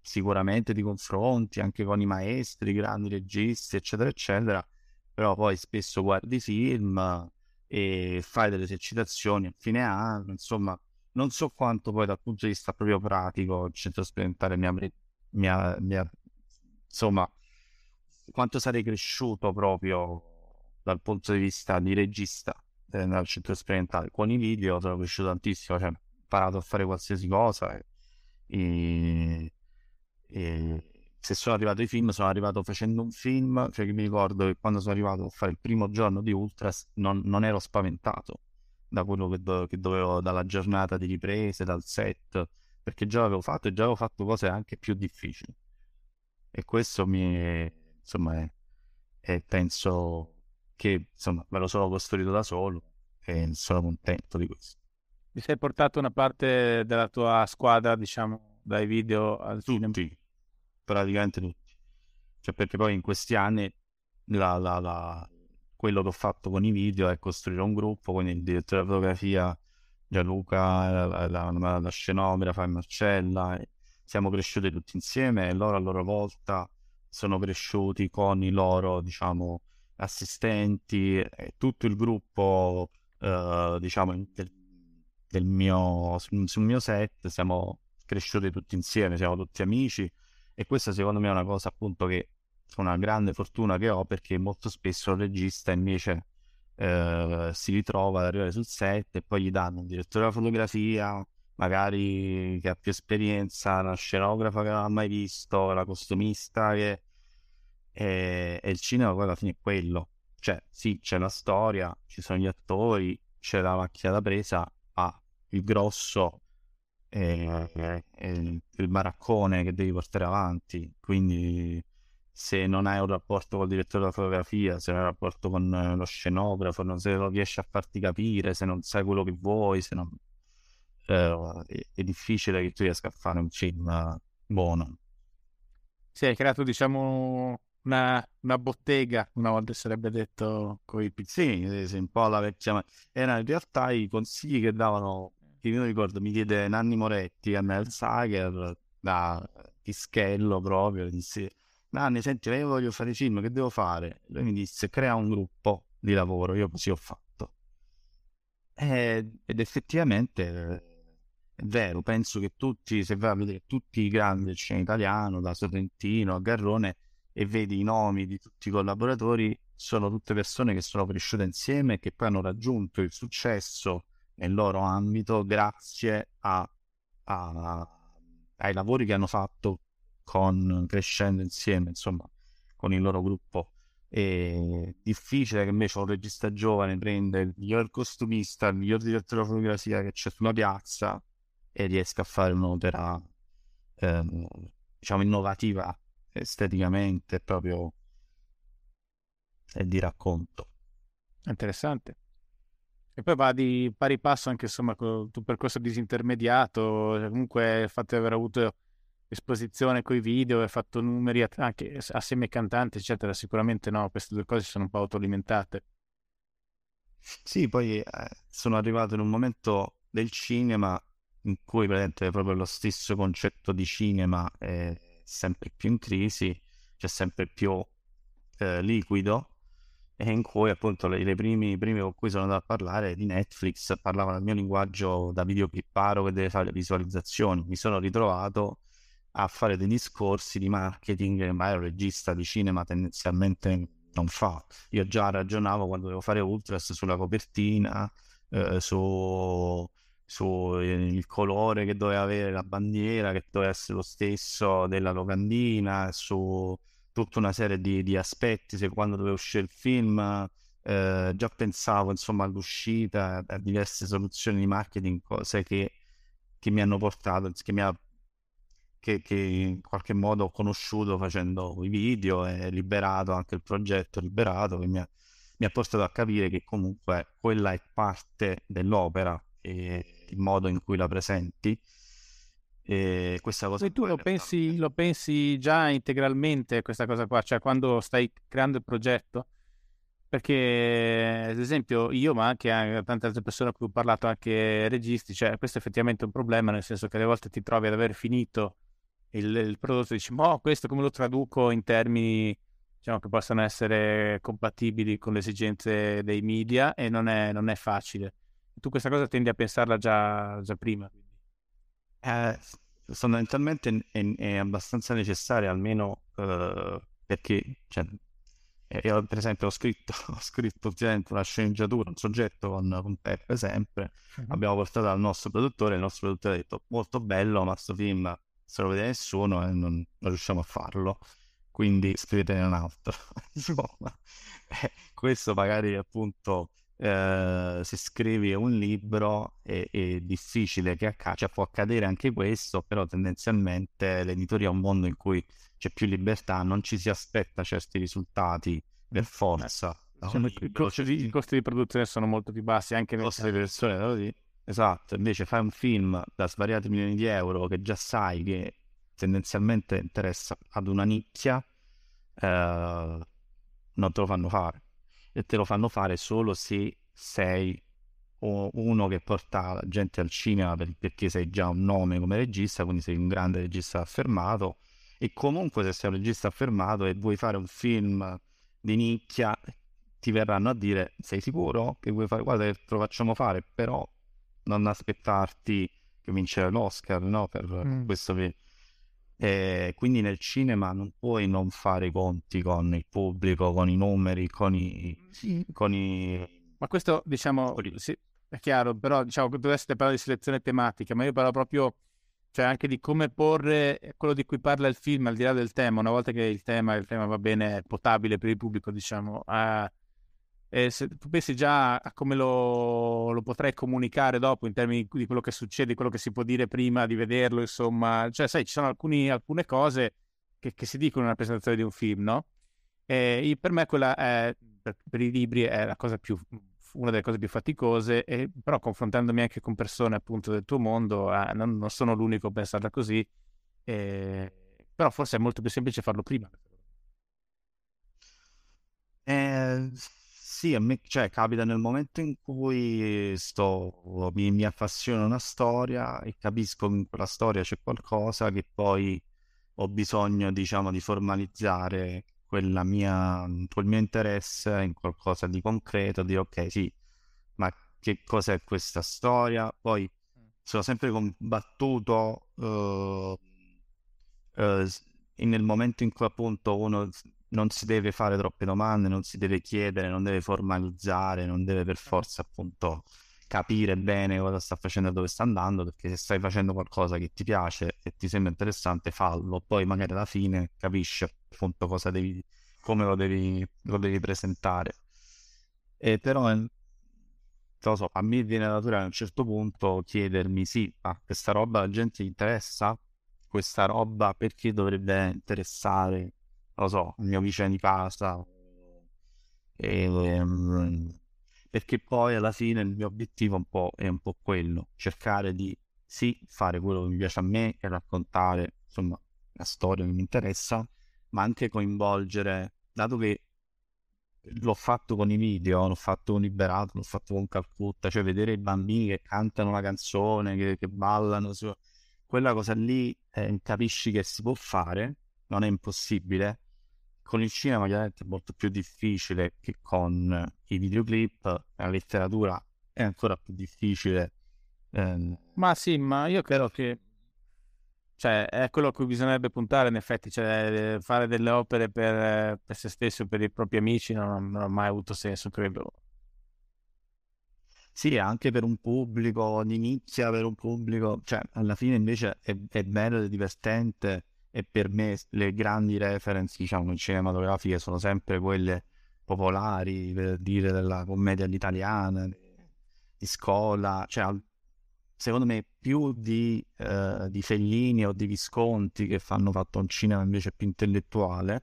sicuramente ti confronti anche con i maestri, grandi registi, eccetera, eccetera, però poi spesso guardi film e fai delle esercitazioni a fine anno, insomma, non so quanto poi dal punto di vista proprio pratico il centro sperimentale mi ha, mi ha, insomma, quanto sarei cresciuto proprio dal punto di vista di regista eh, nel centro sperimentale. Con i video sono cresciuto tantissimo, cioè ho imparato a fare qualsiasi cosa e, e, e se sono arrivato ai film, sono arrivato facendo un film, cioè che mi ricordo che quando sono arrivato a fare il primo giorno di Ultras non, non ero spaventato da quello che, do- che, dovevo, dalla giornata di riprese, dal set, perché già l'avevo fatto e già avevo fatto cose anche più difficili. E questo mi, insomma, è, è, penso che, insomma, me lo sono costruito da solo e sono contento di questo. Mi sei portato una parte della tua squadra, diciamo, dai video al Tutti. cinema? Praticamente tutti. Cioè, perché poi in questi anni la, la, la... quello che ho fatto con i video è costruire un gruppo con il direttore di fotografia Gianluca, la, la scenografa e Marcella. Siamo cresciuti tutti insieme e loro a loro volta sono cresciuti con i loro, diciamo, assistenti e tutto il gruppo, eh, diciamo, del, del mio, sul mio set siamo cresciuti tutti insieme, siamo tutti amici e questa secondo me è una cosa appunto che una grande fortuna che ho perché molto spesso il regista invece eh, si ritrova ad arrivare sul set e poi gli danno un direttore della fotografia, magari che ha più esperienza, una scenografa che non ha mai visto, la costumista che... E, e il cinema poi alla fine è quello. Cioè, sì, c'è la storia, ci sono gli attori, c'è la macchina da presa, ma il grosso e, e il baraccone che devi portare avanti. Quindi se non hai un rapporto col direttore della fotografia, se non hai un rapporto con lo scenografo, non se lo riesci a farti capire, se non sai quello che vuoi, se non... eh, è, è, difficile che tu riesca a fare un film buono. Sì, hai creato diciamo una, una bottega, una volta sarebbe detto con i pizzini. Sì, un po' la vecchia... Erano in realtà i consigli che davano io ricordo mi chiede Nanni Moretti a Mel Sager da Pischello proprio disse Nanni senti io voglio fare film che devo fare? Lui mi disse crea un gruppo di lavoro. Io così ho fatto. E, ed effettivamente è vero penso che tutti se vai a vedere tutti i grandi del cinema italiano da Sorrentino a Garrone e vedi i nomi di tutti i collaboratori sono tutte persone che sono cresciute insieme e che poi hanno raggiunto il successo nel loro ambito grazie a, a, ai lavori che hanno fatto con, crescendo insieme, insomma, con il loro gruppo È difficile che invece un regista giovane prenda il miglior costumista, il miglior direttore di fotografia che c'è sulla piazza e riesca a fare un'opera, eh, diciamo, innovativa esteticamente proprio e di racconto. Interessante. E poi va di pari passo anche insomma con il tuo percorso disintermediato, cioè, comunque il fatto di aver avuto esposizione con i video, aver fatto numeri anche assieme ai cantanti, eccetera, sicuramente no, queste due cose sono un po' autoalimentate. Sì, poi eh, sono arrivato in un momento del cinema in cui praticamente proprio lo stesso concetto di cinema è sempre più in crisi, c'è sempre più eh, liquido e in cui appunto le, le primi, i primi con cui sono andato a parlare di Netflix parlavano il mio linguaggio da videoclipparo che deve fare le visualizzazioni. Mi sono ritrovato a fare dei discorsi di marketing che mai un regista di cinema tendenzialmente non fa. Io già ragionavo quando dovevo fare Ultras sulla copertina, eh, su, su il colore che doveva avere la bandiera, che doveva essere lo stesso della locandina, su tutta una serie di, di aspetti, se quando doveva uscire il film eh, già pensavo insomma all'uscita, a diverse soluzioni di marketing, cose che, che mi hanno portato, che, mi ha, che, che, in qualche modo ho conosciuto facendo i video e liberato anche il progetto liberato che mi ha, mi ha portato a capire che comunque quella è parte dell'opera e il modo in cui la presenti e questa cosa e tu lo pensi, lo pensi già integralmente questa cosa qua, cioè quando stai creando il progetto? Perché, ad esempio, io, ma anche tante altre persone a cui ho parlato, anche registi, cioè questo è effettivamente un problema, nel senso che alle volte ti trovi ad aver finito il, il prodotto e dici, ma questo come lo traduco in termini diciamo, che possano essere compatibili con le esigenze dei media e non è, non è facile. Tu questa cosa tendi a pensarla già, già prima? Eh, fondamentalmente è, è, abbastanza necessaria, almeno eh, perché, cioè, eh, io per esempio ho scritto, ho scritto una sceneggiatura, un soggetto con, con Peppe sempre, uh-huh. abbiamo portato al nostro produttore, il nostro produttore ha detto molto bello, ma questo film se lo vede nessuno e non, non riusciamo a farlo, quindi scrivetene un altro. Insomma, eh, questo magari appunto eh, se scrivi un libro è, è difficile che accada, cioè può accadere anche questo, però tendenzialmente l'editoria è un mondo in cui c'è più libertà, non ci si aspetta certi risultati per mm. forza. Diciamo, i, costi di, i, costi di, produzione sono molto più bassi anche nel costi di produzione, esatto, invece fai un film da svariati milioni di euro che già sai che tendenzialmente interessa ad una nicchia, eh, non te lo fanno fare e te lo fanno fare solo se sei uno che porta gente al cinema perché sei già un nome come regista, quindi sei un grande regista affermato e comunque se sei un regista affermato e vuoi fare un film di nicchia ti verranno a dire sei sicuro che vuoi fare guarda te lo facciamo fare però non aspettarti che vincere l'Oscar no? per mm. questo che e quindi nel cinema non puoi non fare i conti con il pubblico, con i numeri, con i... Sì. Con i... Ma questo diciamo, sì, è chiaro, però diciamo che dovreste parlare di selezione tematica, ma io parlo proprio cioè anche di come porre quello di cui parla il film al di là del tema, una volta che il tema, il tema va bene, è potabile per il pubblico, diciamo, a e se tu pensi già a come lo, lo, potrei comunicare dopo in termini di quello che succede, quello che si può dire prima di vederlo, insomma, cioè sai, ci sono alcuni, alcune cose che, che, si dicono nella presentazione di un film, no? E per me quella è, per, per, i libri è la cosa più, una delle cose più faticose, e, però confrontandomi anche con persone appunto del tuo mondo, eh, non, non, sono l'unico a pensarla così, eh, però forse è molto più semplice farlo prima. Eh sì, a me cioè, capita nel momento in cui sto, mi, mi appassiona una storia e capisco che in quella storia c'è qualcosa che poi ho bisogno, diciamo, di formalizzare quella mia, quel mio interesse in qualcosa di concreto, dire ok, sì, ma che cos'è questa storia? Poi sono sempre combattuto uh, uh, nel momento in cui appunto uno non si deve fare troppe domande, non si deve chiedere, non deve formalizzare, non deve per forza appunto capire bene cosa sta facendo e dove sta andando, perché se stai facendo qualcosa che ti piace e ti sembra interessante, fallo, poi magari alla fine capisci appunto cosa devi, come lo devi, lo devi presentare. E però, non lo so, a me viene naturale a un certo punto chiedermi, sì, ma questa roba la gente interessa? Questa roba perché dovrebbe interessare, lo so, il mio vicino di casa? E, um, perché poi alla fine il mio obiettivo un è un po' quello, cercare di sì fare quello che mi piace a me e raccontare insomma la storia che mi interessa, ma anche coinvolgere, dato che l'ho fatto con i video, l'ho fatto con Liberato, l'ho fatto con Calcutta, cioè vedere i bambini che cantano una canzone, che, che ballano, su... quella cosa lì eh, capisci che si può fare, non è impossibile, con il cinema chiaramente è molto più difficile che con i videoclip, la letteratura è ancora più difficile. Eh, ma sì, ma io credo che cioè, è quello a cui bisognerebbe puntare in effetti, cioè fare delle opere per, per se stesso o per i propri amici non, non ha mai avuto senso, credo. Sì, anche per un pubblico di nicchia, per un pubblico, cioè alla fine invece è, è bello ed è divertente e per me le grandi reference, diciamo, cinematografiche sono sempre quelle popolari, per dire della commedia all'italiana, di scuola, cioè secondo me più di, eh, di Fellini o di Visconti che fanno fatto un cinema invece più intellettuale,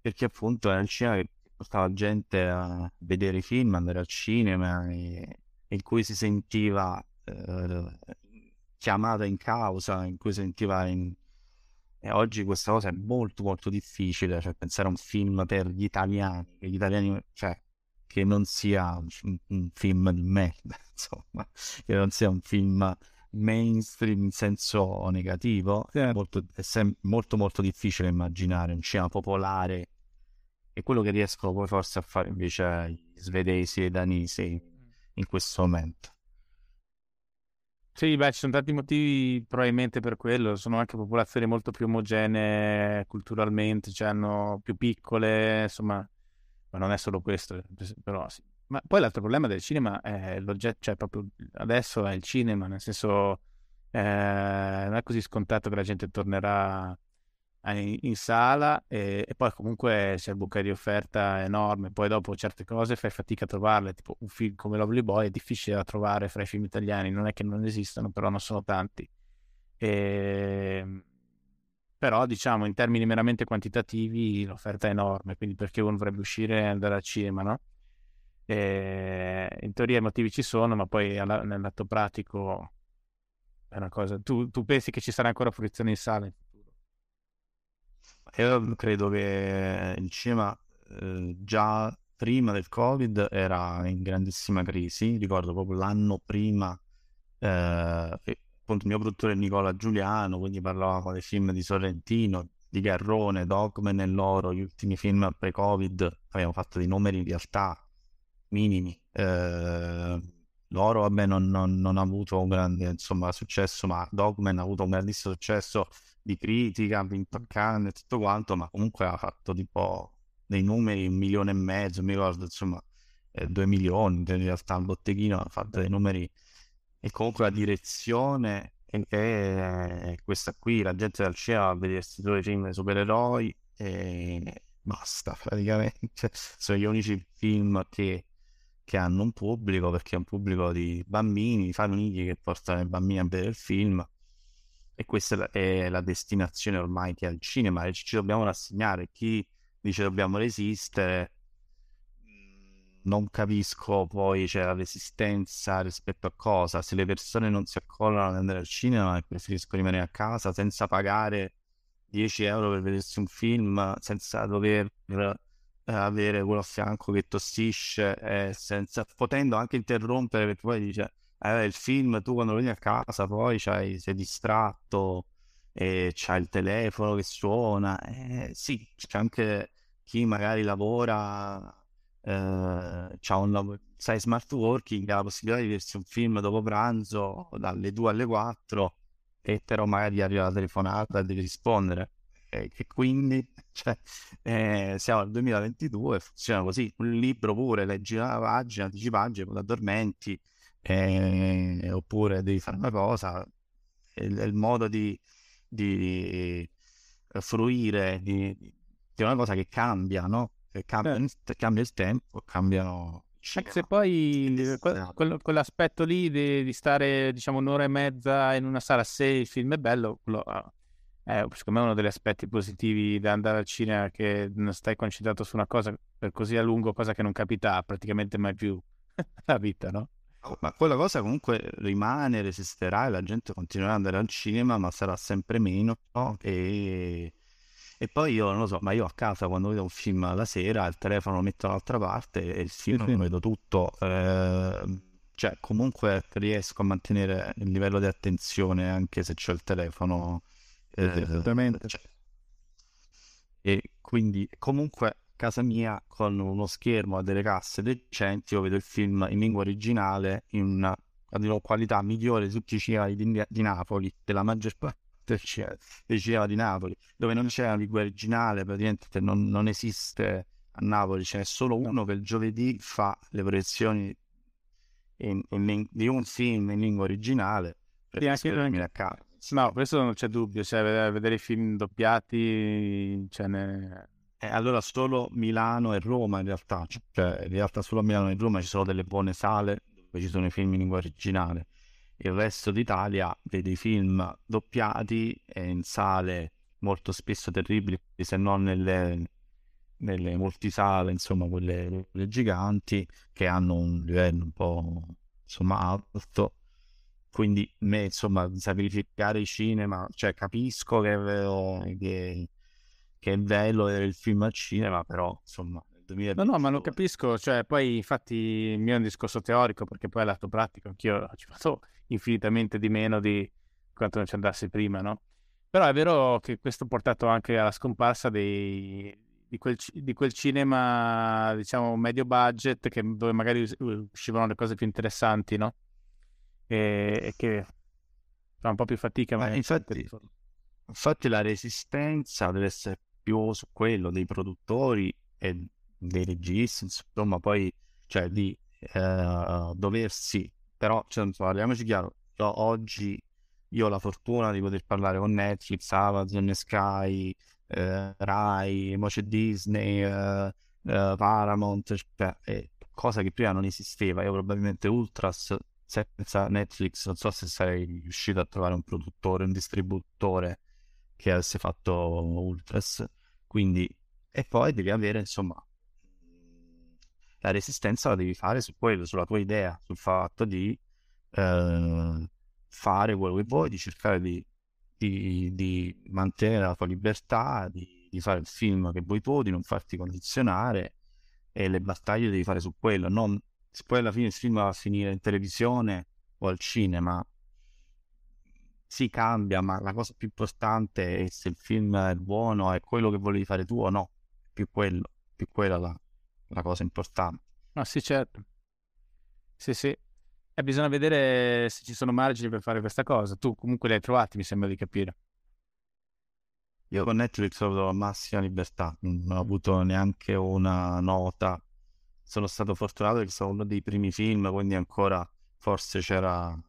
perché appunto era il cinema che portava gente a vedere i film, andare al cinema, e, in cui si sentiva eh, chiamata in causa, in cui sentiva in, e oggi questa cosa è molto molto difficile, cioè pensare a un film per gli italiani, che gli italiani, cioè, che non sia un, un film di merda, insomma, che non sia un film mainstream in senso negativo, è molto, è sem- molto molto difficile immaginare un cinema popolare e quello che riescono poi forse a fare invece i svedesi e i danesi in questo momento. Sì, beh, ci sono tanti motivi probabilmente per quello, sono anche popolazioni molto più omogenee culturalmente, cioè hanno più piccole, insomma, ma non è solo questo, però sì. Ma poi l'altro problema del cinema è l'oggetto, cioè proprio adesso è il cinema, nel senso eh, non è così scontato che la gente tornerà in, in sala e, e, poi comunque c'è il buca di offerta enorme, poi dopo certe cose fai fatica a trovarle, tipo un film come Lovely Boy è difficile da trovare fra i film italiani, non è che non esistano, però non sono tanti. E... Ehm, però diciamo in termini meramente quantitativi l'offerta è enorme, quindi perché uno dovrebbe uscire e andare al cinema, no? E... In teoria i motivi ci sono, ma poi alla... nell'atto pratico è una cosa... Tu, tu pensi che ci sarà ancora fruizione in sala? Io credo che il cinema eh, già prima del Covid era in grandissima crisi. Ricordo proprio l'anno prima, eh, appunto, il mio produttore Nicola Giuliano, quindi parlavamo dei film di Sorrentino, di Garrone, Dogman e loro, gli ultimi film pre-Covid. Abbiamo fatto dei numeri in realtà minimi. Eh, loro, vabbè, non, non, non ha avuto un grande insomma, successo, ma Dogman ha avuto un grandissimo successo di critica, ha vinto Cannes e tutto quanto, ma comunque ha fatto tipo dei numeri, un milione e mezzo, mi ricordo, insomma, eh, due milioni, in realtà il botteghino ha fatto dei numeri e comunque la direzione è, è questa qui, la gente dal cinema a vedersi due film di supereroi e basta praticamente, sono gli unici film che, che hanno un pubblico perché è un pubblico di bambini, di famiglie che portano i bambini a vedere il film e questa è la destinazione ormai che ha il cinema ci dobbiamo rassegnare. Chi dice dobbiamo resistere, non capisco poi c'è la resistenza rispetto a cosa. Se le persone non si accollano ad andare al cinema e preferiscono rimanere a casa senza pagare 10 euro per vedersi un film, senza dover eh, avere quello a fianco che tossisce, senza, potendo anche interrompere perché poi dice eh, il film tu quando vieni a casa poi sei distratto e c'hai il telefono che suona. Eh, sì, c'è anche chi magari lavora, eh, un sai, smart working, ha la possibilità di vedersi un film dopo pranzo dalle 2 alle 4 e però magari arriva la telefonata e devi rispondere. E, e quindi cioè, eh, siamo nel 2022 funziona così. Un libro pure, leggi una pagina, 10 pagine, poi ti addormenti eh, oppure devi fare una cosa, il, il modo di, di fruire di, è una cosa che cambia, no? Che cambia, eh. cambia il tempo, cambiano anche se poi quello, quell'aspetto lì di, di, stare diciamo un'ora e mezza in una sala, se il film è bello, quello ah, è secondo me uno degli aspetti positivi da andare al cinema, che non stai concentrato su una cosa per così a lungo, cosa che non capita praticamente mai più nella vita, no? Oh, ma quella cosa comunque rimane, resisterà e la gente continuerà ad andare al cinema, ma sarà sempre meno, no? E e poi io non lo so, ma io a casa quando vedo un film la sera il telefono lo metto dall'altra parte e il film lo vedo tutto. Eh, cioè, comunque riesco a mantenere il livello di attenzione anche se c'è il telefono. Eh, Esattamente. Cioè, e quindi comunque casa mia con uno schermo a delle casse decenti io vedo il film in lingua originale in una qualità migliore di tutti i cinema di, di Napoli della maggior parte del cinema di Napoli, dove non c'è una lingua originale, praticamente non, non esiste a Napoli, ce n'è solo uno che il giovedì fa le proiezioni in, in, di un film in lingua originale. Sì, anche, anche... a casa. No, questo non c'è dubbio, cioè, vedere, vedere i film doppiati ce n'è... Eh, allora solo Milano e Roma in realtà, cioè in realtà solo a Milano e Roma ci sono delle buone sale dove ci sono i film in lingua originale il resto d'Italia vede i film doppiati e in sale molto spesso terribili, se non nelle, nelle multisale, insomma, quelle, quelle, giganti che hanno un livello un po' insomma alto. Quindi me, insomma, sacrificare i cinema, cioè capisco che che, che è bello vedere il film al cinema, però insomma 2022. No, no, ma lo capisco, cioè poi infatti il mio è un discorso teorico perché poi è lato pratico, anch'io ci vado infinitamente di meno di quanto non ci andassi prima, no? Però è vero che questo ha portato anche alla scomparsa dei, di, quel, di, quel, cinema, diciamo, medio budget, che, dove magari uscivano le cose più interessanti, no? E, e che fa un po' più fatica. Ma infatti, infatti la resistenza deve essere più su quello dei produttori e dei registi, insomma, poi, cioè, di eh, doversi, però, cioè, parliamoci chiaro, io oggi io ho la fortuna di poter parlare con Netflix, Amazon, Sky, eh, Rai, Moce Disney, eh, eh, Paramount, cioè, cosa che prima non esisteva. Io probabilmente Ultras senza Netflix non so se sarei riuscito a trovare un produttore, un distributore che avesse fatto Ultras. Quindi, e poi devi avere insomma la resistenza la devi fare su quello, sulla tua idea, sul fatto di eh, fare quello che vuoi, di cercare di, di, di mantenere la tua libertà, di, di, fare il film che vuoi tu, di non farti condizionare e le battaglie devi fare su quello. Non, se poi alla fine il film va a finire in televisione o al cinema, si cambia, ma la cosa più importante è se il film è buono, è quello che volevi fare tu o no, più quello, più quella la la cosa importante. Ah sì, certo. Sì, sì. E bisogna vedere se ci sono margini per fare questa cosa. Tu comunque li hai trovati, mi sembra di capire. Io con Netflix ho avuto la massima libertà, non ho avuto neanche una nota. Sono stato fortunato che sono uno dei primi film, quindi ancora forse c'era...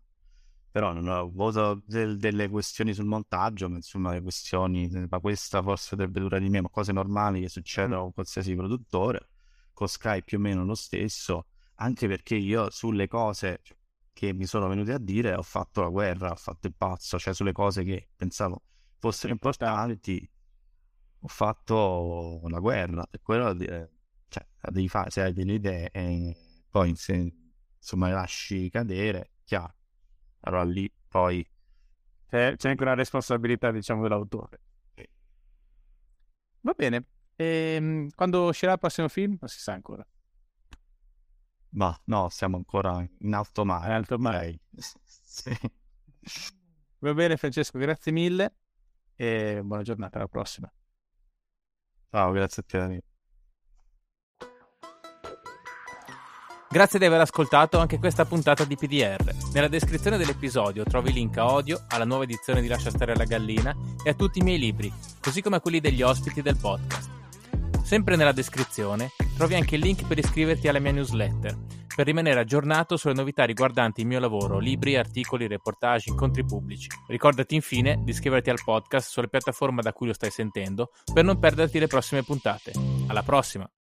Però non ho avuto del, delle questioni sul montaggio, ma insomma le questioni, ma questa forse dovrebbe durare di meno, cose normali che succedono con qualsiasi produttore con Sky più o meno lo stesso, anche perché io sulle cose che mi sono venute a dire ho fatto la guerra, ho fatto il pazzo, cioè sulle cose che pensavo fossero importanti ho fatto la guerra. E quello eh, cioè, la devi fare se hai delle idee e poi se insomma le lasci cadere chiaro allora lì poi c'è, c'è anche una responsabilità diciamo dell'autore va bene e, ehm, quando uscirà il prossimo film? Non si sa ancora. Ma no, siamo ancora in alto mare. In alto mare. sì. Va bene Francesco, grazie mille e buona giornata, alla prossima. Ciao, grazie a te Grazie di aver ascoltato anche questa puntata di PDR. Nella descrizione dell'episodio trovi il link a Odio, alla nuova edizione di Lascia stare la gallina e a tutti i miei libri, così come a quelli degli ospiti del podcast. Sempre nella descrizione trovi anche il link per iscriverti alla mia newsletter. per rimanere aggiornato sulle novità riguardanti il mio lavoro, libri, articoli, reportage, incontri pubblici. Ricordati infine di iscriverti al podcast sulle piattaforme da cui lo stai sentendo per non perderti le prossime puntate. Alla prossima!